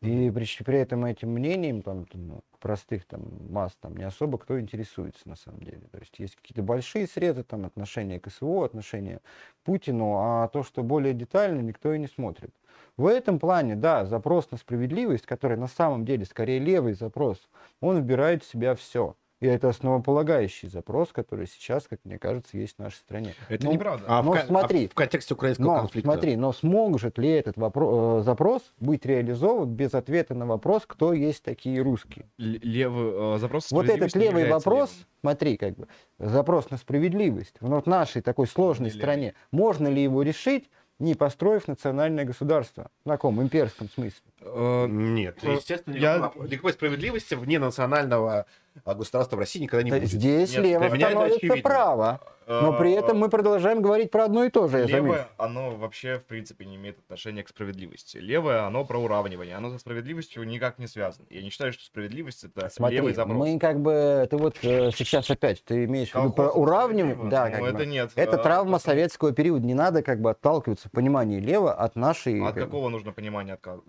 И при, при этом этим мнением там, ну, простых там, масс там, не особо кто интересуется на самом деле. То есть есть какие-то большие среды, там, отношения к СВО, отношения к Путину, а то, что более детально, никто и не смотрит. В этом плане, да, запрос на справедливость, который на самом деле скорее левый запрос, он вбирает в себя все. И это основополагающий запрос, который сейчас, как мне кажется, есть в нашей стране. Это Ну, неправда. А, Но в, а смотри, в контексте украинского Но конфликта. смотри, но сможет ли этот вопро- э, запрос быть реализован без ответа на вопрос, кто есть такие русские? Левый э, запрос Вот этот левый вопрос, левым. смотри, как бы, запрос на справедливость в нашей такой сложной левый. стране, можно ли его решить, не построив национальное государство? В таком имперском смысле. Э, Нет, Э, естественно, я- никакой- справедливости вне национального а, государства в России никогда не Да, будет. Здесь Нет, лево становится право, но при э, этом мы продолжаем говорить про одно и то же, я заметил. Левое, оно вообще, в принципе, не имеет отношения к справедливости. Левое, оно про уравнивание. Оно со справедливостью никак не связано. Я не считаю, что справедливость это Смотри, левый запрос. мы как бы, ты вот сейчас опять, ты имеешь в виду про уравнивание, да, Ну, как это бы. нет. Это травма это- советского периода. Не надо как бы отталкиваться в понимании лева от нашей... От какого нужно понимания отка-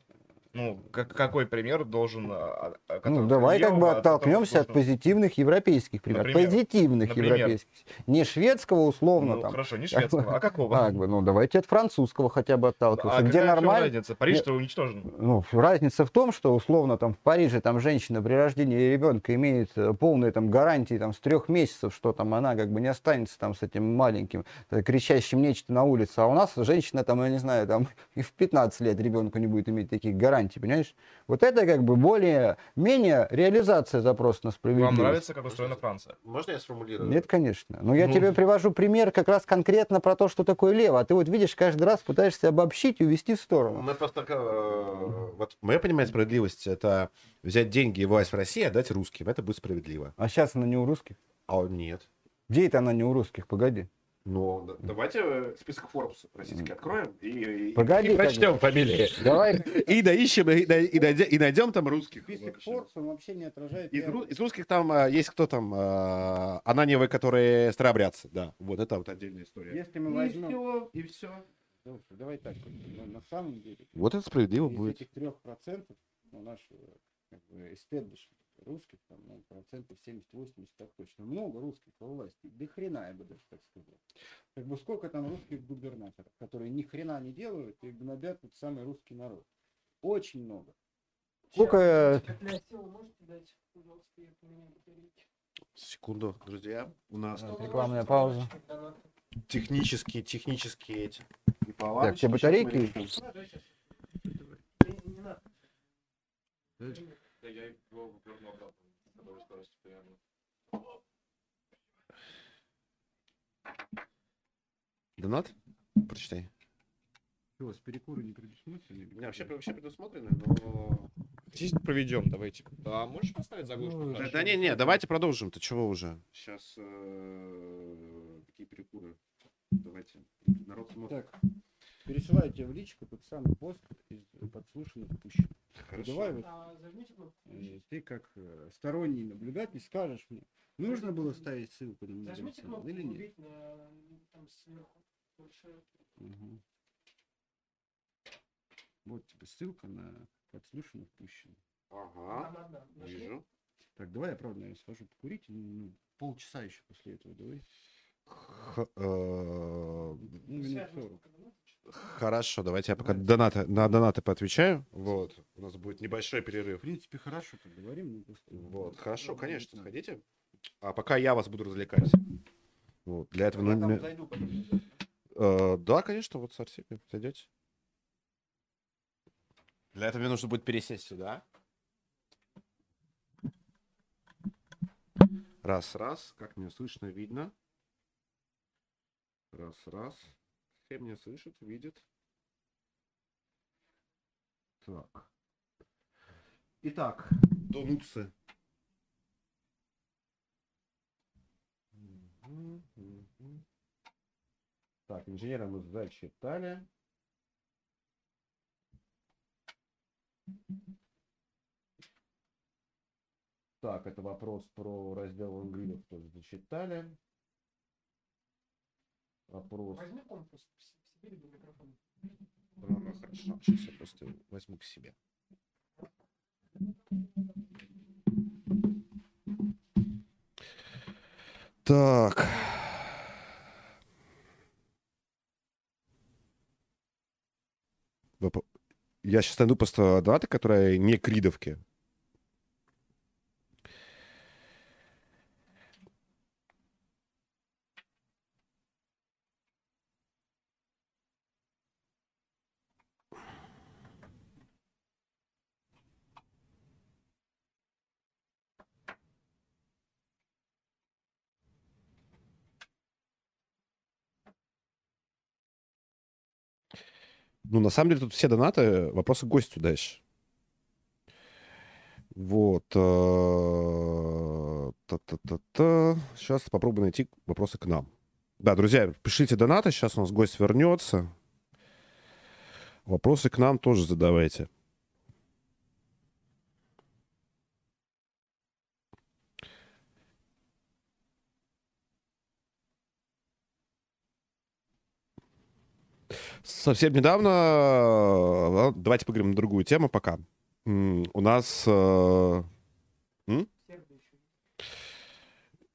отталкиваться? Ну, как, какой пример должен... а, а, Ну, давай как бы от оттолкнемся от позитивных европейских примеров. Например? Позитивных Например? европейских. Не шведского условно Ну, там. хорошо, не шведского, а какого? Как бы, ну давайте от французского хотя бы отталкиваться. а где какая нормально. разница? Париж-то уничтожен. Ну, разница в том, что условно там в Париже там женщина при рождении ребенка имеет э, полные там гарантии там с трех месяцев, что там она как бы не останется там с этим маленьким э, кричащим нечто на улице, а у нас женщина там, я не знаю, там [laughs] и в 15 лет ребенку не будет иметь таких гарантий, понимаешь? Вот это как бы более-менее реализация запроса на Вам справедливость. нравится, как устроена Франция? Можно я сформулирую? Нет, конечно. Но я Ну. тебе привожу пример как раз конкретно про то, что такое лево. А ты вот видишь, каждый раз пытаешься обобщить и увести в сторону. Мы просто, э, вот мое понимание справедливости это взять деньги и власть в России и отдать русским. Это будет справедливо. А сейчас она не у русских. А нет. Где это она не у русских? Погоди. Ну, да- давайте список Forbes российский откроем и, и- Погоди, и прочтем фамилии. Давай. [laughs] И доищем, и, и найдем, и найдем там русских. он вообще не отражает. Из, ру- из русских там э, есть кто там, э, Ананьевы, которые старообрядцы, да. Вот это вот отдельная история. Если мы И возьмем... все, и все. Слушай, давай так, на самом деле, Вот это справедливо из будет. этих трех процентов, ну, нашего, как бы, русских, там, ну, процентов 70-80 так точно. Много русских во власти. До хрена, я бы даже так сказал. Как бы сколько там русских губернаторов, которые ни хрена не делают и гнобят вот самый русский народ. Очень много. Сколько... Секунду, друзья. У нас Рекламная пауза. технические, технические эти Так, мы батарейки? решим. Донат? Прочитай. С перекуры не предусмотрены? Меня вообще, вообще предусмотрено, но... Здесь проведем, давайте. А можешь поставить заглушку? Ну, Да, да не, не, давайте продолжим. Ты чего уже? Сейчас какие перекуры? Давайте. Народ смотрит. Так, пересылаю тебе в личку тот самый пост из подслушанных пущу. Хорошо. Давай вот э, ты как э, сторонний наблюдатель скажешь мне, нужно было ставить ссылку на или нет? Там. Большая. Мгм. Вот тебе ссылка на подслушано впущено. Ага, вижу. Так, давай я, правда, наверное, схожу покурить. ну, полчаса еще после этого, давай. Х- э, Ну, минут 40. Хорошо, давайте я пока донаты, на донаты поотвечаю. Вот, у нас будет небольшой В перерыв. принципе, хорошо, так говорим. ну, просто- Вот, хорошо, Ну, конечно, сходите. А пока я вас буду развлекать. Вот, для этого... ну, мне- зайду потом. Э, да, конечно, вот с Арсением зайдете. Для этого мне нужно будет пересесть сюда. Раз, раз. Как меня слышно, видно. Раз, раз. Все меня слышат, видят. Так. Итак, мгм. Так, инженера мы зачитали. Так, это вопрос про раздел ангридов тоже зачитали. Вопрос. Возьми конкурс себе либо микрофон. Ну, хорошо, сейчас я просто возьму к себе. Так. Я сейчас найду просто даты, которые не кридовки. Ну, на самом деле, тут все донаты, вопросы к гостю дальше. Вот. э, Та-та-та-та. Сейчас попробую найти вопросы к нам. Да, друзья, пишите донаты, сейчас у нас гость вернется. Вопросы к нам тоже задавайте. Совсем недавно, э, давайте поговорим на другую тему пока. У нас... э.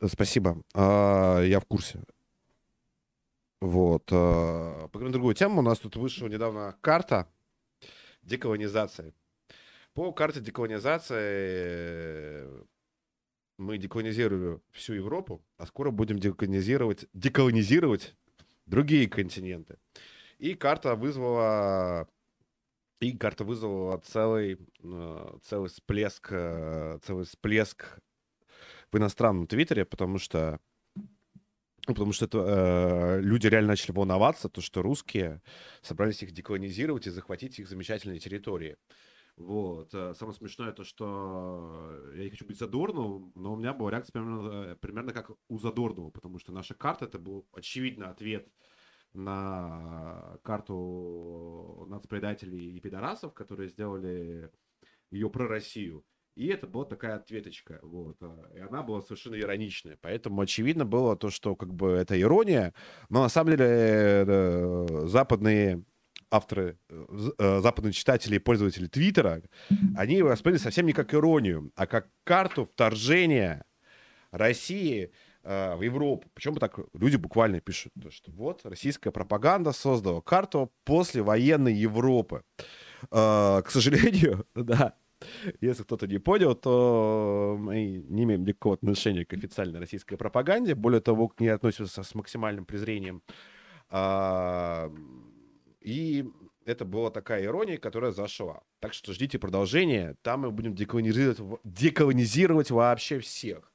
Спасибо, А, я в курсе. Вот. э, Поговорим на другую тему. У нас тут вышла недавно карта деколонизации. По карте деколонизации мы деколонизировали всю Европу, а скоро будем деколонизировать, деколонизировать другие континенты. И карта вызвала и карта вызвала целый, э, целый всплеск, э, целый всплеск в иностранном твиттере, потому что потому что это, э, люди реально начали волноваться, то, что русские собрались их деколонизировать и захватить их замечательные территории. Вот. э, Самое смешное то, что я не хочу быть Задорновым, но у меня была реакция примерно, э, примерно как у Задорнова, потому что наша карта это был очевидно ответ на карту нацпредателей и пидорасов, которые сделали ее про Россию. И это была такая ответочка, вот. И она была совершенно ироничная. Поэтому очевидно было то, что как бы это ирония, но на самом деле э, западные авторы, э, э, западные читатели и пользователи Твиттера, они восприняли совсем не как иронию, а как карту вторжения России э, в Европу. Причем так люди буквально пишут, то, что вот российская пропаганда создала карту послевоенной Европы. Э, К сожалению, [laughs] да, если кто-то не понял, то мы не имеем никакого отношения к официальной российской пропаганде. Более того, к ней относимся с максимальным презрением. А, И это была такая ирония, которая зашла. Так что ждите продолжения. Там мы будем деколонизировать, деколонизировать вообще всех.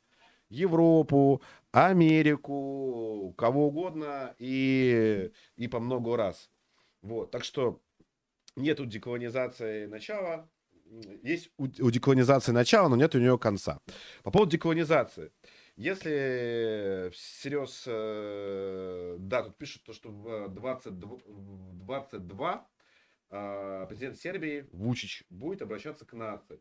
Европу, Америку, кого угодно и, и по много раз. Вот, так что нету деколонизации начала, есть у, у деколонизации начала, но нет у нее конца. По поводу деколонизации. Если всерьез, э, да, тут пишут, то, что в 22, в 22 э, президент Сербии Вучич будет обращаться к нации.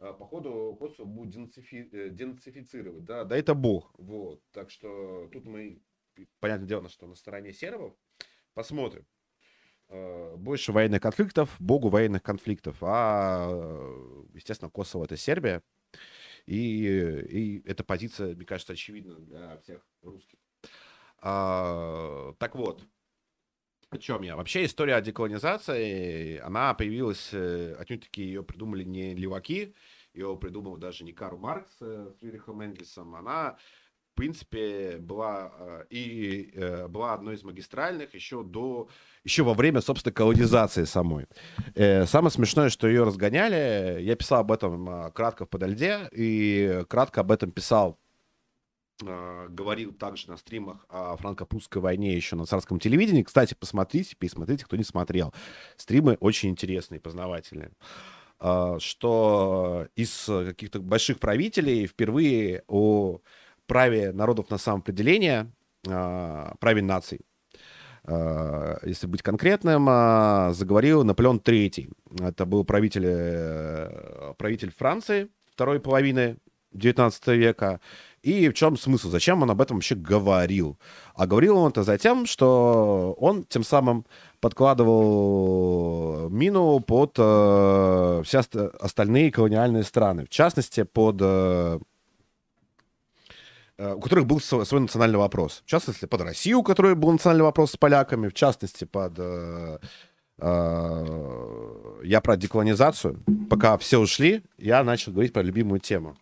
Э, По ходу Косово будет денацифи- э, денацифицировать. Да, да это бог. Вот. Так что тут мы, понятное дело, что на стороне сербов. Посмотрим. э, больше военных конфликтов, богу военных конфликтов. А, естественно, Косово — это Сербия. И, и эта позиция, мне кажется, очевидна для всех русских. А, так вот, о чем я? Вообще история о деколонизации, она появилась, э, отнюдь-таки ее придумали не леваки, ее придумал даже не Карл Маркс э, с Фридрихом Энгельсом, она в принципе, была э, и э, была одной из магистральных еще до, еще во время, собственно, колонизации самой. Самое смешное, что ее разгоняли, я писал об этом кратко в «Подо и кратко об этом писал говорил также на стримах о франко-прусской войне еще на царском телевидении. Кстати, посмотрите, пересмотрите, кто не смотрел. Стримы очень интересные, познавательные. Э, Что из каких-то больших правителей впервые о праве народов на самоопределение, э, праве наций, э, если быть конкретным, э, заговорил Наполеон III. Это был правитель, э, правитель Франции второй половины 19 века. И в чем смысл? Зачем он об этом вообще говорил? А говорил он это за тем, что он тем самым подкладывал мину под э, все ост- остальные колониальные страны. В частности, под... э, э, у которых был свой национальный вопрос. В частности, под Россию, у которой был национальный вопрос с поляками. В частности, под... э, э, я про деколонизацию. Пока все ушли, я начал говорить про любимую тему.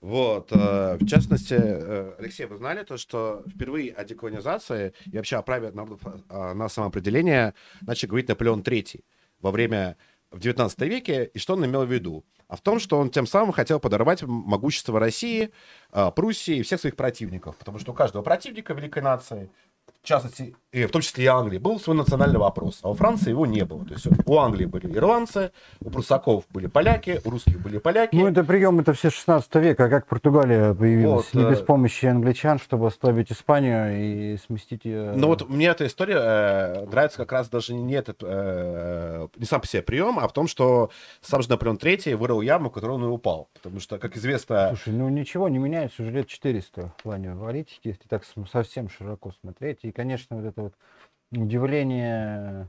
Вот, э, в частности, э, Алексей, вы знали то, что впервые о деколонизации и вообще о праве народов э, на самоопределение начал говорить Наполеон III во время в 19 веке, и что он имел в виду? А в том, что он тем самым хотел подорвать могущество России, э, Пруссии и всех своих противников, потому что у каждого противника великой нации, в частности, и в том числе и Англии, был свой национальный вопрос, а у Франции его не было. То есть у Англии были ирландцы, у прусаков были поляки, у русских были поляки. Ну, это прием, это все 16 века, а как Португалия появилась? Вот, Не без э, помощи англичан, чтобы ослабить Испанию и сместить ее... Ну вот мне эта история э, нравится как раз даже не этот, э, не сам по себе прием, а в том, что сам же Наполеон III вырыл яму, в которую он и упал. Потому что, как известно, Слушай, ну ничего не меняется уже лет 400 в плане политики, если так совсем широко смотреть. И, конечно, вот это вот удивление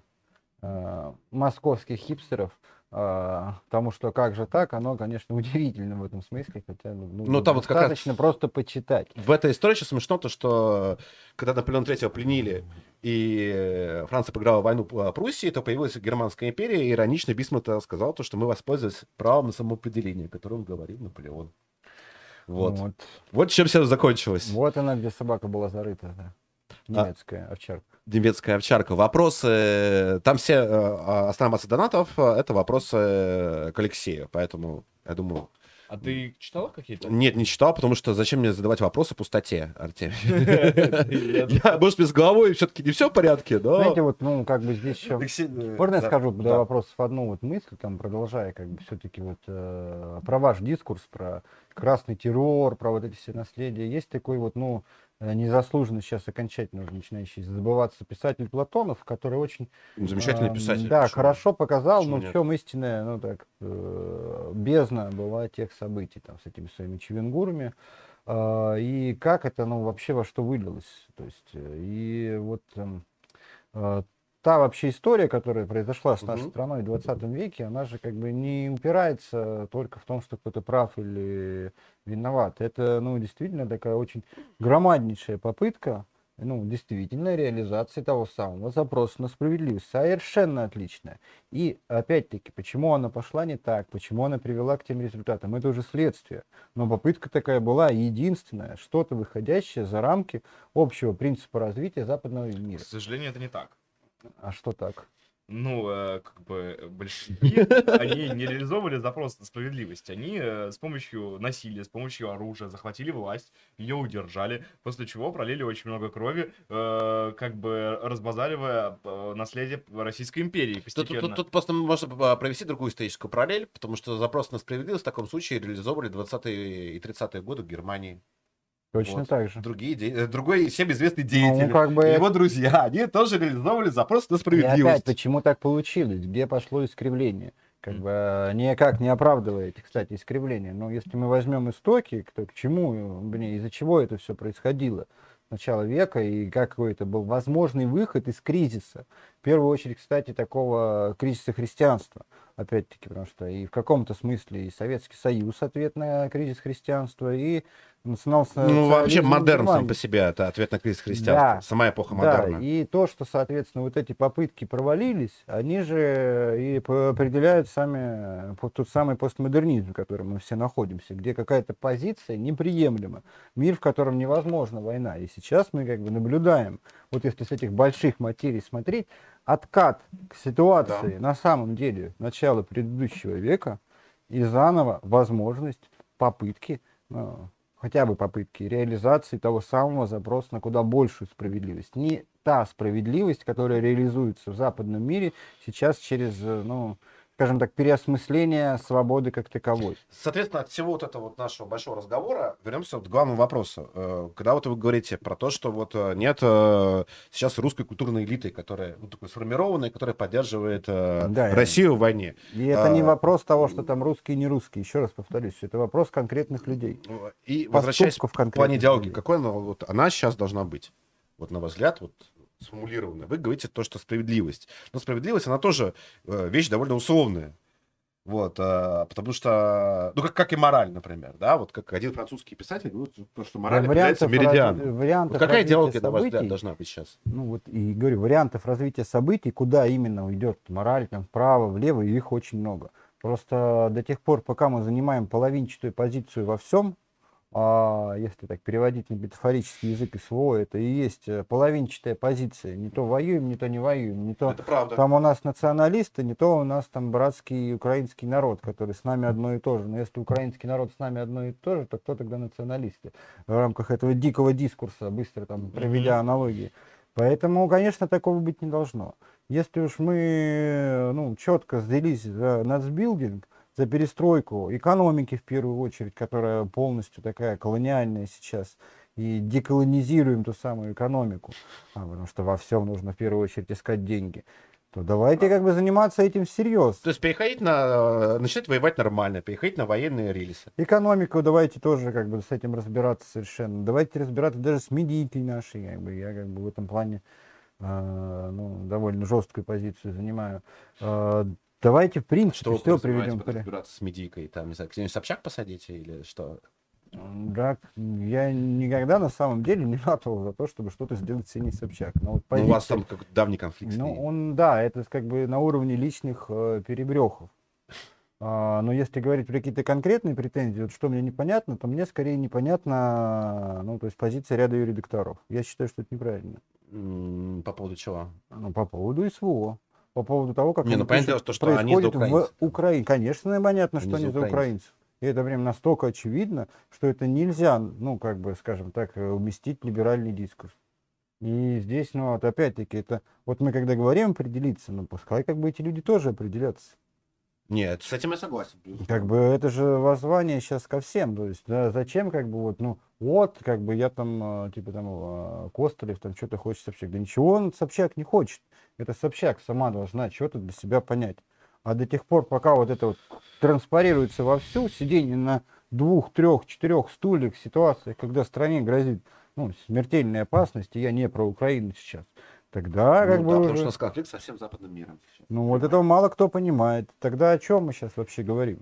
э, московских хипстеров э, тому, что как же так, оно, конечно, [laughs] удивительно в этом смысле, хотя ну, Ну, там вот как раз- достаточно просто почитать. в этой истории еще смешно то, что когда Наполеон III пленили, и Франция проиграла войну э, Пруссии, то появилась Германская империя, и иронично Бисмарк сказал то, что мы воспользовались правом на самоопределение, о котором говорил Наполеон. Вот. Вот. Вот чем все закончилось. Вот она, где собака была зарыта, да. Немецкая овчарка. немецкая овчарка. Вопросы, там все, э, а, основная масса донатов, э, это вопросы э, к Алексею, поэтому, я думаю, А ты читал какие-то? нет, не читал, потому что зачем мне задавать вопросы пустоте, Артемий? [laughs] Я, может, без головой все-таки не все в порядке, но... Знаете, вот, ну, как бы здесь еще... Э, Можно я да, скажу до да. вопросов одну вот мысль, там, продолжая, как бы, все-таки вот э, про ваш дискурс, про красный террор, про вот эти все наследия. Есть такой вот, ну, э, незаслуженно сейчас окончательно уже начинающий забываться писатель Платонов, который очень... Замечательный эм, писатель. Да, почему? хорошо показал, Почему но нет? в чем истинная, ну, так, э, бездна была тех событий, там, с этими своими чевенгурами. А, и как это, ну, вообще во что вылилось. То есть, э, и вот эм, а, та вообще история, которая произошла с нашей Мгм. страной в 20 веке, она же как бы не упирается только в том, что кто-то прав или виноват. Это, ну, действительно такая очень громаднейшая попытка, ну, действительно, реализации того самого запроса на справедливость. Совершенно отличная. И, опять-таки, почему она пошла не так, почему она привела к тем результатам, это уже следствие. Но попытка такая была единственная, что-то выходящее за рамки общего принципа развития западного мира. К сожалению, это не так. А что так? Ну, э, как бы э, большевики, [laughs] они не реализовывали запрос на справедливость. Они э, с помощью насилия, с помощью оружия захватили власть, ее удержали, после чего пролили очень много крови, э, как бы разбазаривая наследие Российской империи Тут, постепенно. тут- тут просто можно провести другую историческую параллель, потому что запрос на справедливость в таком случае реализовывали 20-е и 30-е годы в Германии. Точно Вот. так же. Другие, де- э, другой всем известный деятель. Ну, как бы... Его друзья, [laughs] они тоже реализовывали запрос на И опять, справедливость. почему так получилось? Где пошло искривление? Как бы э, никак не оправдываете, кстати, искривление. Но если мы возьмем истоки, то к чему, э, из-за чего это все происходило, начала века и какой это был возможный выход из кризиса. В первую очередь, кстати, такого кризиса христианства. Опять-таки, потому что и в каком-то смысле и Советский Союз ответ на кризис христианства, и национал Ну, вообще модерн сам по себе, это ответ на кризис христианства. Да. Сама эпоха Да, модерна. и то, что, соответственно, вот эти попытки провалились, они же и по- определяют сами, по- тот самый постмодернизм, в котором мы все находимся, где какая-то позиция неприемлема, мир, в котором невозможна война. И сейчас мы как бы наблюдаем, вот если с этих больших материй смотреть, откат к ситуации на самом деле начала предыдущего века и заново возможность попытки, ну, хотя бы попытки реализации того самого запроса на куда большую справедливость. Не та справедливость, которая реализуется в западном мире сейчас через, э, ну, скажем так, переосмысление свободы как таковой. Соответственно, от всего вот этого вот нашего большого разговора вернемся вот к главному вопросу. Э, Когда вот вы говорите про то, что вот э, нет э, сейчас русской культурной элиты, которая ну, такой сформированной, которая поддерживает Да, Россию в войне. И это не А, вопрос того, что там русские и не русские. Еще раз повторюсь, это вопрос конкретных людей. И возвращаясь в Поступков плане диалоги, какой она, вот, она сейчас должна быть? Вот на ваш взгляд, вот сформулированная. Вы говорите то, что справедливость. Но справедливость, она тоже э, вещь довольно условная. Вот, э, потому что, ну, как, как и мораль, например, да, вот как один французский писатель говорит, что- что мораль определяется Вариантов меридианом. вариантов Вот какая идеология, на ваш взгляд, должна быть сейчас? ну вот и говорю, вариантов развития событий, куда именно уйдет мораль, там, вправо, влево, их очень много. Просто до тех пор, пока мы занимаем половинчатую позицию во всем, а если так переводить на метафорический язык СВО, это и есть э, половинчатая позиция. Не то воюем, не то не воюем, не то Это правда. там у нас националисты, не то у нас там братский украинский народ, который с нами одно и то же. Но если украинский народ с нами одно и то же, то кто тогда националисты? В рамках этого дикого дискурса, быстро там проведя аналогии. Поэтому, конечно, такого быть не должно. Если уж мы ну, четко взялись за нацбилдинг, за перестройку экономики в первую очередь, которая полностью такая колониальная сейчас, и деколонизируем ту самую экономику, а, потому что во всем нужно в первую очередь искать деньги, то давайте как бы заниматься этим всерьез. То есть переходить на... э, Начать воевать нормально, переходить на военные рельсы. Экономику давайте тоже как бы с этим разбираться совершенно. Давайте разбираться даже с медийкой нашей. Как бы. Я как бы в этом плане э, ну, довольно жесткую позицию занимаю. Э, давайте в принципе Что все приведем разбираться с медийкой? Там, не знаю, где-нибудь Собчак посадите или что? Да, я никогда на самом деле не ратовал за то, чтобы что-то сделать с Сеней Собчак. Но вот Ну, у вас позиция- там какой-то давний конфликт. Ну, он, да, это как бы на уровне личных э, перебрехов. А, но если говорить про какие-то конкретные претензии, вот что мне непонятно, то мне скорее непонятно, ну, то есть позиция ряда юридокторов. Я считаю, что это неправильно. По поводу чего? Ну, по поводу СВО. По поводу того, как Не, они ну, дело, что они за происходит в украинцев. Украине. Конечно, понятно, что Они за они за украинцев. И это прям настолько очевидно, что это нельзя, ну, как бы, скажем так, э, уместить в либеральный дискурс. И здесь, ну, вот опять-таки, это, вот мы когда говорим определиться, ну, пускай как бы эти люди тоже определятся. Нет, с этим я согласен. Как бы это же воззвание сейчас ко всем. То есть, да, зачем, как бы, вот, ну, вот, как бы я там, э, типа там, э, Костылев, там, что-то хочет Собчак. Да ничего он Собчак не хочет. Это Собчак сама должна что-то для себя понять. А до тех пор, пока вот это вот транспарируется вовсю, сидение на двух, трех, четырех стульях в ситуациях, когда стране грозит ну, смертельная опасность, и я не про Украину сейчас, тогда как ну, бы да, уже... потому что у нас конфликт со всем западным миром. Ну вот этого мало кто понимает. Тогда о чем мы сейчас вообще говорим?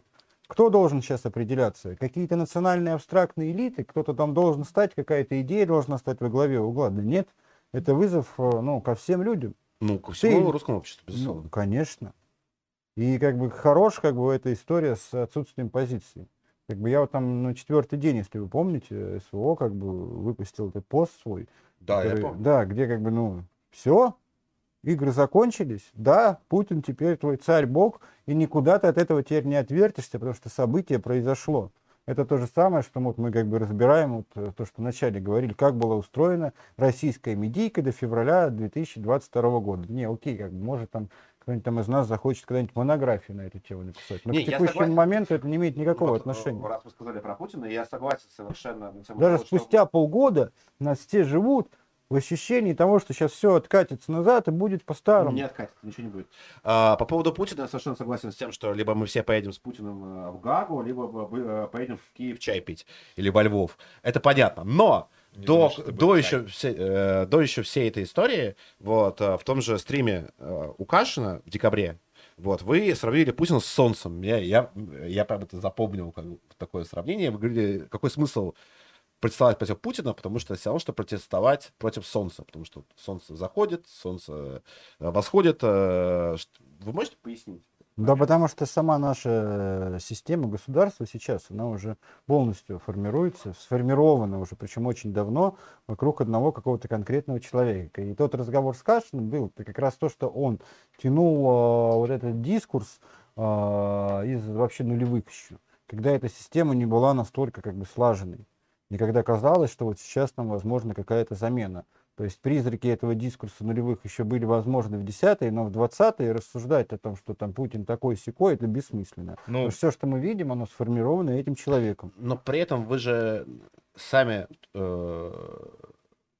Кто должен сейчас определяться? Какие-то национальные абстрактные элиты? Кто-то там должен стать, какая-то идея должна стать во главе угла? Да нет, это вызов э, ну, ко всем людям. Ну, ко всему Ты- русскому обществу, безусловно. Ну, конечно. И как бы хорош как бы эта история с отсутствием позиции. Как бы я вот там на четвертый день, если вы помните, СВО как бы выпустил этот пост свой, да, я который- помню. Да, где как бы, ну, все, игры закончились, да, Путин теперь твой царь-бог, и никуда ты от этого теперь не отвертишься, потому что событие произошло. Это то же самое, что вот мы как бы разбираем вот э, то, что вначале говорили, как была устроена российская медийка до февраля 2022 года. Не, окей, как бы, может там кто-нибудь там из нас захочет когда-нибудь монографию на эту тему написать. Но Не, к текущему согласен. моменту это не имеет никакого Вот, э, отношения. Раз вы сказали про Путина, я согласен совершенно. Даже того, что- спустя полгода нас все живут в ощущении того, что сейчас все откатится назад и будет по-старому. Не откатится, ничего не будет. А, по поводу Путина я совершенно согласен с тем, что либо мы все поедем с Путиным э, в Гагу, либо э, поедем в Киев чай пить или во Львов. Это понятно. Но Не до, думаю, до, еще все- э, до еще всей этой истории, вот, э, в том же стриме э, у Кашина в декабре, вот, вы сравнили Путина с Солнцем. Я, я, я прям это запомнил, как такое сравнение. Вы говорили, какой смысл протестовать против Путина, потому что все равно, что протестовать против Солнца, потому что Солнце заходит, Солнце э, восходит. э, Вы можете пояснить? Да, потому что сама наша э, система государства сейчас, она уже полностью формируется, сформирована уже, причем очень давно, вокруг одного какого-то конкретного человека. И тот разговор с Кашиным был это как раз то, что он тянул э, вот этот дискурс э, из вообще нулевых еще, когда эта система не была настолько как бы слаженной. И когда казалось, что вот сейчас там возможна какая-то замена. То есть призраки этого дискурса нулевых еще были возможны в 10-е, но в 20-е рассуждать о том, что там Путин такой секой, это бессмысленно. Ну, все, что мы видим, оно сформировано этим человеком. Но при этом вы же сами э,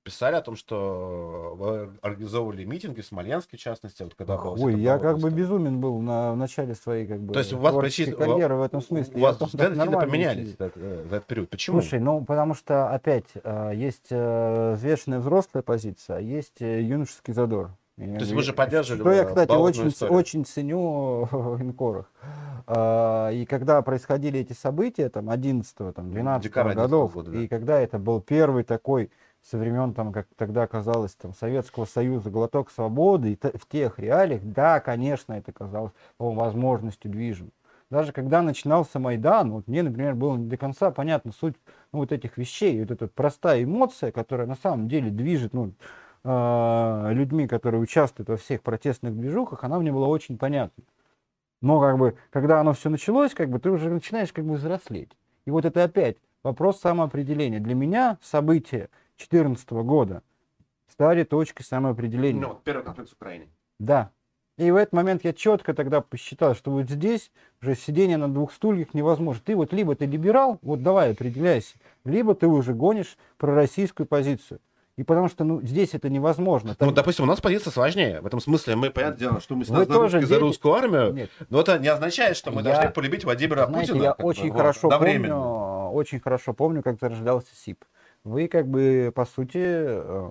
писали о том, что вы организовывали митинги в Смоленске, в частности, вот когда Ой, вся я как бы безумен был на в начале своей как бы То есть у вас почти- карьеры в этом смысле. У вас взгляды сильно поменялись за, этот- э, за этот период. Почему? Слушай, ну потому что опять э, есть э, взвешенная взрослая позиция, а есть э, юношеский задор. То есть вы же поддерживали Что я, э, кстати, очень, историю. очень ценю в инкорах. И когда происходили эти события, там, 11 там, 12 Декабря 11-го годов, года, да. и когда это был первый такой со времен, там, как тогда казалось, там, Советского Союза, глоток свободы, и в тех реалиях, да, конечно, это казалось возможностью движем. Даже когда начинался Майдан, вот мне, например, было не до конца понятна суть ну, вот этих вещей, вот эта простая эмоция, которая на самом деле движет ну, э, людьми, которые участвуют во всех протестных движухах, она мне была очень понятна. Но как бы, когда оно все началось, как бы ты уже начинаешь как бы взрослеть. И вот это опять вопрос самоопределения. Для меня события 2014 года стали точкой самоопределения. Ну, вот первый конфликт с Украиной. Да. И в этот момент я четко тогда посчитал, что вот здесь уже сидение на двух стульях невозможно. Ты вот либо ты либерал, вот давай определяйся, либо ты уже гонишь пророссийскую позицию. И потому что ну, здесь это невозможно. Ну, Там- допустим, у нас позиция сложнее. В этом смысле мы, понятное дело, что мы за, тоже за русскую армию, Нет, но это не означает, что мы Я- должны полюбить Владимира знаете, Путина. я бы, очень вот, хорошо одновременно. помню, очень хорошо помню, как зарождался СИП. Вы как бы, по сути, э,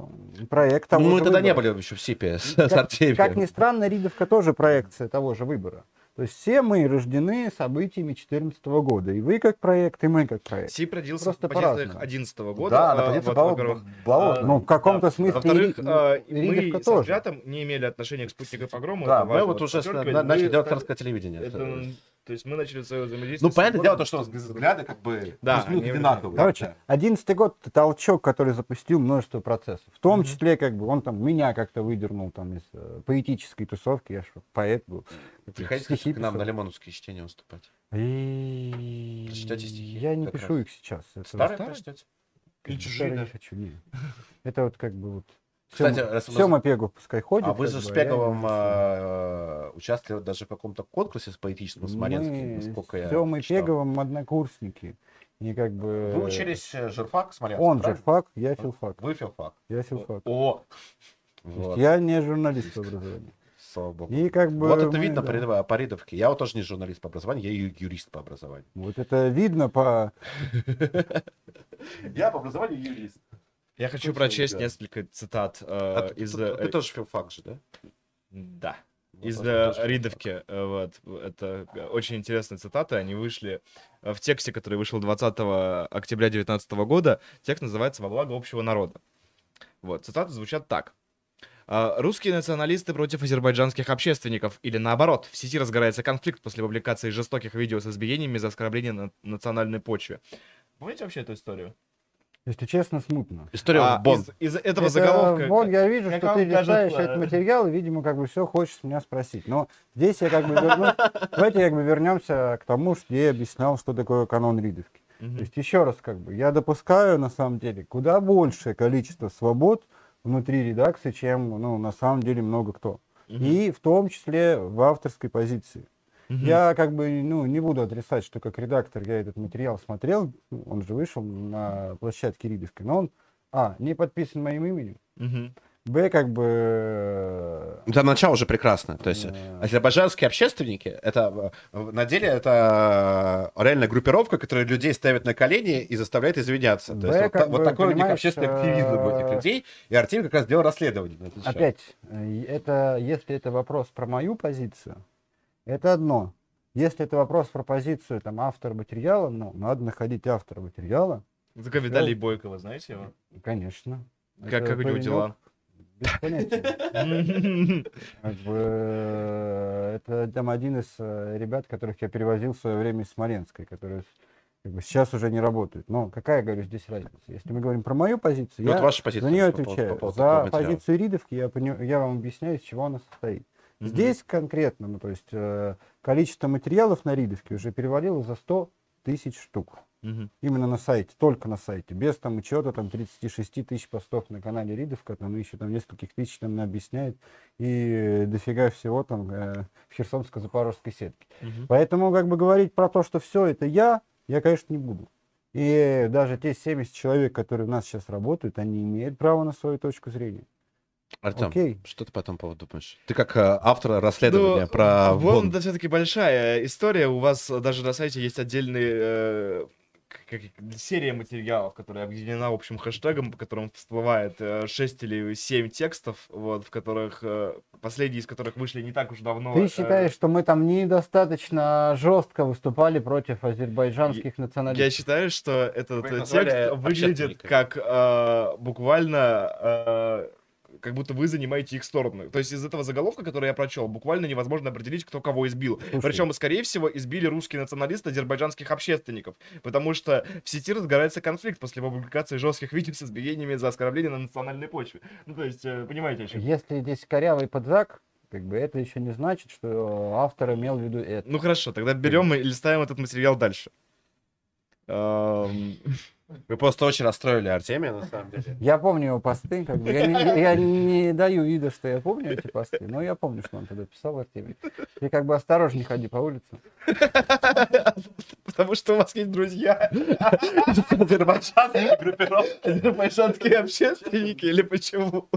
проект того Ну, мы тогда не выбора. были еще в СИПе с, Как- с Артемием. Как ни странно, Ридовка тоже проекция того же выбора. То есть все мы рождены событиями 2014 года. И вы как проект, и мы как проект. СИП родился Просто в позициях по-разному. 2011 года. Да, на а, позиции вот. Болотной. А, Ну, в каком-то да. смысле Во-вторых, а, мы Ридовка с тоже. взглядом не имели отношения к спутнику погрому. Да, мы вот уже на- начали делать телевидение. это, то есть мы начали свое взаимодействие. Ну, понятное дело, то, что взгляды как бы Да, одинаковые. Короче, одиннадцатый год это толчок, который запустил множество процессов. В том Мгм. числе, как бы, он там меня как-то выдернул там из э, поэтической тусовки. Я же поэт был. Приходите к нам на Лимоновские чтения выступать. И... Прочитайте стихи, Я не пишу раз. их сейчас. Это Старые старые? прочтете? Или чужие не хочу, не. Это вот как бы вот... Кстати, раз у нас- Сема Пегов пускай ходит. А вы же с а я Пеговым не э, участвовали даже в каком-то конкурсе с поэтическим Смоленским, Мы насколько я с Семой читал. Пеговым однокурсники. И как бы... Вы учились журфак Смоленский, Он правильно? фак, я филфак. Вы филфак. Я филфак. О! Вот, Я не журналист по образованию. слава богу. И как бы... Вот это мы, видно да. по рядовке. Я вот тоже не журналист по образованию, я юрист по образованию. Вот это видно по... [laughs] Я по образованию юрист. Я хочу прочесть да. несколько цитат э, А ты, из... ты- э, ты тоже филфак же, да? Да. Вот Из э, Ридовки. э, Вот. Это очень интересные цитаты. Они вышли в тексте, который вышел 20 октября 2019 года. Текст называется «Во благо общего народа». Вот. Цитаты звучат так. А, Русские националисты против азербайджанских общественников. Или наоборот, в сети разгорается конфликт после публикации жестоких видео с избиениями за оскорбление на национальной почве. Помните вообще эту историю? Если честно, смутно. История А, в Бонн. из, из этого Это, заголовка... Вот я вижу, что ты кажется, этот материал, и, видимо, как бы все хочешь меня спросить. Но здесь я как бы верну... Давайте как бы вернемся к тому, что я объяснял, что такое канон Ридовки. То есть еще раз, как бы, я допускаю, на самом деле, куда большее количество свобод внутри редакции, чем, ну, на самом деле, много кто. И в том числе в авторской позиции. Мгм. Я как бы, ну, не буду отрицать, что как редактор я этот материал смотрел, он же вышел на площадке Ридовки, но он, а, не подписан моим именем, Мгм. Б, как бы... э, Там начало уже прекрасно. То есть э, азербайджанские общественники, это э, на деле это э, реально группировка, которая людей ставит на колени и заставляет извиняться. То Б, есть вот, как та- вот бы, такой у них общественный активизм у этих э, людей. И Артем как раз делал расследование. Опять, э, это, если это вопрос про мою позицию, это одно. Если это вопрос про позицию там, автора материала, ну, надо находить автора материала, Только Виталий Бойкова, знаете его? конечно. Как, Это как у него дела? Без [laughs] э, это там один из э, ребят, которых я перевозил в свое время из Смоленска, и которые с- как бы, сейчас уже не работают. Но какая, говорю, здесь разница? Если мы говорим про мою позицию, Ну, я это ваша позиция за нее отвечаю. за позицию Ридовки я, я вам объясняю, из чего она состоит. Мгм. Здесь конкретно, ну, то есть э, количество материалов на Ридовке уже перевалило за 100 тысяч штук. Мгм. Именно на сайте, только на сайте, без там учета там 36 тысяч постов на канале Ридовка, там еще там нескольких тысяч там объясняет и дофига всего там э, в Херсонско-Запорожской сетке. Мгм. Поэтому как бы говорить про то, что все это я, я, конечно, не буду. И даже те 70 человек, которые у нас сейчас работают, они имеют право на свою точку зрения. Артем, Окей. что ты по этому поводу думаешь? Ты как э, автор расследования Ну, про Вон, Вон. это все-таки большая история. У вас даже на сайте есть отдельный э, как- серия материалов, которая объединена общим хэштегом, по которому всплывает 6 или 7 текстов, вот, в которых э, последние из которых вышли не так уж давно. Ты э, считаешь, что мы там недостаточно жестко выступали против азербайджанских Я националистов? считаю, что этот Вы э, текст выглядит как э, буквально э, как будто вы занимаете их сторону. То есть из этого заголовка, который я прочел, буквально невозможно определить, кто кого избил. Слушай, Причем, скорее всего, избили русские националисты азербайджанских общественников, потому что в сети разгорается конфликт после публикации жестких видео с избиениями за оскорбление на национальной почве. Ну, то есть, э, понимаете, о чем? Если здесь корявый подзак, как бы это еще не значит, что автор имел в виду это. Ну хорошо, тогда берем и листаем этот материал дальше. Эм, [laughs] Вы просто очень расстроили Артемия, на самом деле. Я помню его посты, как бы, я, не, я не даю вида, что я помню эти посты, но я помню, что он тогда писал Артемий. Ты как бы осторожней ходи по улице. Потому что у вас есть друзья. Азербайджанские группировки. Азербайджанские общественники или почему?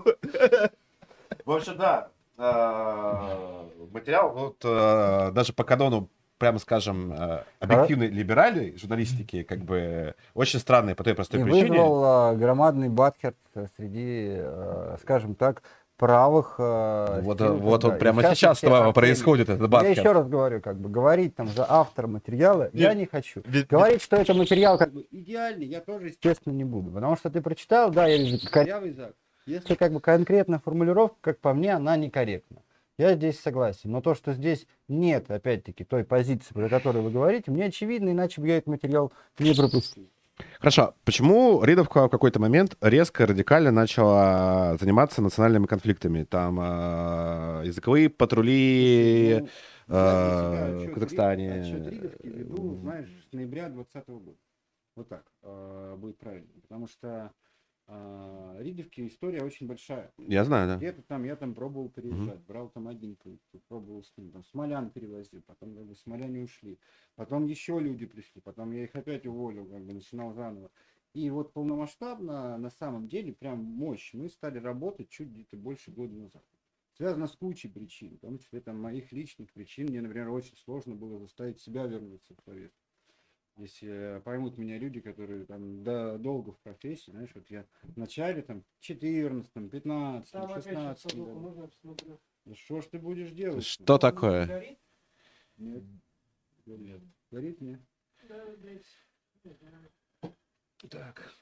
В общем, да. э, Материал, вот э, даже по канону, прямо скажем, э, объективной либеральной журналистики, как бы очень странный по той простой И причине. вызвал а, громадный батхерт э, среди, э, скажем так, правых... э, Вот, вот он прямо частности, сейчас Артемий. происходит этот Я баткер. еще раз говорю, как бы говорить там за автора материала я Вит- не хочу. Вит- Говорить, что это материал как бы идеальный, я тоже, естественно, не буду. Потому что ты прочитал, да, я вижу корявый зак. Если как бы конкретная формулировка, как по мне, она некорректна. Я здесь согласен. Но то, что здесь нет, опять-таки, той позиции, про которую вы говорите, мне очевидно, иначе бы я этот материал не пропустил. Хорошо, почему Ридовка в какой-то момент резко, радикально начала заниматься национальными конфликтами? Там э, языковые патрули, Ну, э, в Казахстане. Отчет Ридовки веду, знаешь, с ноября 2020 года. Вот так э, будет правильно. Потому что э, Ридовки история очень большая. Я знаю, да. Где-то там, я там пробовал переезжать, брал там один пункт, пробовал с ним, там Смолян перевозил, потом как бы Смоляне ушли, потом еще люди пришли, потом я их опять уволил, как бы начинал заново. И вот полномасштабно, на самом деле, прям мощь, мы стали работать чуть где-то больше года назад. Связано с кучей причин, в том числе там моих личных причин. Мне, например, очень сложно было заставить себя вернуться в повестку. Если поймут меня люди, которые там да, долго в профессии, знаешь, вот я в начале там 14, 15, Там опять 16. сейчас году. можно я посмотрю? Да что ж ты будешь делать? Что такое? Горит? Нет. Нет. Горит нет. Так.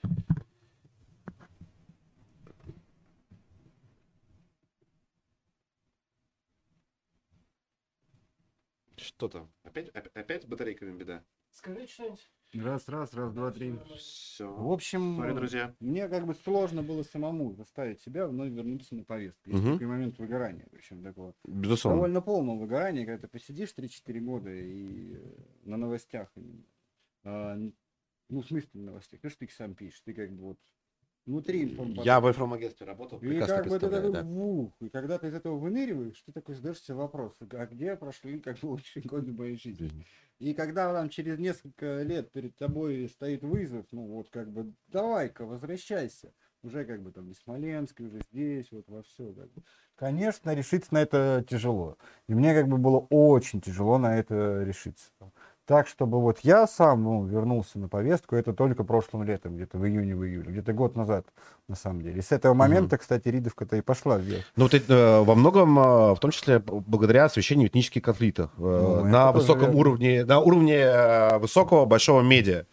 Что там? Опять, опять, опять с батарейками беда? Скажи что-нибудь. Раз, раз, раз, два, три. В Все. общем, Смотри, друзья. мне как бы сложно было самому заставить себя вновь вернуться на повестку. Есть Мгм. такой момент выгорания, причем такого Безусловно. довольно полного выгорания, когда ты посидишь 3-4 года и э, на новостях, именно. А, ну, в смысле на новостях, ты что ты их сам пишешь, ты как бы вот внутри. Я в информагентстве работал, И как бы ты такой да. вух, и когда ты из этого выныриваешь, ты такой задаешь себе вопрос, а где прошли как бы лучшие годы моей жизни? И когда там через несколько лет перед тобой стоит вызов, ну вот как бы давай-ка возвращайся, уже как бы там и Смоленск, и уже здесь, вот во все. Как бы. Конечно, решиться на это тяжело. И мне как бы было очень тяжело на это решиться. Так, чтобы вот я сам ну, вернулся на повестку, это только прошлым летом, где-то в июне, в июле, где-то год назад, на самом деле. И с этого момента, кстати, Ридовка-то и пошла вверх. Ну, вот, э, во многом, э, в том числе, благодаря освещению этнических конфликтов э, Ну, на высоком уровне, на уровне э, высокого большого медиа.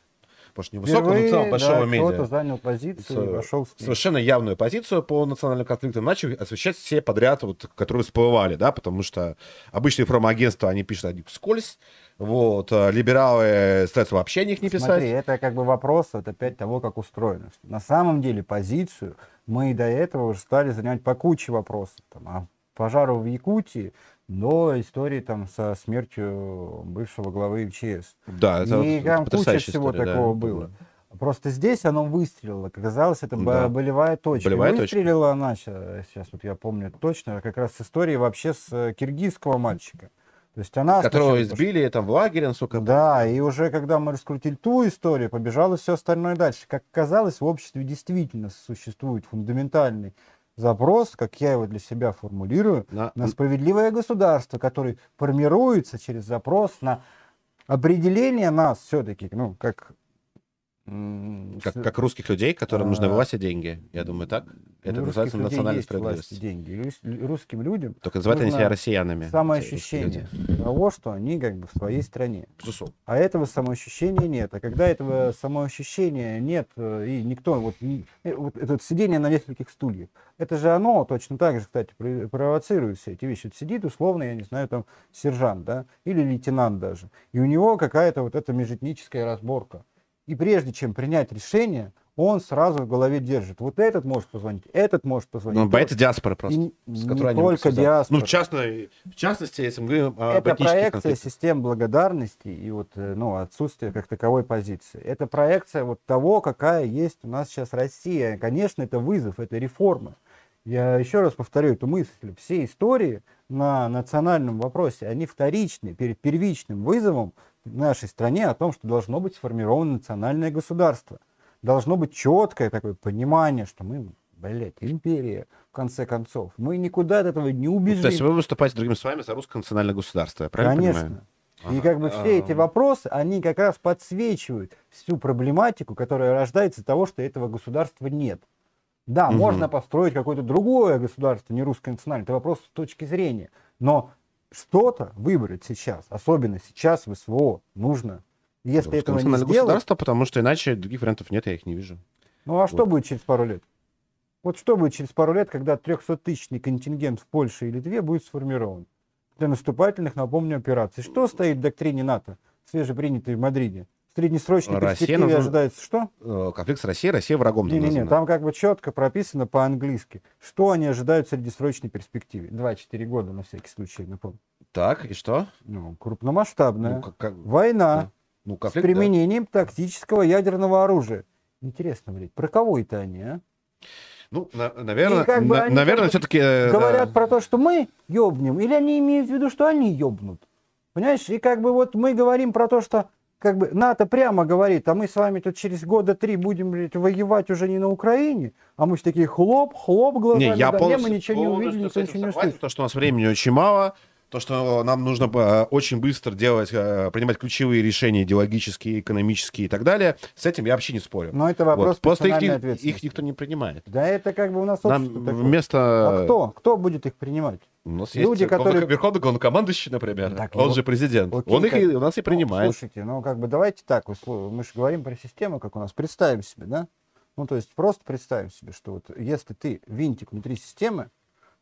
Может, не высокого, но в целом большого да, медиа. кто-то занял позицию и вошел в совершенно явную позицию по национальным конфликтам, начал освещать все подряд, вот, которые всплывали, да, потому что обычные информагентства, они пишут о них вскользь, вот, а либералы стараются вообще о них не писать. Смотри, это как бы вопрос вот опять того, как устроено. На самом деле позицию мы и до этого уже стали занимать по куче вопросов. Там, а пожару в Якутии до истории там со смертью бывшего главы МЧС. Да, это и там куча всего история, да. такого было. Просто здесь оно выстрелило. Оказалось, это Да. болевая точка. Болевая И точка. Выстрелила она, сейчас вот я помню точно, как раз с историей вообще с э, киргизского мальчика. То есть она Которого сначала- избили там в лагере, насколько да, и уже когда мы раскрутили ту историю, побежало все остальное дальше. Как оказалось, в обществе действительно существует фундаментальный запрос, как я его для себя формулирую, на- на справедливое государство, который формируется через запрос на определение нас все-таки, ну, как... как, как русских людей, которым нужны А. власть и деньги. Я думаю, так. Это у называется национальная есть власть и справедливость. деньги. Русским людям Только называют они себя россиянами. самоощущение того, что они как бы в своей стране. Безусловно. А этого самоощущения нет. А когда этого самоощущения нет, э, и никто, вот, не- э, вот это сидение на нескольких стульях, это же оно точно так же, кстати, провоцирует все эти вещи. Вот сидит условно, я не знаю, там сержант, да, или лейтенант даже, и у него какая-то вот эта межэтническая разборка. И прежде чем принять решение, он сразу в голове держит. Вот этот может позвонить, этот может позвонить. Ну, боится диаспоры просто. И с не только диаспора. Ну, в, частной, в частности, если мы говорим о Это проекция конфликтах. систем благодарности и вот, э, ну, отсутствие как таковой позиции. Это проекция вот того, какая есть у нас сейчас Россия. Конечно, это вызов, это реформа. Я еще раз повторю эту мысль. Все истории на национальном вопросе, они вторичны перед первичным вызовом в нашей стране о том, что должно быть сформировано национальное государство. Должно быть четкое такое понимание, что мы, блядь, империя, в конце концов. Мы никуда от этого не убежим. То есть вы выступаете другими словами за русское национальное государство, я правильно Конечно. понимаю? И как бы все эти А. вопросы, они как раз подсвечивают всю проблематику, которая рождается из того, что этого государства нет. Да, Мгм. можно построить какое-то другое государство, не русское национальное, это вопрос с точки зрения. Но что-то выбрать сейчас, особенно сейчас в СВО, нужно. Если Русское этого не сделать, государство, потому что иначе других вариантов нет, я их не вижу. ну а что Вот. будет через пару лет? Вот что будет через пару лет, когда 300-тысячный контингент в Польше и Литве будет сформирован для наступательных, напомню, операций? Что стоит в доктрине НАТО, свежепринятой в Мадриде? В среднесрочной Россия перспективе нужна- ожидается что? Э, Конфликт с Россией, Россия врагом там Не-не-не, названа. там как бы четко прописано по-английски, что они ожидают в среднесрочной перспективе. 2-4 года, на всякий случай, напомню. Так, и что? Ну, крупномасштабная Ну, как- как- война ну, с конфликт, да. применением тактического ядерного оружия. Интересно, блядь, про кого это они, а? Ну, на- наверное, как бы на- наверное, все-таки... говорят про то, что мы ёбнем, или они имеют в виду, что они ёбнут. Понимаешь? И как бы вот мы говорим про то, что как бы НАТО прямо говорит, а мы с вами тут через года три будем блядь, воевать уже не на Украине, а мы все такие хлоп, хлоп глазами, Не, я да, полностью, мы ничего не увидели, никто ничего не услышал. То, что у нас времени очень мало, то, что нам нужно э, очень быстро делать, э, принимать ключевые решения идеологические, экономические и так далее, с этим я вообще не спорю. Но это вопрос Вот. Просто их, их никто не принимает. Да это как бы у нас Нам такое. вместо... А кто? Кто будет их принимать? У нас Люди, есть которые- верховный главнокомандующий, например, Так, он ну, же президент. окей, он их как- у нас и Ну, принимает. слушайте, ну как бы давайте так, мы же говорим про систему, как у нас. Представим себе, да? Ну то есть просто представим себе, что вот если ты винтик внутри системы,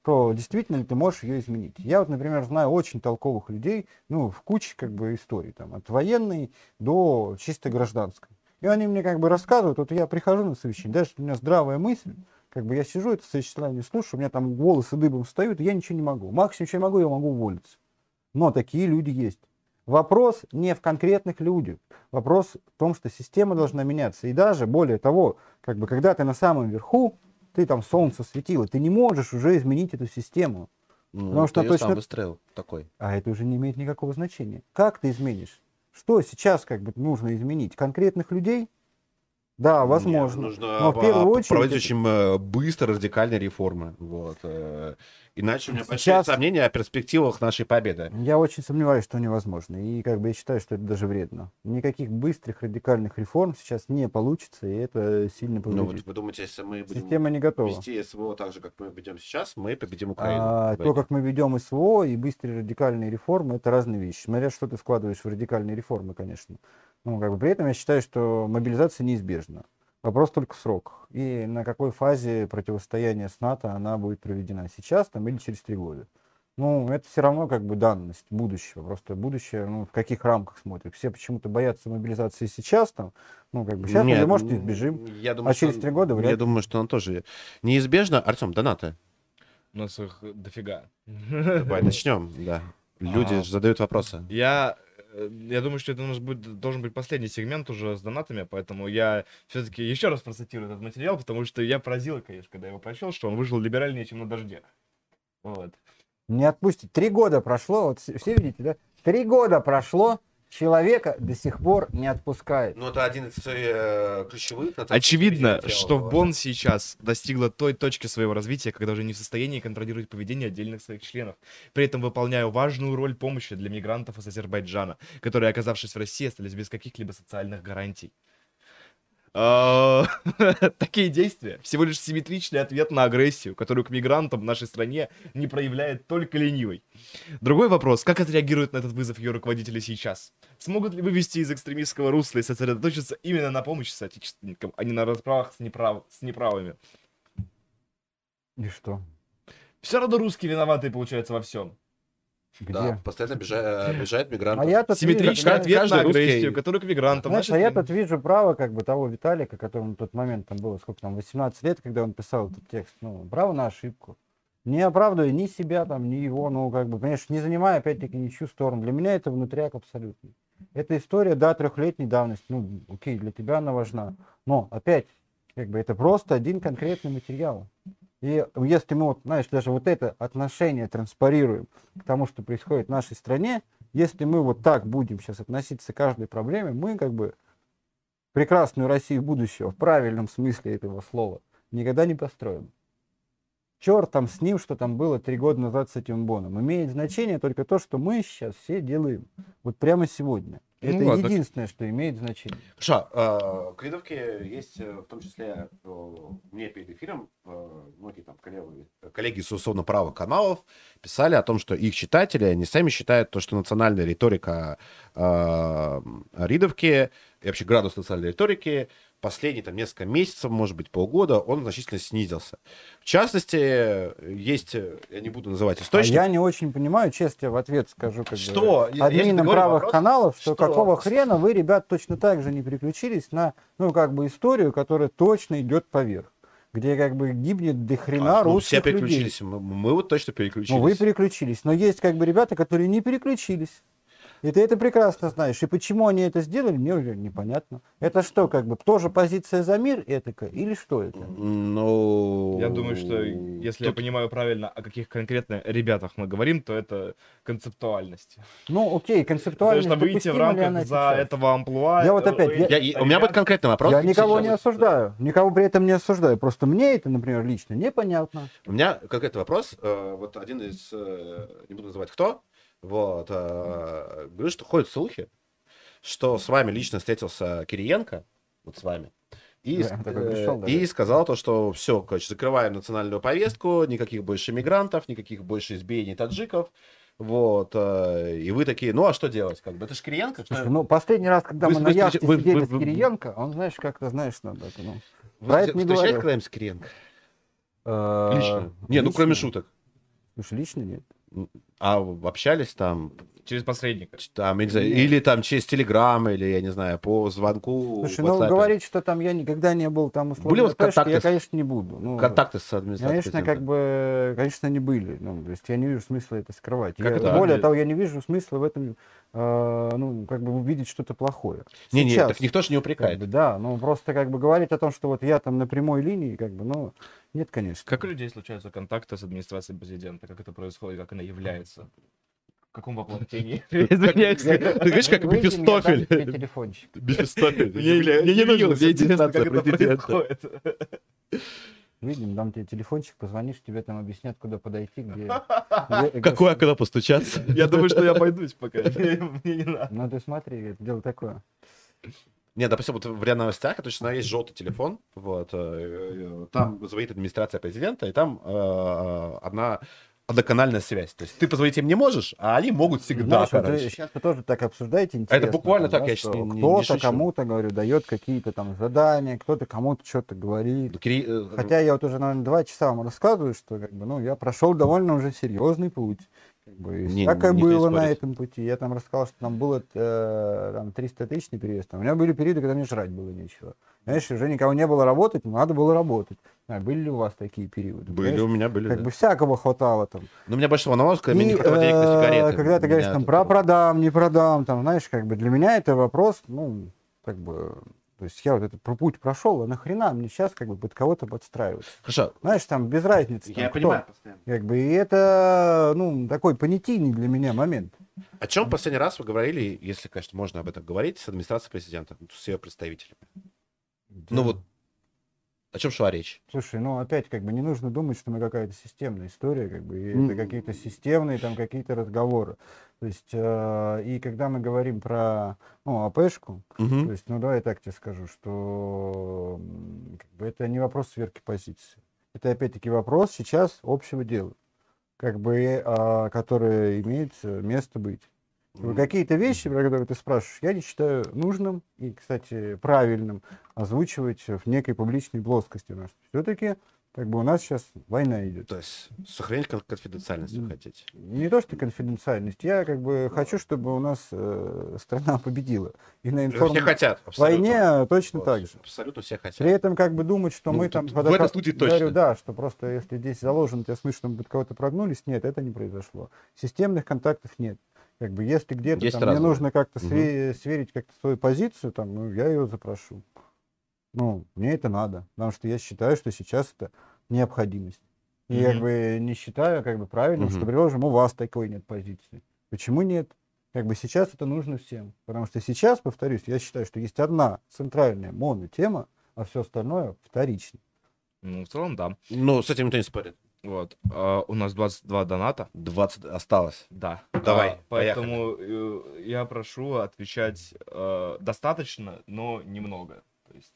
то действительно ли ты можешь ее изменить. Я вот, например, знаю очень толковых людей, ну, в куче как бы историй, там, от военной до чисто гражданской. И они мне как бы рассказывают, вот я прихожу на совещание, даже у меня здравая мысль, как бы я сижу, это совещание слушаю, у меня там волосы дыбом встают, я ничего не могу. Максимум, что я могу, я могу уволиться. Но такие люди есть. Вопрос не в конкретных людях. Вопрос в том, что система должна меняться. И даже более того, как бы, когда ты на самом верху, ты там солнце светило, ты не можешь уже изменить эту систему. Ну, потому что точно- сам выстроил такой. А это уже не имеет никакого значения. Как ты изменишь? Что сейчас как бы нужно изменить? Конкретных людей? Да, возможно. Нет, нужно Но в первую а, очередь проводить очень э, быстро радикальные реформы. Вот. э, Иначе у меня большие Сейчас- сомнения о перспективах нашей победы. Я очень сомневаюсь, что невозможно. И как бы я считаю, что это даже вредно. Никаких быстрых радикальных реформ сейчас не получится, и это сильно Ну вот повредит. вы думаете, если мы будем Система не готова. вести СВО так же, как мы ведем сейчас, мы победим Украину? А, то, как мы ведем СВО и быстрые радикальные реформы, это разные вещи. Смотря, что ты складываешь в радикальные реформы, конечно. Ну, как бы при этом я считаю, что мобилизация неизбежна. Вопрос только в сроках. И на какой фазе противостояния с НАТО она будет проведена. Сейчас там или через три года. Ну, это все равно как бы данность будущего. Просто будущее, ну, в каких рамках смотрят. Все почему-то боятся мобилизации сейчас там. Ну, как бы сейчас мы, Нет, может, м, избежим. Я думаю, А через три года вряд Я думаю, что он тоже неизбежно. Артем, донаты. У нас их дофига. Давай начнем, да. Люди А. задают вопросы. Я, я думаю, что это у нас будет, должен быть последний сегмент уже с донатами, поэтому я все-таки еще раз процитирую этот материал, потому что я поразил, конечно, когда его прочел, что он вышел либеральнее, чем на дожде. Вот. Не отпустит. Три года прошло, вот все видите, да? Три года прошло, человека до сих пор не отпускает. Ну, это один из э, ключевых. Очевидно, что Бон сейчас достигла той точки своего развития, когда уже не в состоянии контролировать поведение отдельных своих членов, при этом выполняя важную роль помощи для мигрантов из Азербайджана, которые, оказавшись в России, остались без каких-либо социальных гарантий. А, [laughs] Такие действия всего лишь симметричный ответ на агрессию, которую к мигрантам в нашей стране не проявляет только ленивый. Другой вопрос, как отреагируют на этот вызов ее руководители сейчас? Смогут ли вывести из экстремистского русла и сосредоточиться именно на помощи соотечественникам, а не на расправах с, неправ... с неправыми? И что? Все равно русские виноватые, получается, во всем. Где? Да, постоянно обижа- обижают мигрантов. А я тут вижу, Симметричный да, ответ каждый на русский- агрессию, которую к мигрантам. Знаешь, а я тут вижу право как бы того Виталика, которому в тот момент там было, сколько там, 18 лет, когда он писал этот текст, ну, право на ошибку. Не оправдывая ни себя там, ни его, ну, как бы, понимаешь, не занимая, опять-таки, ничью сторону. Для меня это внутряк абсолютно. Эта история, да, трехлетней давности, ну, окей, для тебя она важна. Но, опять, как бы, это просто один конкретный материал. И если мы, вот, знаешь, даже вот это отношение транспарируем к тому, что происходит в нашей стране, если мы вот так будем сейчас относиться к каждой проблеме, мы как бы прекрасную Россию будущего в правильном смысле этого слова никогда не построим. Черт там с ним, что там было три года назад с этим боном. Имеет значение только то, что мы сейчас все делаем. Вот прямо сегодня. Ну Это ладно. единственное, что имеет значение. Хорошо, э, к Лидовке есть, э, в том числе, э, мне перед эфиром э, многие там коллеги, коллеги с условно правых каналов писали о том, что их читатели, они сами считают то, что национальная риторика э, Ридовки и вообще градус национальной риторики последние там несколько месяцев, может быть полгода, он значительно снизился. В частности, есть, я не буду называть А источник, я не очень понимаю, честно в ответ скажу, как Что? бы, админам правых вопрос, каналов, что, что? какого хрена вы, ребят, точно так же не переключились на, ну, как бы, историю, которая точно идет поверх, где, как бы, гибнет до хрена А, ну, русских все людей. переключились, мы, мы вот точно переключились. Ну, вы переключились, но есть, как бы, ребята, которые не переключились. И ты это прекрасно знаешь. И почему они это сделали, мне уже непонятно. Это что, как бы, тоже позиция за мир этакая? Или что это? Ну... Я думаю, что если я тут- понимаю правильно, о каких конкретно ребятах мы говорим, то это концептуальность. Ну, окей, Потому концептуально что выйти в рамках за этого амплуа... Я вот опять, я- Я- у меня будет конкретный вопрос. Я никого не Сейчас. осуждаю, никого при этом не осуждаю. Просто мне это, например, лично непонятно. У меня конкретный вопрос. Э, Вот один из, э, не буду называть кто, вот, э, говорит, что ходят слухи, что с вами лично встретился Кириенко, вот с вами, и, Да, э, пришел, да, и сказал то, что все, короче, закрываем национальную повестку, никаких больше мигрантов, никаких больше избиений таджиков, вот, э, и вы такие, ну а что делать, как бы, это же Кириенко, что- Слушай, ну, последний раз, когда Вы- мы вы на яхте вы- сидели вы- с Кириенко, он, знаешь, как-то, знаешь, надо, это, ну... вы про это не говорил. когда-нибудь с Кириенко? э, Лично? Не, ну кроме шуток. Слушай, лично нет. А общались там, Через посредника. там, не Нет. или там через Телеграм, или, я не знаю, по звонку. Слушай, ну, говорить, что там я никогда не был там условно Были у вас контакты я, конечно, не буду. Ну, Контакты с администрацией Конечно, как бы, конечно, не были. Ну, то есть я не вижу смысла это скрывать. Как Я- это? более того, я не вижу смысла в этом, э, ну, как бы увидеть что-то плохое. Не, не, Сейчас, так никто же не как упрекает. бы, да, ну просто как бы говорить о том, что вот я там на прямой линии, как бы, ну, нет, конечно. Как у людей случаются контакты с администрацией президента? Как это происходит? Как она является? В каком воплощении? [laughs] Извиняюсь. Ты говоришь, как Мефистофель. телефончик. [laughs] Мефистофель. Мне не нужно, мне интересно как это президента. происходит. [laughs] Видим, дам тебе телефончик, позвонишь, тебе там объяснят, куда подойти, где... Какое, когда постучаться? Я думаю, что я пойдусь пока. Мне мне не надо. Ну ты смотри, это дело такое. Нет, допустим, вот в РИА Новостях, это точно есть желтый телефон, вот, э, э, там звонит администрация президента, и там э, одна одноканальная связь. То есть ты позвонить им не можешь, а они могут всегда, Знаешь, вот вы короче. сейчас вы тоже так обсуждаете интересно. буквально там, так, да, я считаю, не- не Кто-то кому-то, говорю, дает какие-то там задания, кто-то кому-то что-то говорит. Э, Хотя я вот уже, наверное, два часа вам рассказываю, что как бы, ну, я прошел довольно уже серьезный путь. Как бы, Не- всякое не было на этом пути. Я там рассказал, что там было э, там 300 тысяч переезд. У меня были периоды, когда мне жрать было нечего. Знаешь, уже никого не было работать, но надо было работать. А, были ли у вас такие периоды? Были, Знаешь, у меня были. Как да. бы всякого хватало там. Ну, меня больше волновало, когда мне не хватало денег на э, сигареты. Когда ты говоришь там про продам, не продам, там, знаешь, как бы для меня это вопрос, ну, как бы, то есть я вот этот путь прошел, а нахрена мне сейчас как бы под кого-то подстраиваться? Хорошо, Знаешь, там без разницы. я там, кто. понимаю постоянно. Как бы, и это, ну, такой понятийный для меня момент. О чем последний раз вы говорили, если, конечно, можно об этом говорить, с администрацией президента, ну, с ее представителями? Ну вот, о чем шла речь? Слушай, ну опять как бы не нужно думать, что мы какая-то системная история, как бы, М. это какие-то системные там какие-то разговоры. То есть, э, и когда мы говорим про, ну, АПшку, Мгм. То есть, ну давай я так тебе скажу, что как бы, это не вопрос сверки позиции. Это опять-таки вопрос сейчас общего дела, как бы, а, которое имеет э, место быть. Какие-то вещи, про которые ты спрашиваешь, я не считаю нужным и, кстати, правильным озвучивать в некой публичной плоскости. Все-таки как бы у нас сейчас война идет. То есть сохранить кон- конфиденциальность вы хотите? Не то, что конфиденциальность. Я как бы хочу, чтобы у нас э, страна победила. И на Все информ... хотят. абсолютно. войне точно Вот, так же. Абсолютно все хотят. При этом как бы думать, что Ну, мы там... в под этой студии Говорю, точно. да, что просто если здесь заложен, у тебя смысл, что мы под кого-то прогнулись, нет, это не произошло. Системных контактов нет. Как бы если где-то там, мне нужно как-то све- сверить как-то свою позицию, там, ну, я ее запрошу. Ну, мне это надо, потому что я считаю, что сейчас это необходимость. И Мгм. как бы не считаю как бы правильным, что, Мгм. предположим, у вас такой нет позиции. Почему нет? Как бы сейчас это нужно всем. Потому что сейчас, повторюсь, я считаю, что есть одна центральная монотема, а все остальное вторично. Ну, в целом, да. Ну, с этим никто не спорит. Вот. А, У нас 22 доната. 20 осталось. Да. Давай, А, Поэтому э, я прошу отвечать э, достаточно, но немного. То есть,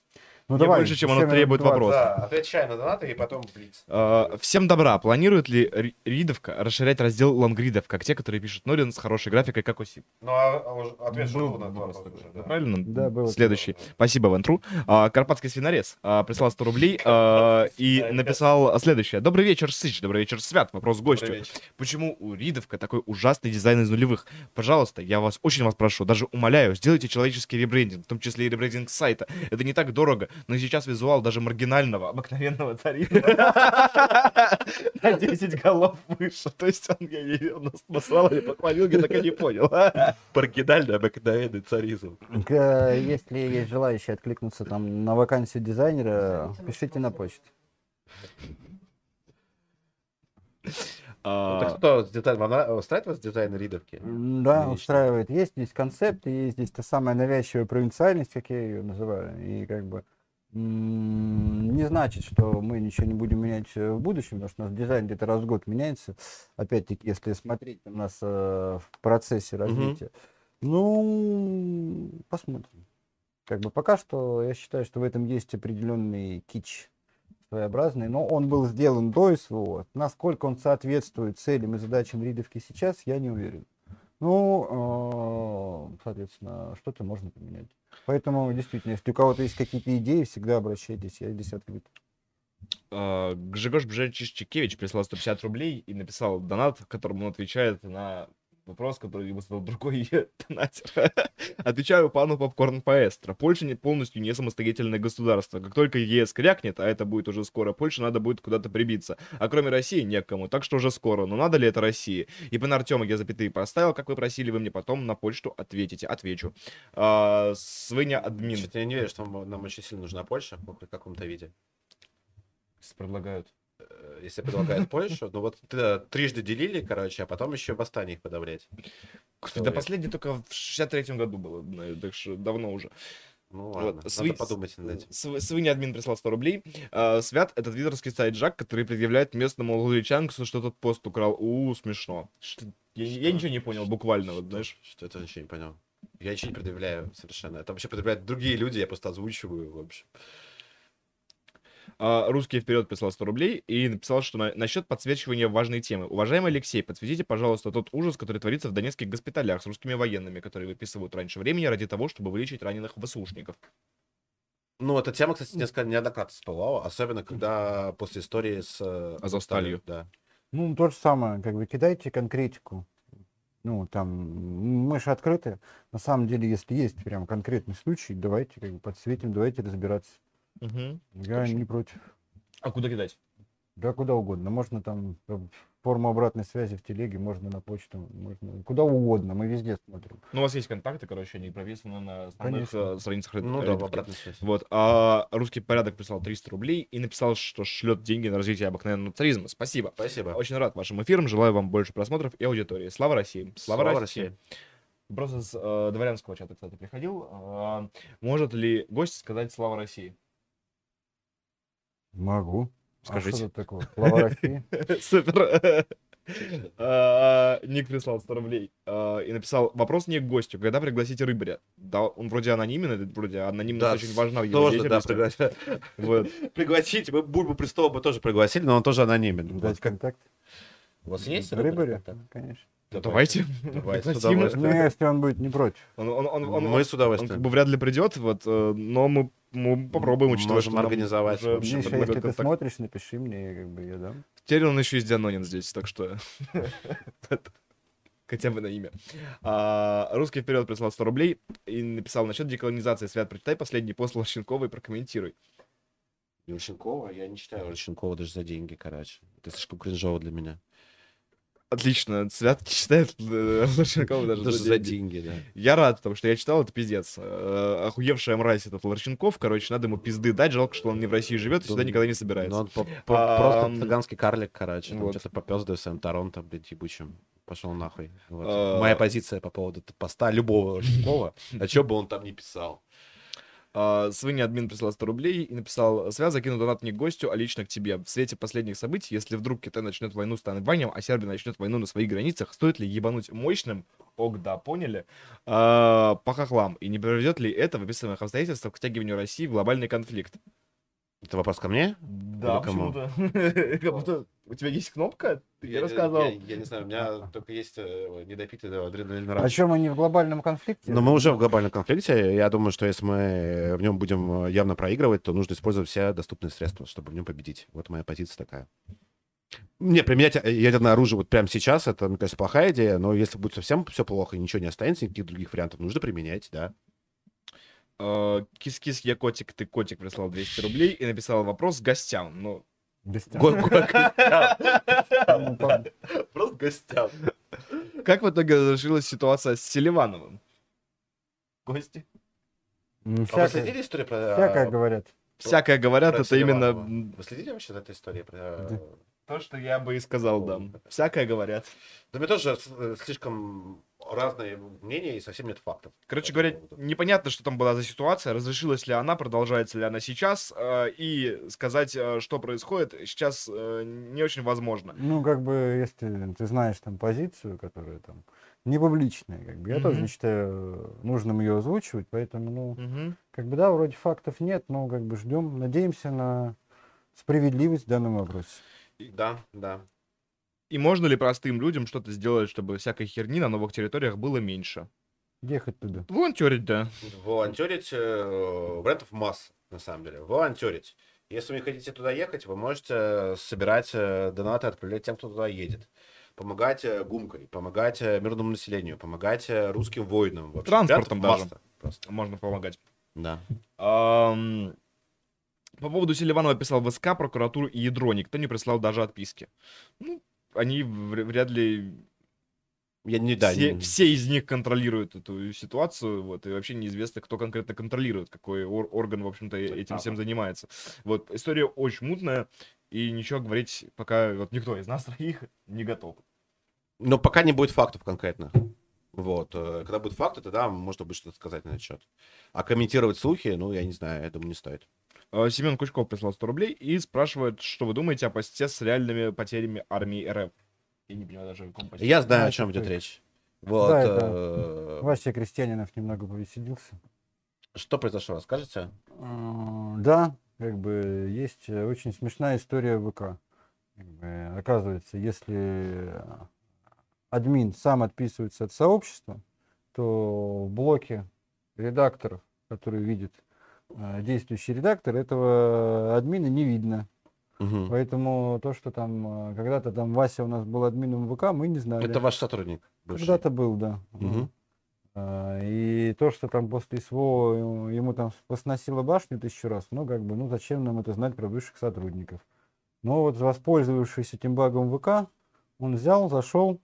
Ну, Не больше, чем оно требует 20. вопрос. Да, отвечай на донаты и потом блиц. э, всем добра. Планирует ли Ри- Ридовка расширять раздел лонгридов, как те, которые пишут Норин с хорошей графикой, как Осип? Ну, а, а уже- ответ Был был на вопрос уже, да. Правильно? Да, было. Следующий. Спасибо, Вентру. А, Карпатский свинорез а, прислал 100 рублей а, и написал следующее. Добрый вечер, Сыч. Добрый вечер, Свят. Вопрос гостю. Почему у Ридовка такой ужасный дизайн из нулевых? Пожалуйста, я вас очень вас прошу, даже умоляю, сделайте человеческий ребрендинг, в том числе и ребрендинг сайта. Это не так дорого, но сейчас визуал даже маргинального, обыкновенного царизма [laughs] на 10 голов выше. То есть он, я, я, он нас послал или похвалил, я так и не понял. [laughs] Маргинальный, обыкновенный царизм. Если есть желающие откликнуться там на вакансию дизайнера, пишите на почту. Ну, А, так что, с деталь- вам устраивает вас дизайн ридовки? М, Да, устраивает. Есть здесь концепт, есть здесь та самая навязчивая провинциальность, как я ее называю. И как бы не значит, что мы ничего не будем менять э, в будущем, потому что у нас дизайн где-то раз в год меняется. Опять-таки, если смотреть у нас э, в процессе развития. Ну, посмотрим. Как бы пока что я считаю, что в этом есть определенный кич своеобразный, но он был сделан до СВО. Насколько он соответствует целям и задачам ридовки сейчас, я не уверен. Ну, э, соответственно, что-то можно поменять. Поэтому, действительно, если у кого-то есть какие-то идеи, всегда обращайтесь, я здесь открыт. а, Гжегош Бжечичкевич прислал 150 рублей и написал донат, в котором он отвечает на вопрос, который ему задал другой [laughs] донатер. Отвечаю пану Попкорн Паэстро. Польша не, полностью не самостоятельное государство. Как только ЕС крякнет, а это будет уже скоро, Польше надо будет куда-то прибиться. А кроме России некому, так что уже скоро. Но надо ли это России? И на Артема я запятые поставил, как вы просили, вы мне потом на почту ответите. Отвечу. А, Свыня админ. Что-то я не верю, что нам очень сильно нужна Польша в каком-то виде. Предлагают. Э, если предлагают [laughs] Польшу, ну вот т- трижды делили, короче, а потом еще восстание их подавлять. Да последний только в 63-м году было, так что давно уже. Ну Вот, ладно, надо подумать над этим. Св- Свинья админ прислал 100 рублей. А, Свят — это твиттерский сайт Жак, который предъявляет местному лугачанцу, что тот пост украл. У, смешно. Что- Я, я ничего не понял, буквально, вот, знаешь. Что это ничего не понял. Я ничего не предъявляю совершенно. Это вообще предъявляют другие люди, я просто озвучиваю, в общем. А, Русский вперед прислал 100 рублей и написал, что на, насчет подсвечивания важной темы. Уважаемый Алексей, подсветите, пожалуйста, тот ужас, который творится в донецких госпиталях с русскими военными, которые выписывают раньше времени ради того, чтобы вылечить раненых ВСУшников. Ну, эта тема, кстати, несколько неоднократно всплывала, особенно когда после истории с э, Азовсталью. Да. Ну, то же самое, как бы кидайте конкретику. Ну, там, мы же открыты. На самом деле, если есть прям конкретный случай, давайте как бы подсветим, давайте разбираться. Мгм. Я Точно. не против. А куда кидать? Да, куда угодно. Можно там э, форму обратной связи в телеге, можно на почту, можно куда угодно. Мы везде смотрим. Ну, у вас есть контакты, короче, они прописаны на основных Конечно. э, страницах Ну да, в обратной связи. Вот, а русский порядок прислал 300 рублей и написал, что шлет деньги на развитие обыкновенного царизма. Спасибо. Спасибо. Очень рад вашим эфирам, желаю вам больше просмотров и аудитории. Слава России! Слава, России! Вопрос из э, дворянского чата, кстати, приходил. А, может ли гость сказать «Слава России»? Могу. Скажите. А что тут такого? Слава России. Супер. А, Ник прислал 100 рублей а, и написал вопрос не к гостю, когда пригласите рыбаря. Да, он вроде анонимен, это вроде анонимность очень важна в его деятельности. [laughs] пригласить. Мы Бульбу Престова бы тоже пригласили, но он тоже анонимен. Дать контакт. У вас есть Рыбаря? контакт? Конечно. Давайте. Давайте, с удовольствием. Ну, если он будет не против. Он, он, он, он- Мы с он как удовольствием. бы вряд ли придет, вот, э, но мы, мы попробуем, учитывая, Можем что организовать, уже общем, предлагают если ты смотришь, напиши мне, как бы я дам. Теперь он еще и Дианонин здесь, так что... [laughs] Хотя бы на имя. А, Русский вперед прислал 100 рублей и написал насчет деколонизации. Свят, прочитай последний пост Лощенкова и прокомментируй. Лощенкова? Я не читаю Лощенкова даже за деньги, короче. Это слишком кринжово для меня. Отлично. Свят не читает э, [laughs] Лощенкова даже, Даже за деньги. деньги, да. Я рад, потому что я читал, это пиздец. Э, Охуевшая мразь этот Лощенков, короче, надо ему пизды дать. Жалко, что он не в России живет и сюда Ну, никогда не Ну, собирается. он по- по- А, просто цыганский карлик, короче. Там вот. что-то в своем Торонто, блядь, ебучим. Пошел нахуй. Вот. А. Моя позиция по поводу поста любого [laughs] Лощенкова, о чем бы он там ни писал. А, Свинья админ прислал 100 рублей и написал, Связь закинул донат не к гостю, а лично к тебе. В свете последних событий, если вдруг Китай начнет войну с Тайванем, а Сербия начнет войну на своих границах, стоит ли ебануть мощным, ок, да, поняли, а, по хохлам, и не приведет ли это в описанных обстоятельствах к втягиванию России в глобальный конфликт? Это вопрос ко мне? Да, почему-то. [laughs] Как будто у тебя есть кнопка? Ты Я- рассказывал. Я, я не знаю, у меня только есть э, недопитый адреналин О раньше. чем мы не в глобальном конфликте? Но мы уже в глобальном конфликте. Я думаю, что если мы в нем будем э, явно проигрывать, то нужно использовать все доступные средства, чтобы в нем победить. Вот моя позиция такая. Не, применять э, ядерное оружие вот прямо сейчас, это, мне кажется, плохая идея, но если будет совсем все плохо и ничего не останется, никаких других вариантов, нужно применять, да. А, Кис-кис, я котик, ты котик прислал 200 рублей и написал вопрос гостям. Ну, Без тебя. Го- го- Ну, Просто гостям. как в итоге разрешилась ситуация с Селивановым? Гости? м, А вы Всякое, следили историю про... всякое говорят. Всякое говорят, про это именно Селиванова? Вы следите вообще за этой историей? Про... Да. То, что я бы и сказал, да. Всякое говорят. Да мне тоже э, слишком разные мнения и совсем нет фактов. Короче говоря, поводу. непонятно, что там была за ситуация, разрешилась ли она, продолжается ли она сейчас, э, и сказать, э, что происходит, сейчас не очень возможно. Ну, как бы, если ты знаешь там позицию, которая там не публичная, как бы, я тоже Мгм. не считаю нужным ее озвучивать, поэтому, ну, Мгм. как бы, да, вроде фактов нет, но как бы ждем, надеемся на справедливость в данном вопросе. Да, да. И можно ли простым людям что-то сделать, чтобы всякой херни на новых территориях было меньше? Ехать туда. Волонтерить, да. Волонтерить э, вариантов масса, на самом деле. Волонтерить. Если вы не хотите туда ехать, вы можете собирать э, донаты, отправлять тем, кто туда едет. Помогать э, гумкой, помогать э, мирному населению, помогать э, русским воинам. В общем, Транспортом даже. масса Просто. Можно помогать. Да. Ам, По поводу Селиванова писал в СК, прокуратуру и ядро. Никто не прислал даже отписки. Ну, они вр- вряд ли Я не, да, все, не- все из них контролируют эту ситуацию, вот, и вообще неизвестно, кто конкретно контролирует, какой ор- орган, в общем-то, этим всем занимается. Вот, история очень мутная, и ничего говорить пока вот никто из нас [laughs] троих не готов. Но пока не будет фактов конкретно. Вот. э, Когда будут факты, тогда можно будет что-то сказать на этот счет. А комментировать слухи, ну, я не знаю, я думаю, не стоит. А, Семен Кучков прислал 100 рублей и спрашивает, что вы думаете о посте с реальными потерями армии РФ. Я не понимаю даже, о каком посте. Я знаю, о чем идет речь. Вот. Да, это- э, Вася Крестьянинов немного повеселился. Что произошло, расскажете? А, Да, как бы есть э, очень смешная история в ВК. Как бы, оказывается, если э, админ сам отписывается от сообщества, то в блоке редакторов, которые видит э, действующий редактор, этого админа не видно. Мгм. Поэтому то, что там э, когда-то там Вася у нас был админом ВК, мы не знали. Это ваш сотрудник. Когда-то был, да. А, И то, что там после СВО ему- там посносило башню тысячу раз, ну, как бы, ну, зачем нам это знать про бывших сотрудников? Но вот воспользовавшись этим багом ВК, он взял, зашел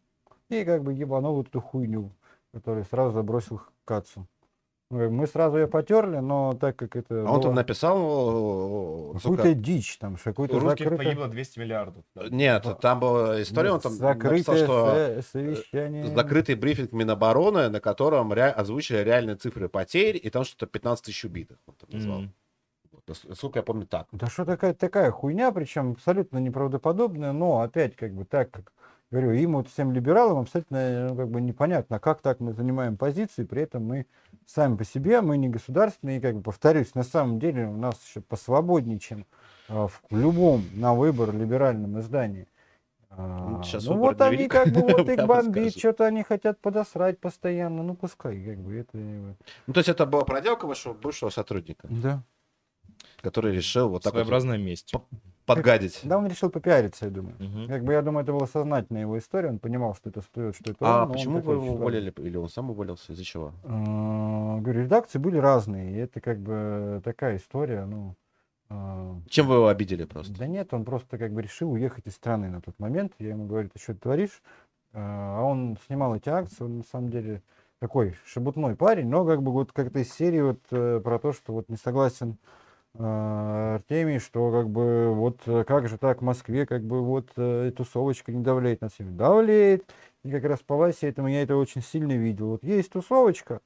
и как бы ебанул эту хуйню, которую сразу забросил к Кацу. Мы сразу ее потерли, но так как это А он там написал... о, какую-то дичь, там, какой-то русских погибло 200 миллиардов. да. Нет, там была история, он там написал, закрытое что со- совещание. закрытый брифинг Минобороны, на котором ре- озвучили реальные цифры потерь, и там что-то 15 тысяч убитых. Он там назвал. Нас- Насколько я помню, так. Да что такая такая хуйня, причем абсолютно неправдоподобная, но опять как бы так, как говорю, им вот всем либералам абсолютно ну, как бы непонятно, как так мы занимаем позиции, при этом мы сами по себе, мы не государственные, и как бы повторюсь, на самом деле у нас еще посвободнее, чем а, в любом на выбор либеральном издании. А, Ну, ну вот они как бы [laughs] вот их бомбит, что-то они хотят подосрать постоянно, ну пускай, как бы это... Ну, то есть это была проделка вашего бывшего сотрудника, Да. который решил вот так вот Своеобразная месть. Подгадить. Да, он решил попиариться, я думаю. Мгм. Как бы я думаю, это была сознательная его история, он понимал, что это всплывет, что это А он, но он почему вы его уволили? Или он сам уволился? Из-за чего? А, Говорю, редакции были разные, и это как бы такая история, ну... а, Чем вы его обидели просто? Да нет, он просто как бы решил уехать из страны на тот момент. Я ему говорю, ты что творишь? А а он снимал эти акции, он на самом деле такой шебутной парень, но как бы вот как-то из серии вот э, про то, что вот не согласен Артемий, что как бы вот э, как же так в Москве, как бы вот э, тусовочка не давляет над всеми. Давляет. И как раз по Васе этому я это очень сильно видел. Вот есть тусовочка,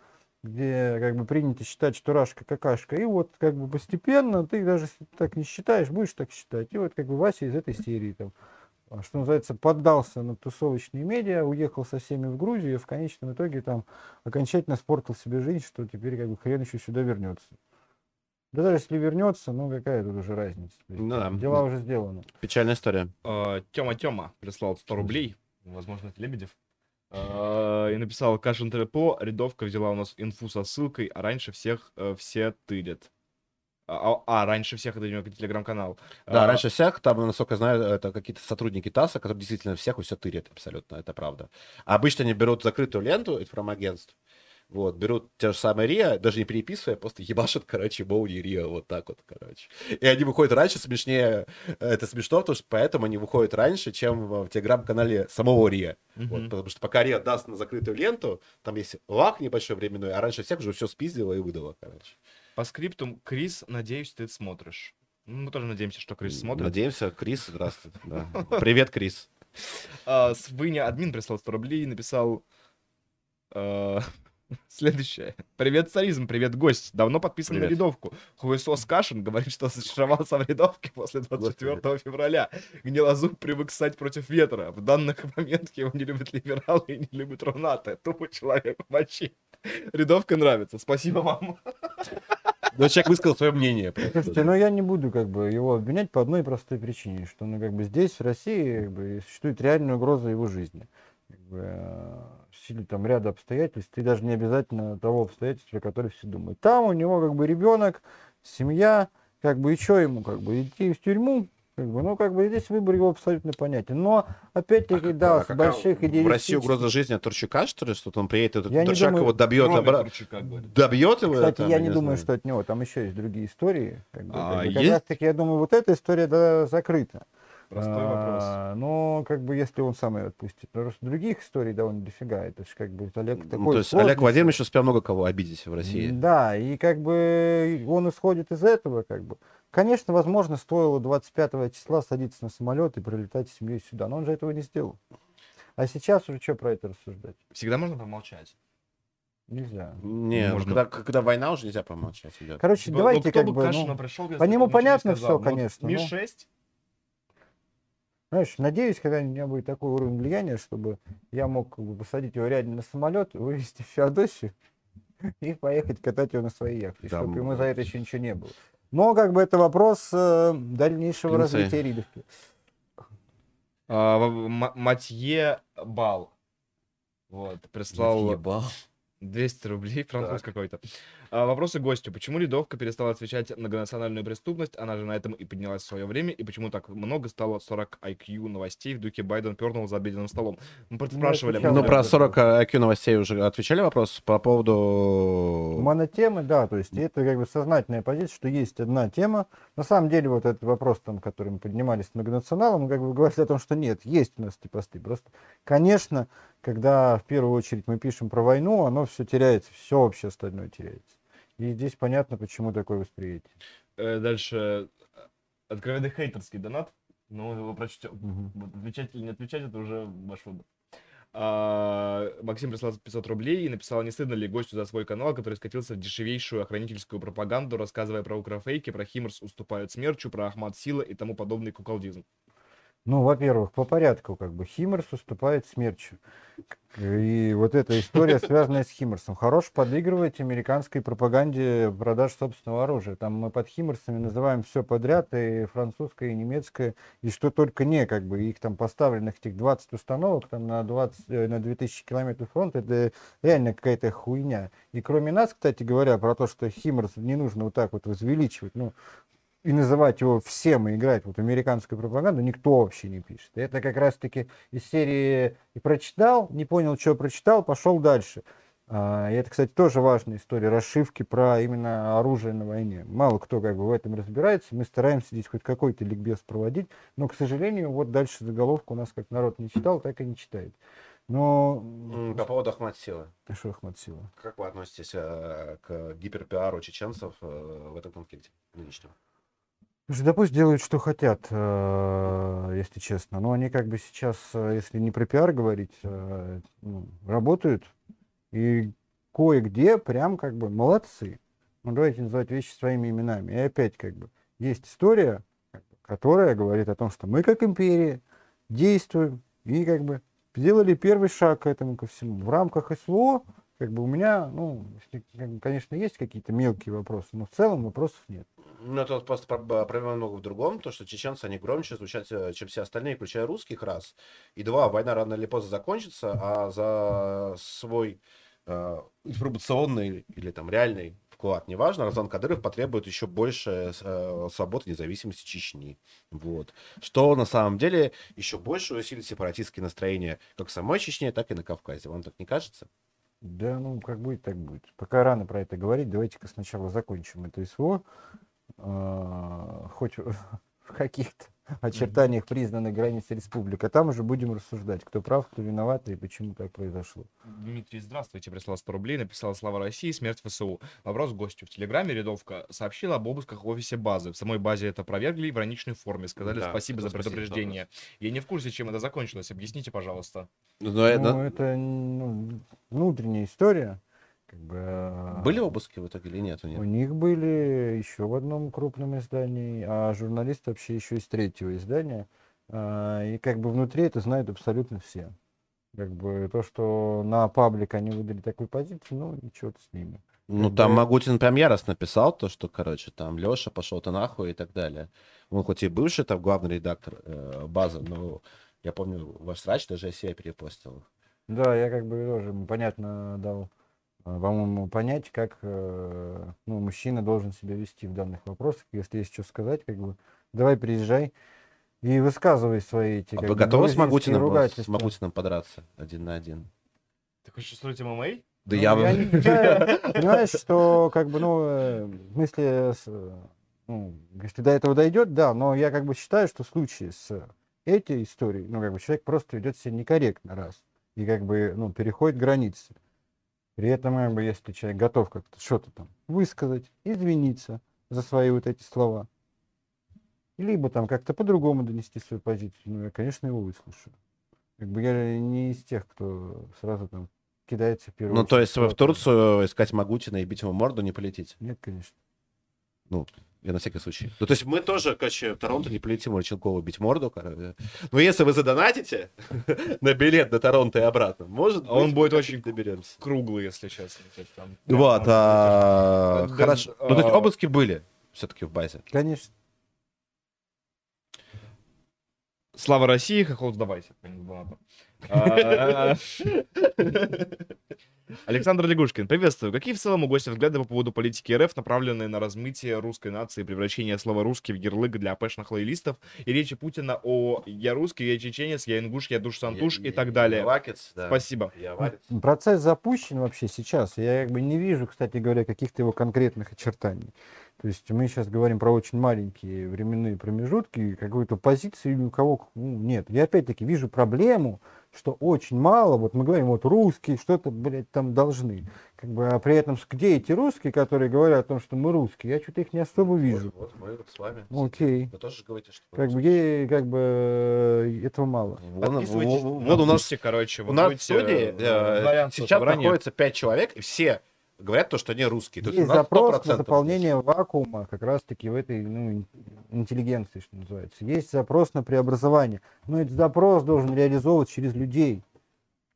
где как бы принято считать, что Рашка какашка, и вот как бы постепенно ты даже так не считаешь, будешь так считать. И вот как бы Вася из этой серии там, а, что называется, поддался на тусовочные медиа, уехал со всеми в Грузию, и в конечном итоге там окончательно спортил себе жизнь, что теперь как бы хрен еще сюда вернется. Да даже если вернется, ну какая тут уже разница. Ну да. Дела уже сделаны. Печальная история. А, Тёма Тёма прислал 100 рублей, возможно, это Лебедев, А, и написал, Кашин ТРПО, рядовка взяла у нас инфу со ссылкой, а раньше всех э, все тырят. А, а, а, раньше всех это у него телеграм-канал. Да, А, раньше всех, там, насколько я знаю, это какие-то сотрудники ТАССа, которые действительно всех все тырят абсолютно, это правда. А обычно они берут закрытую ленту информагентств, вот, берут те же самые РИА, даже не переписывая, просто ебашат, короче, Боуни и РИА, вот так вот, короче. И они выходят раньше, смешнее, это смешно, потому что поэтому они выходят раньше, чем в телеграм-канале самого РИА. Вот, мгм. потому что пока РИА даст на закрытую ленту, там есть лаг небольшой временной, а раньше всех уже все спиздило и выдало, короче. По скриптум, Крис, надеюсь, ты смотришь. Ну, Мы тоже надеемся, что Крис смотрит. Надеемся, Крис, здравствуй. да. [laughs] Привет, Крис. А, Свыня админ прислал 100 рублей и написал а, [laughs] следующее. Привет, царизм, привет, гость. Давно подписан на Привет. рядовку. Хуесос Кашин говорит, что зачаровался в рядовке после 24 февраля. Гнилозуб привык ссать против ветра. В данных моментах его не любят либералы и не любят рунаты. Тупо человек мочи. Рядовка нравится. Спасибо вам. Но человек высказал свое мнение. Слушайте, ну я не буду как бы его обвинять по одной простой причине, что ну как бы здесь, в России, как бы, существует реальная угроза его жизни. Как бы, э, силе там ряда обстоятельств, и даже не обязательно того обстоятельства, которое все думают. Там у него как бы ребенок, семья, как бы и что ему, как бы идти в тюрьму, как бы, ну как бы здесь выбор его абсолютно понятен. Но опять-таки, да, А с больших В России угроза жизни от Турчака, что ли? Что он приедет, этот Я не Турчак думаю- его добьет, обра- Турчака, добьет его? Кстати, там, я не знаю. думаю, что от него. Там еще есть другие истории. Как бы, А, как как есть? раз таки, я думаю, вот эта история да, закрыта. Простой вопрос. А, Но как бы если он сам ее отпустит. Потому что других историй довольно дофига. Это же как бы Олег Ну, такой то есть сложный Олег Владимирович успел много кого обидеть в России. Да, и как бы он исходит из этого, как бы. Конечно, возможно, стоило 25 числа садиться на самолет и прилетать с семьей сюда, но он же этого не сделал. А сейчас уже что про это рассуждать? Всегда можно помолчать. Нельзя. Не, ну, Можно. когда, когда война уже нельзя помолчать идет. Короче, Ну, давайте кто как бы бы, ну, пришел, по нему понятно всё, конечно, ну. Ми-6, знаешь, надеюсь, когда-нибудь у меня будет такой уровень влияния, чтобы я мог как бы, посадить его реально на самолет, вывезти в Феодосию [laughs] и поехать катать его на своей яхте, Да, чтобы ему за это еще ничего не было. Но как бы это вопрос э, дальнейшего Концы. развития Ридовки. А, Матье Бал. Вот, прислал Ебал. 200 рублей, француз какой-то. А, вопросы гостю. Почему Ледовка перестала отвечать на многонациональную преступность? Она же на этом и поднялась в свое время. И почему так много стало 40 IQ новостей в духе Байден пернул за обеденным столом? Мы спрашивали. отвечал Ну, про этот 40 IQ новостей уже отвечали вопрос по поводу... Монотемы, да, то есть это как бы сознательная позиция, что есть одна тема. На самом деле вот этот вопрос, там, который мы поднимали с многонационалом, он как бы говорит о том, что нет, есть у нас эти посты. Просто, конечно, когда в первую очередь мы пишем про войну, оно все теряется, все вообще остальное теряется. И здесь понятно, почему такое восприятие. Э, Дальше. Откровенный хейтерский донат. Ну, его прочтем. Вот отвечать или не отвечать, это уже ваш выбор. А, Максим прислал 500 рублей и написал, не стыдно ли гостю за свой канал, который скатился в дешевейшую охранительскую пропаганду, рассказывая про укрофейки, про Химмерс уступают смерчу, про Ахмад Сила и тому подобный куколдизм. Ну, во-первых, по порядку, как бы Химмерс уступает смерчу. И вот эта история, связанная с Химмерсом. Хорош подыгрывать американской пропаганде продаж собственного оружия. Там мы под Химмерсами называем все подряд, и французское, и немецкое, и что только не, как бы, их там поставленных этих 20 установок там на, 20, э, на 2000 километров фронта, это реально какая-то хуйня. И кроме нас, кстати говоря, про то, что Химмерс не нужно вот так вот возвеличивать, ну, и называть его всем и играть вот американскую пропаганду никто вообще не пишет. И это как раз-таки из серии и прочитал, не понял, что прочитал, пошел дальше. А, и это, кстати, тоже важная история расшивки про именно оружие на войне. Мало кто как бы в этом разбирается. Мы стараемся здесь хоть какой-то ликбез проводить, но, к сожалению, вот дальше заголовку у нас как народ не читал, так и не читает. Но... По поводу Ахмад Силы. Что Ахмад Сила? Как вы относитесь э, к гиперпиару чеченцев э, в этом конфликте нынешнем? Слушай, да пусть делают, что хотят, э, если честно. Но они как бы сейчас, э, если не про пиар говорить, э, ну, работают. И кое-где прям как бы молодцы. Ну, давайте называть вещи своими именами. И опять как бы есть история, которая говорит о том, что мы как империя действуем и как бы сделали первый шаг к этому ко всему. В рамках СВО как бы у меня, ну, конечно, есть какие-то мелкие вопросы, но в целом вопросов нет. Ну, это вот просто про- проблема много в другом, то, что чеченцы, они громче звучат, э, чем все остальные, включая русских раз. И два, война рано или поздно закончится, а за свой э, информационный или там реальный вклад, неважно, Разан Кадыров потребует еще больше э, свободы независимости Чечни. Вот. Что на самом деле еще больше усилит сепаратистские настроения как в самой Чечне, так и на Кавказе. Вам так не кажется? Да, ну, как будет, так будет. Пока рано про это говорить, давайте-ка сначала закончим это СВО. А, Хоть в [laughs] каких-то очертаниях признанной границы республик, а там уже будем рассуждать, кто прав, кто виноват и почему так произошло. Дмитрий, здравствуйте, прислал 100 рублей, написал «Слава России, смерть ФСУ». Вопрос гостю. В Телеграме рядовка сообщила об обысках в офисе базы. В самой базе это опровергли в ироничной форме. Сказали Да, спасибо за спасибо, предупреждение. Я не в курсе, чем это закончилось. Объясните, пожалуйста. Ну, э, Ну, да. это ну, внутренняя история. Как бы, а, Были обыски в итоге или нет? у них? У них были еще в одном крупном издании, а журналист вообще еще из третьего издания. А, И как бы внутри это знают абсолютно все. Как бы то, что на паблик они выдали такую позицию, ну, ничего с ними. Ну, там Магутин прям яростно писал то, что, короче, там Леша пошел ты нахуй и так далее. Он хоть и бывший там главный редактор э, базы, но я помню, ваш срач даже я себя перепостил. Да, я как бы тоже понятно дал, по-моему, понять, как э, ну, мужчина должен себя вести в данных вопросах. Если есть что сказать, как бы давай приезжай и высказывай свои эти А вы бы, готовы с Магутиным, с. Магутиным подраться один на один? Ты хочешь устроить ММА? Да Ну, я... я не- я- Понимаешь, что как бы, ну, э, в смысле, с- Ну, если до этого дойдет, да, но я как бы считаю, что в случае с этой историей, ну, как бы человек просто ведет себя некорректно, раз, и как бы, ну, переходит границы. При этом, если человек готов как-то что-то там высказать, извиниться за свои вот эти слова, либо там как-то по-другому донести свою позицию, ну, я, конечно, его выслушаю. Как бы я не из тех, кто сразу там кидается в первую Ну, то есть вы в. Турцию искать Магутина и бить ему морду не полетите? Нет, конечно. Я на всякий случай. Ну, то есть мы тоже, короче, в Торонто не полетим Марченкову бить морду. короче. Но если вы задонатите [laughs] на билет до Торонто и обратно, может А он быть, будет мы очень доберемся. Круглый, если честно. там- Вот, а, хорошо. да, Ну, то есть а- обыски были все-таки в базе. Конечно. Слава России, хохол сдавайся. А, Александр Лягушкин, приветствую. Какие в целом у гостя взгляды по поводу политики РФ, направленные на размытие русской нации превращение слова «русский» в ярлык для апэшных лоялистов и речи Путина о «я русский, я чеченец, я ингуш, я душ-сантуш» и так далее? Вакец, да. Спасибо. Я варец. Процесс запущен вообще сейчас. Я как бы не вижу, кстати говоря, каких-то его конкретных очертаний. То есть мы сейчас говорим про очень маленькие временные промежутки, какую-то позицию ни у кого ну, нет. Я опять-таки вижу проблему, что очень мало, вот мы говорим, вот русские что-то, блядь, там должны. Как бы, а при этом где эти русские, которые говорят о том, что мы русские? Я что-то их не особо вижу. Вот, вот мы вот с вами. Ну, Окей. Вы тоже говорите, что... Как бы, как бы э, этого мало. Вон- на вон у нас Boosty, короче, У нас в студии э, э, сейчас находится пять человек, и все говорят то, что они русские. То есть, Есть запрос 100% на заполнение вакуума как раз-таки в этой ну, ин- интеллигенции, что называется. Есть запрос на преобразование, но этот запрос должен реализовываться через людей.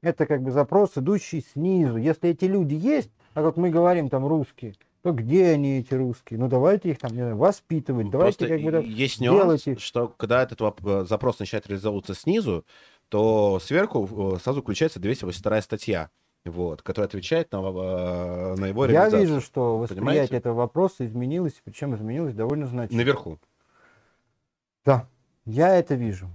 Это как бы запрос, идущий снизу. Если эти люди есть, а вот мы говорим там русские, то где они эти русские? Ну давайте их там не знаю, воспитывать, давайте Просто как бы есть нюанс, делать их. что когда этот э, запрос начинает реализовываться снизу, то сверху э, сразу включается 282 статья, вот, которая отвечает на, э, на его Я реализацию. вижу, что Понимаете? восприятие этого вопроса изменилось, причем изменилось довольно значительно. Наверху. Да, я это вижу.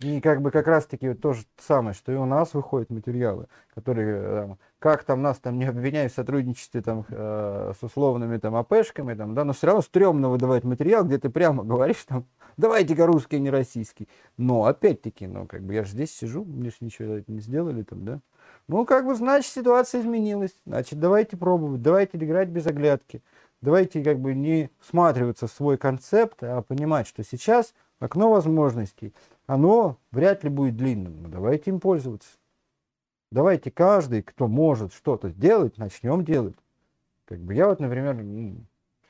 И как бы как раз-таки вот то же самое, что и у нас выходят материалы, которые э, там, как там нас там не обвиняют в сотрудничестве там э, с условными там АПшками, там, да, но все равно стрёмно выдавать материал, где ты прямо говоришь там, давайте-ка русский, а не российский. Но опять-таки, ну как бы я же здесь сижу, мне же ничего не сделали там, да. Ну как бы значит ситуация изменилась, значит давайте пробовать, давайте играть без оглядки. Давайте как бы не всматриваться в свой концепт, а понимать, что сейчас окно возможностей, оно вряд ли будет длинным. Ну, давайте им пользоваться. Давайте каждый, кто может что-то сделать, начнем делать. Как бы я вот, например,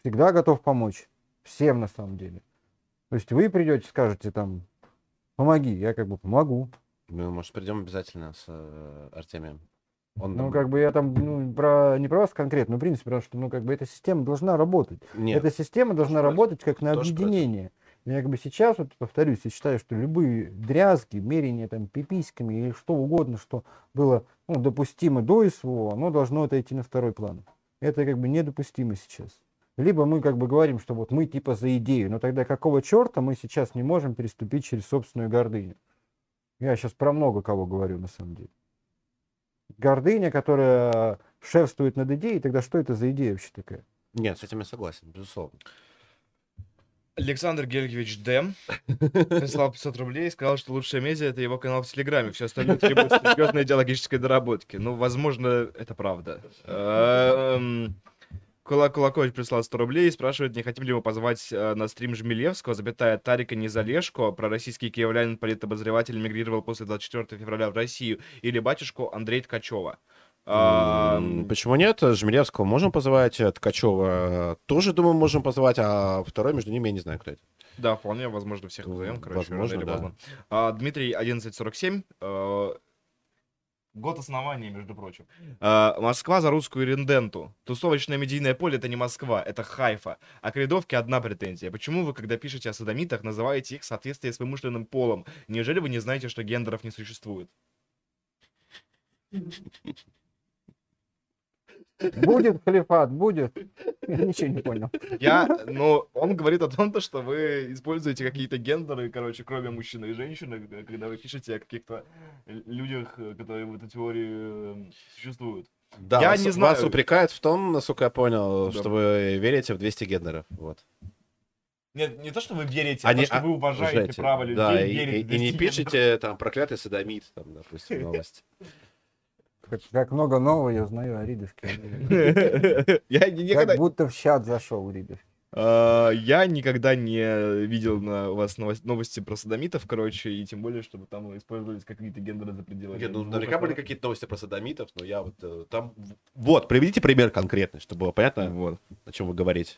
всегда готов помочь. Всем на самом деле. То есть вы придете, скажете там, помоги, я как бы помогу. Мы, может, придем обязательно с э, Артемием. Он Ну, нам- как бы я там, ну, про, не про вас конкретно, но в принципе, потому что, ну, как бы эта система должна работать. Нет, Эта система должна против. работать как на Тоже объединение. Я как бы сейчас, вот повторюсь, я считаю, что любые дрязги, мерения там пиписьками или что угодно, что было ну, допустимо до СВО, оно должно отойти на второй план. Это как бы недопустимо сейчас. Либо мы как бы говорим, что вот мы типа за идею, но тогда какого черта мы сейчас не можем переступить через собственную гордыню? Я сейчас про много кого говорю на самом деле. Гордыня, которая шефствует над идеей, тогда что это за идея вообще такая? нет, с этим я согласен, безусловно. Александр Георгиевич Дэм прислал 500 рублей и сказал, что лучшая медиа — это его канал в Телеграме. Все остальное требует серьезной идеологической доработки. Ну, возможно, это правда. Кула Кулакович прислал 100 рублей и спрашивает, не хотим ли мы позвать э, на стрим Жмелевского, запятая Тарика Незалешко, пророссийский киевлянин, политобозреватель, мигрировал после 24 февраля в Россию, или батюшку Андрея Ткачева. Почему нет? Жмелевского можем позвать, э, Ткачева э, тоже, думаю, можем позвать, а второй между ними я не знаю, кто это. Да, вполне возможно, всех назовем, короче, Возможно, да. А, Дмитрий 1147. Год основания, между прочим. А, Москва за русскую ренденту. Тусовочное медийное поле это не Москва, это Хайфа. А к одна претензия. Почему вы, когда пишете о садомитах, называете их в соответствии с вымышленным полом? Неужели вы не знаете, что гендеров не существует? Будет халифат, будет. Я ничего не понял. Я, ну, он говорит о том, то, что вы используете какие-то гендеры, короче, кроме мужчины и женщины, когда вы пишете о каких-то людях, э, которые в этой теории э, существуют. Да, Я вас, не знаю. вас упрекают в том, насколько я понял, Да. что вы верите в 200 гендеров. Вот. Нет, не то, что вы верите, Они- а то, что а, вы уважаете уважаете. право людей Да, и, верить и- в и не пишите там проклятый садомит, там, допустим, [laughs] новость. Как, как много нового я узнаю о Ридовке. [laughs] Я ни- никогда, Как будто в чат зашел Ридов. а, я никогда не видел на у вас новос- новости про садомитов, короче, и тем более, чтобы там использовались какие-то гендеры за пределами. Нет, ну, двух наверняка были какие-то новости про садомитов, но я вот э, там... Вот, приведите пример конкретный, чтобы было понятно, Вот. о чем вы говорите.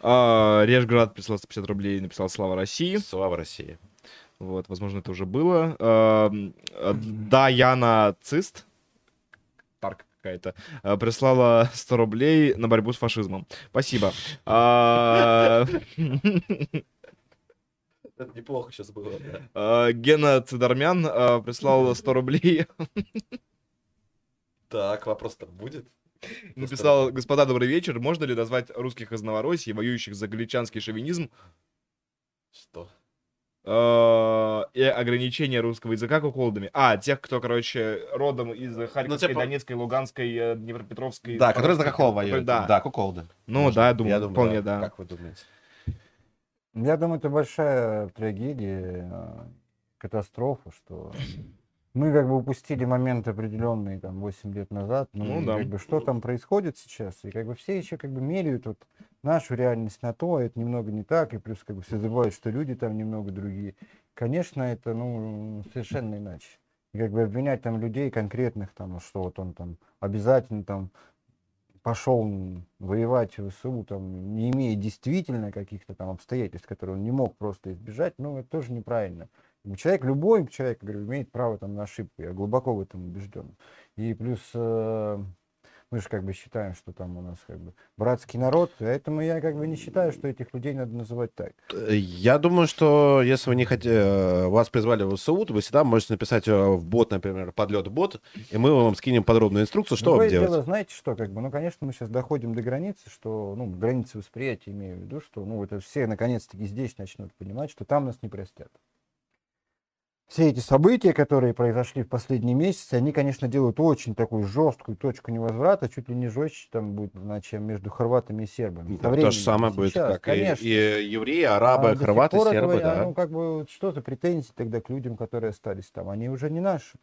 А, Решград прислал 150 рублей и написал «Слава России». Слава России. Вот, возможно, это уже было. Ам, а, Да, Яна Цист, Тарк какая-то, а, прислала [laughs] 100 рублей на борьбу с фашизмом. Спасибо. А, Это неплохо сейчас было, да. а, Гена Цидормян прислал 100 рублей. Так, вопрос-то будет? [laughs] Написал, господа, добрый вечер. Можно ли назвать русских из Новороссии, воюющих за галичанский шовинизм, Что? Э, и ограничение русского языка куколдами? А, тех, кто, короче, родом из Харьковской, типа- Донецкой, Луганской, э, Днепропетровской. Да, который за какого воюет? Да. Да, куколды. Ну Можно. да, я думаю, вполне да. Как вы думаете? Я думаю, это большая трагедия, э, катастрофа, что мы как бы упустили момент определенный там 8 лет назад. Ну, Ну и да. как бы что там происходит сейчас? И как бы все еще как бы меряют вот нашу реальность на то, это немного не так, и плюс как бы все забывают, что люди там немного другие. Конечно, это ну совершенно иначе. И как бы обвинять там людей конкретных, там, что вот он там обязательно там пошел воевать в ВСУ, там, не имея действительно каких-то там обстоятельств, которые он не мог просто избежать, ну, это тоже неправильно. Бы Человек, любой человек, говорю, имеет право там на ошибку, я глубоко в этом убежден. И плюс э, мы же как бы считаем, что там у нас как бы братский народ, поэтому я как бы не считаю, что этих людей надо называть так. Э, Я думаю, что если вы не хотите, вас призвали в СУ, то вы всегда можете написать э, в бот, например, подлет бот, и мы вам скинем подробную инструкцию, что вам Другое делать. дело, знаете что, как бы, ну, конечно, мы сейчас доходим до границы, что, ну, границы восприятия имею в виду, что, ну, это все наконец-таки здесь начнут понимать, что там нас не простят. Все эти события, которые произошли в последние месяцы, они, конечно, делают очень такую жесткую точку невозврата, чуть ли не жестче там будет, чем между хорватами и сербами. Со То же самое не будет, сейчас, как и, конечно. и евреи, А арабы, сих хорваты, сербы, этого, а, да. Ну, как бы, что за претензии тогда к людям, которые остались там? Они уже не наши.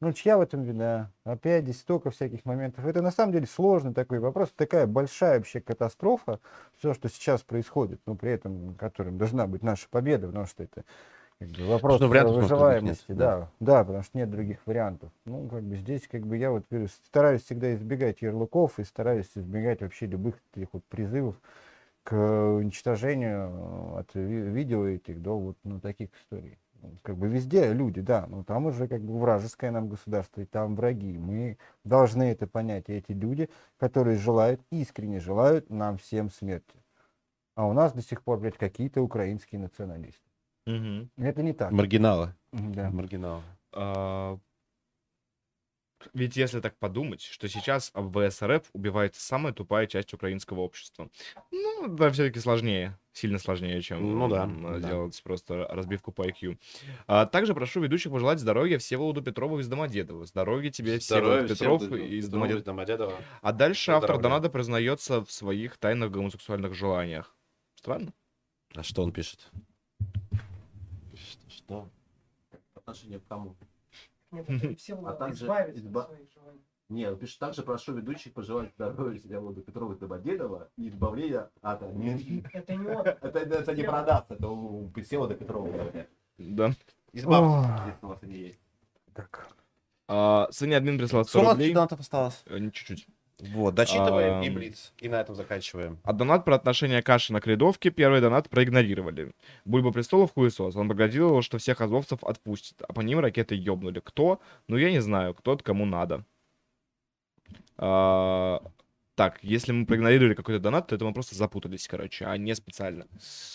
Ну, чья в этом вина? Опять здесь столько всяких моментов. Это на самом деле сложный такой вопрос. Такая большая вообще катастрофа, все, что сейчас происходит, но при этом, которым должна быть наша победа, потому что это вопрос Ну, вариантов выживаемости. нет, да, да, потому что нет других вариантов. Ну, как бы здесь, как бы я вот стараюсь всегда избегать ярлыков и стараюсь избегать вообще любых таких вот призывов к уничтожению э, от ви- видео этих до вот ну, таких историй. Ну, Как бы везде люди, да, но там уже как бы вражеское нам государство, и там враги. Мы должны это понять. И эти люди, которые желают, искренне желают нам всем смерти. А у нас до сих пор, блядь, какие-то украинские националисты. Мгм. Это не так. Маргиналы. Да. Маргиналы. А, Ведь если так подумать, что сейчас ВСРФ убивается самая тупая часть украинского общества. Ну, да, все-таки сложнее. Сильно сложнее, чем Ну да, м, да. делать просто разбивку по IQ. А, также прошу ведущих пожелать здоровья Всеволоду Петрову из Домодедова. Здоровья тебе, Всеволод Петров из Домодедова. Домодедова. А дальше автор Здоровья. доната признается в своих тайных гомосексуальных желаниях. Странно. А что он пишет? Что? Отношение к кому? Нет, все А также избавиться изба- от своих желаний. Нет, он пишет, также прошу ведущих пожелать здоровья Всеволоду Петрова Домодедова и избавления от... Не- Это не он. [laughs] Это, это не продастся, это у Всеволода Петрова. Да. Избавьтесь, если у вас они есть. Так. А, Сыне админ прислал 100 Сколько у нас рублей. донатов осталось? Э, Чуть-чуть. Вот, дочитываем и блиц. И на этом заканчиваем. А донат про отношение Кашина к рядовке первый донат проигнорировали. Бульба престолов хуесос. Он прогнозировал, что всех азовцев отпустит, а по ним ракеты ёбнули. Кто? Ну, я не знаю. Кто-то кому надо. А, Так, если мы проигнорировали какой-то донат, то это мы просто запутались, короче, а не специально.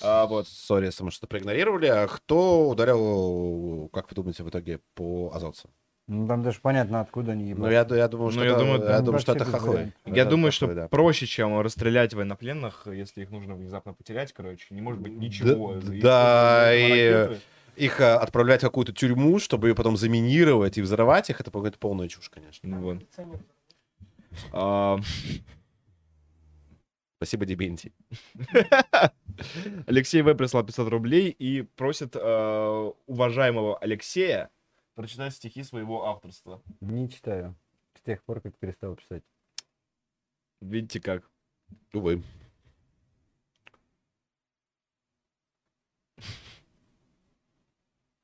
А, вот. Сори, если мы что-то проигнорировали. А кто ударил, как вы думаете, в итоге по азовцам? Ну, там даже понятно, откуда они Ну, ебать. я, я думаю, Ну, что я это, думаю, я думаю, что это хохлы. Я Это думаю, хохлы, что да. проще, чем расстрелять военнопленных, если их нужно внезапно потерять, короче. Не может быть ничего. Да, Если да, и- Их а, отправлять в какую-то тюрьму, чтобы ее потом заминировать и взорвать их, это какая-то полная чушь, конечно. Ну, вот. А, Спасибо, Дебенти. Алексей В. прислал 500 рублей и просит э, уважаемого Алексея прочитать стихи своего авторства. Не читаю. С тех пор, как перестал писать. Видите как? Увы.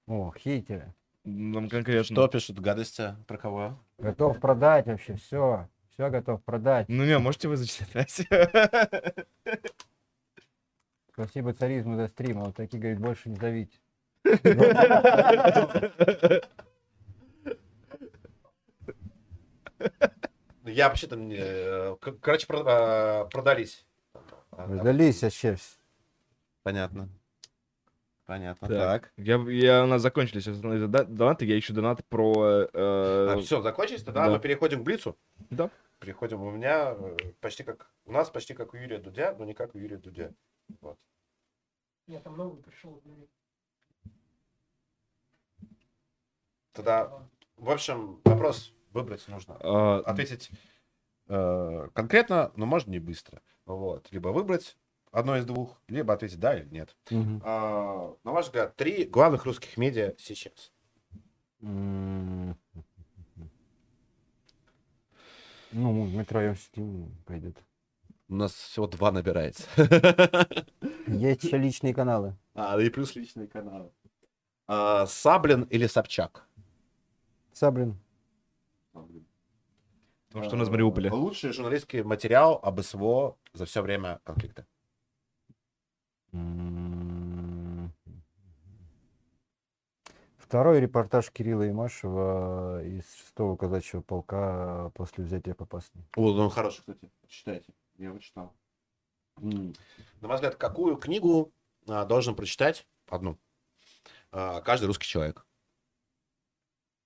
О, хейтеры. Нам конкретно. Что пишут гадости про кого? Готов продать вообще, все. Все готов продать. Ну не, можете вы зачитать? Спасибо царизму за стрим, а вот такие, говорит, больше не зовите. Я вообще-то, не, э, короче, э, продались. Сдались вообще. вс- Понятно. Понятно. Так. Так. Я, я, у нас закончились основные донаты, я ищу донаты про... э, все, закончились? Тогда да. мы переходим к Блицу. Да. Переходим у меня э, почти как... У нас почти как у Юрия Дудя, но не как у Юрия Дудя. Вот. Нет, там новый пришел. ну, Тогда, в общем, вопрос выбрать нужно. э, Ответить э, конкретно, но можно не быстро. Вот. Либо выбрать одно из двух, либо ответить да или нет. Мгм. А, на ваш взгляд, три главных русских медиа сейчас. Ну, метро Steam пойдет. У нас всего два набирается. Есть еще личные каналы. А, и плюс личные каналы. А, Саблин или Собчак? Саблин. Потому что у нас Мариуполе. А, Лучший журналистский материал об СВО за все время конфликта. Второй репортаж Кирилла Имашева из 6-го казачьего полка после взятия Попасной. О, ну хороший, кстати. Читайте. Я его читал. На ваш взгляд, какую книгу а, должен прочитать одну а, каждый русский человек?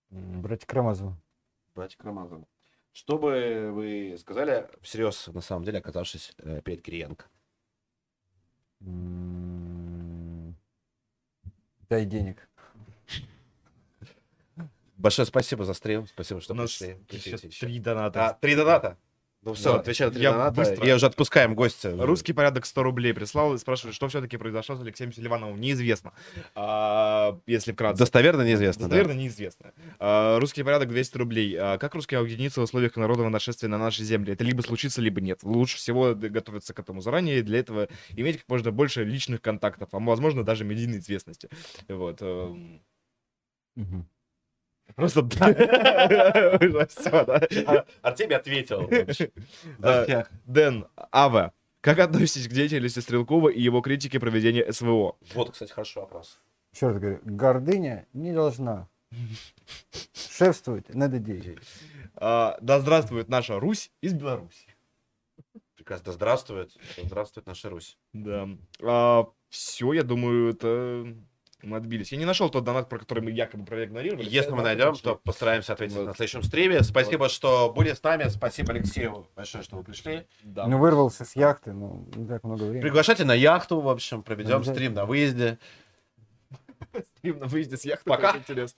Братья Карамазовы. Братья Карамазовы. Что бы вы сказали всерьез, на самом деле, оказавшись э, перед Кириенко? Дай денег. Большое спасибо за стрим. Спасибо, что У нас пришли. три доната. А, три доната? Ну все, Да. отвечай на Я доната. быстро. И уже отпускаем гостя. Русский порядок 100 рублей прислал и спрашивает, что все-таки произошло с Алексеем Селивановым. Неизвестно. А, если вкратце. Достоверно неизвестно, да. Достоверно неизвестно. А, русский порядок 200 рублей. А, как русские объединиться в условиях народного нашествия на нашей земле? Это либо случится, либо нет. Лучше всего готовиться к этому заранее, и для этого иметь как можно больше личных контактов, а возможно даже медийной известности. Вот. Мгм. Просто [laughs] да. А, Артемий ответил. [laughs] А, Дэн, Ава, как относитесь к деятельности Стрелкова и его критике проведения СВО? Вот, кстати, хороший вопрос. Еще раз говорю, гордыня не должна шефствовать над идеей. А, Да здравствует наша Русь из Беларуси. Прекрасно. Да здравствует. Да здравствует наша Русь. Да. все, я думаю, это мы отбились. Я не нашел тот донат, про который мы якобы проигнорировали. Если мы найдем, то постараемся ответить Вот. на следующем стриме. Спасибо, что были с нами. Спасибо Алексею большое, что вы пришли. Да. Ну, вырвался с яхты, ну, не так много времени. Приглашайте на яхту, в общем, проведем стрим на выезде. [laughs] Стрим на выезде с яхты. Пока. Интересно.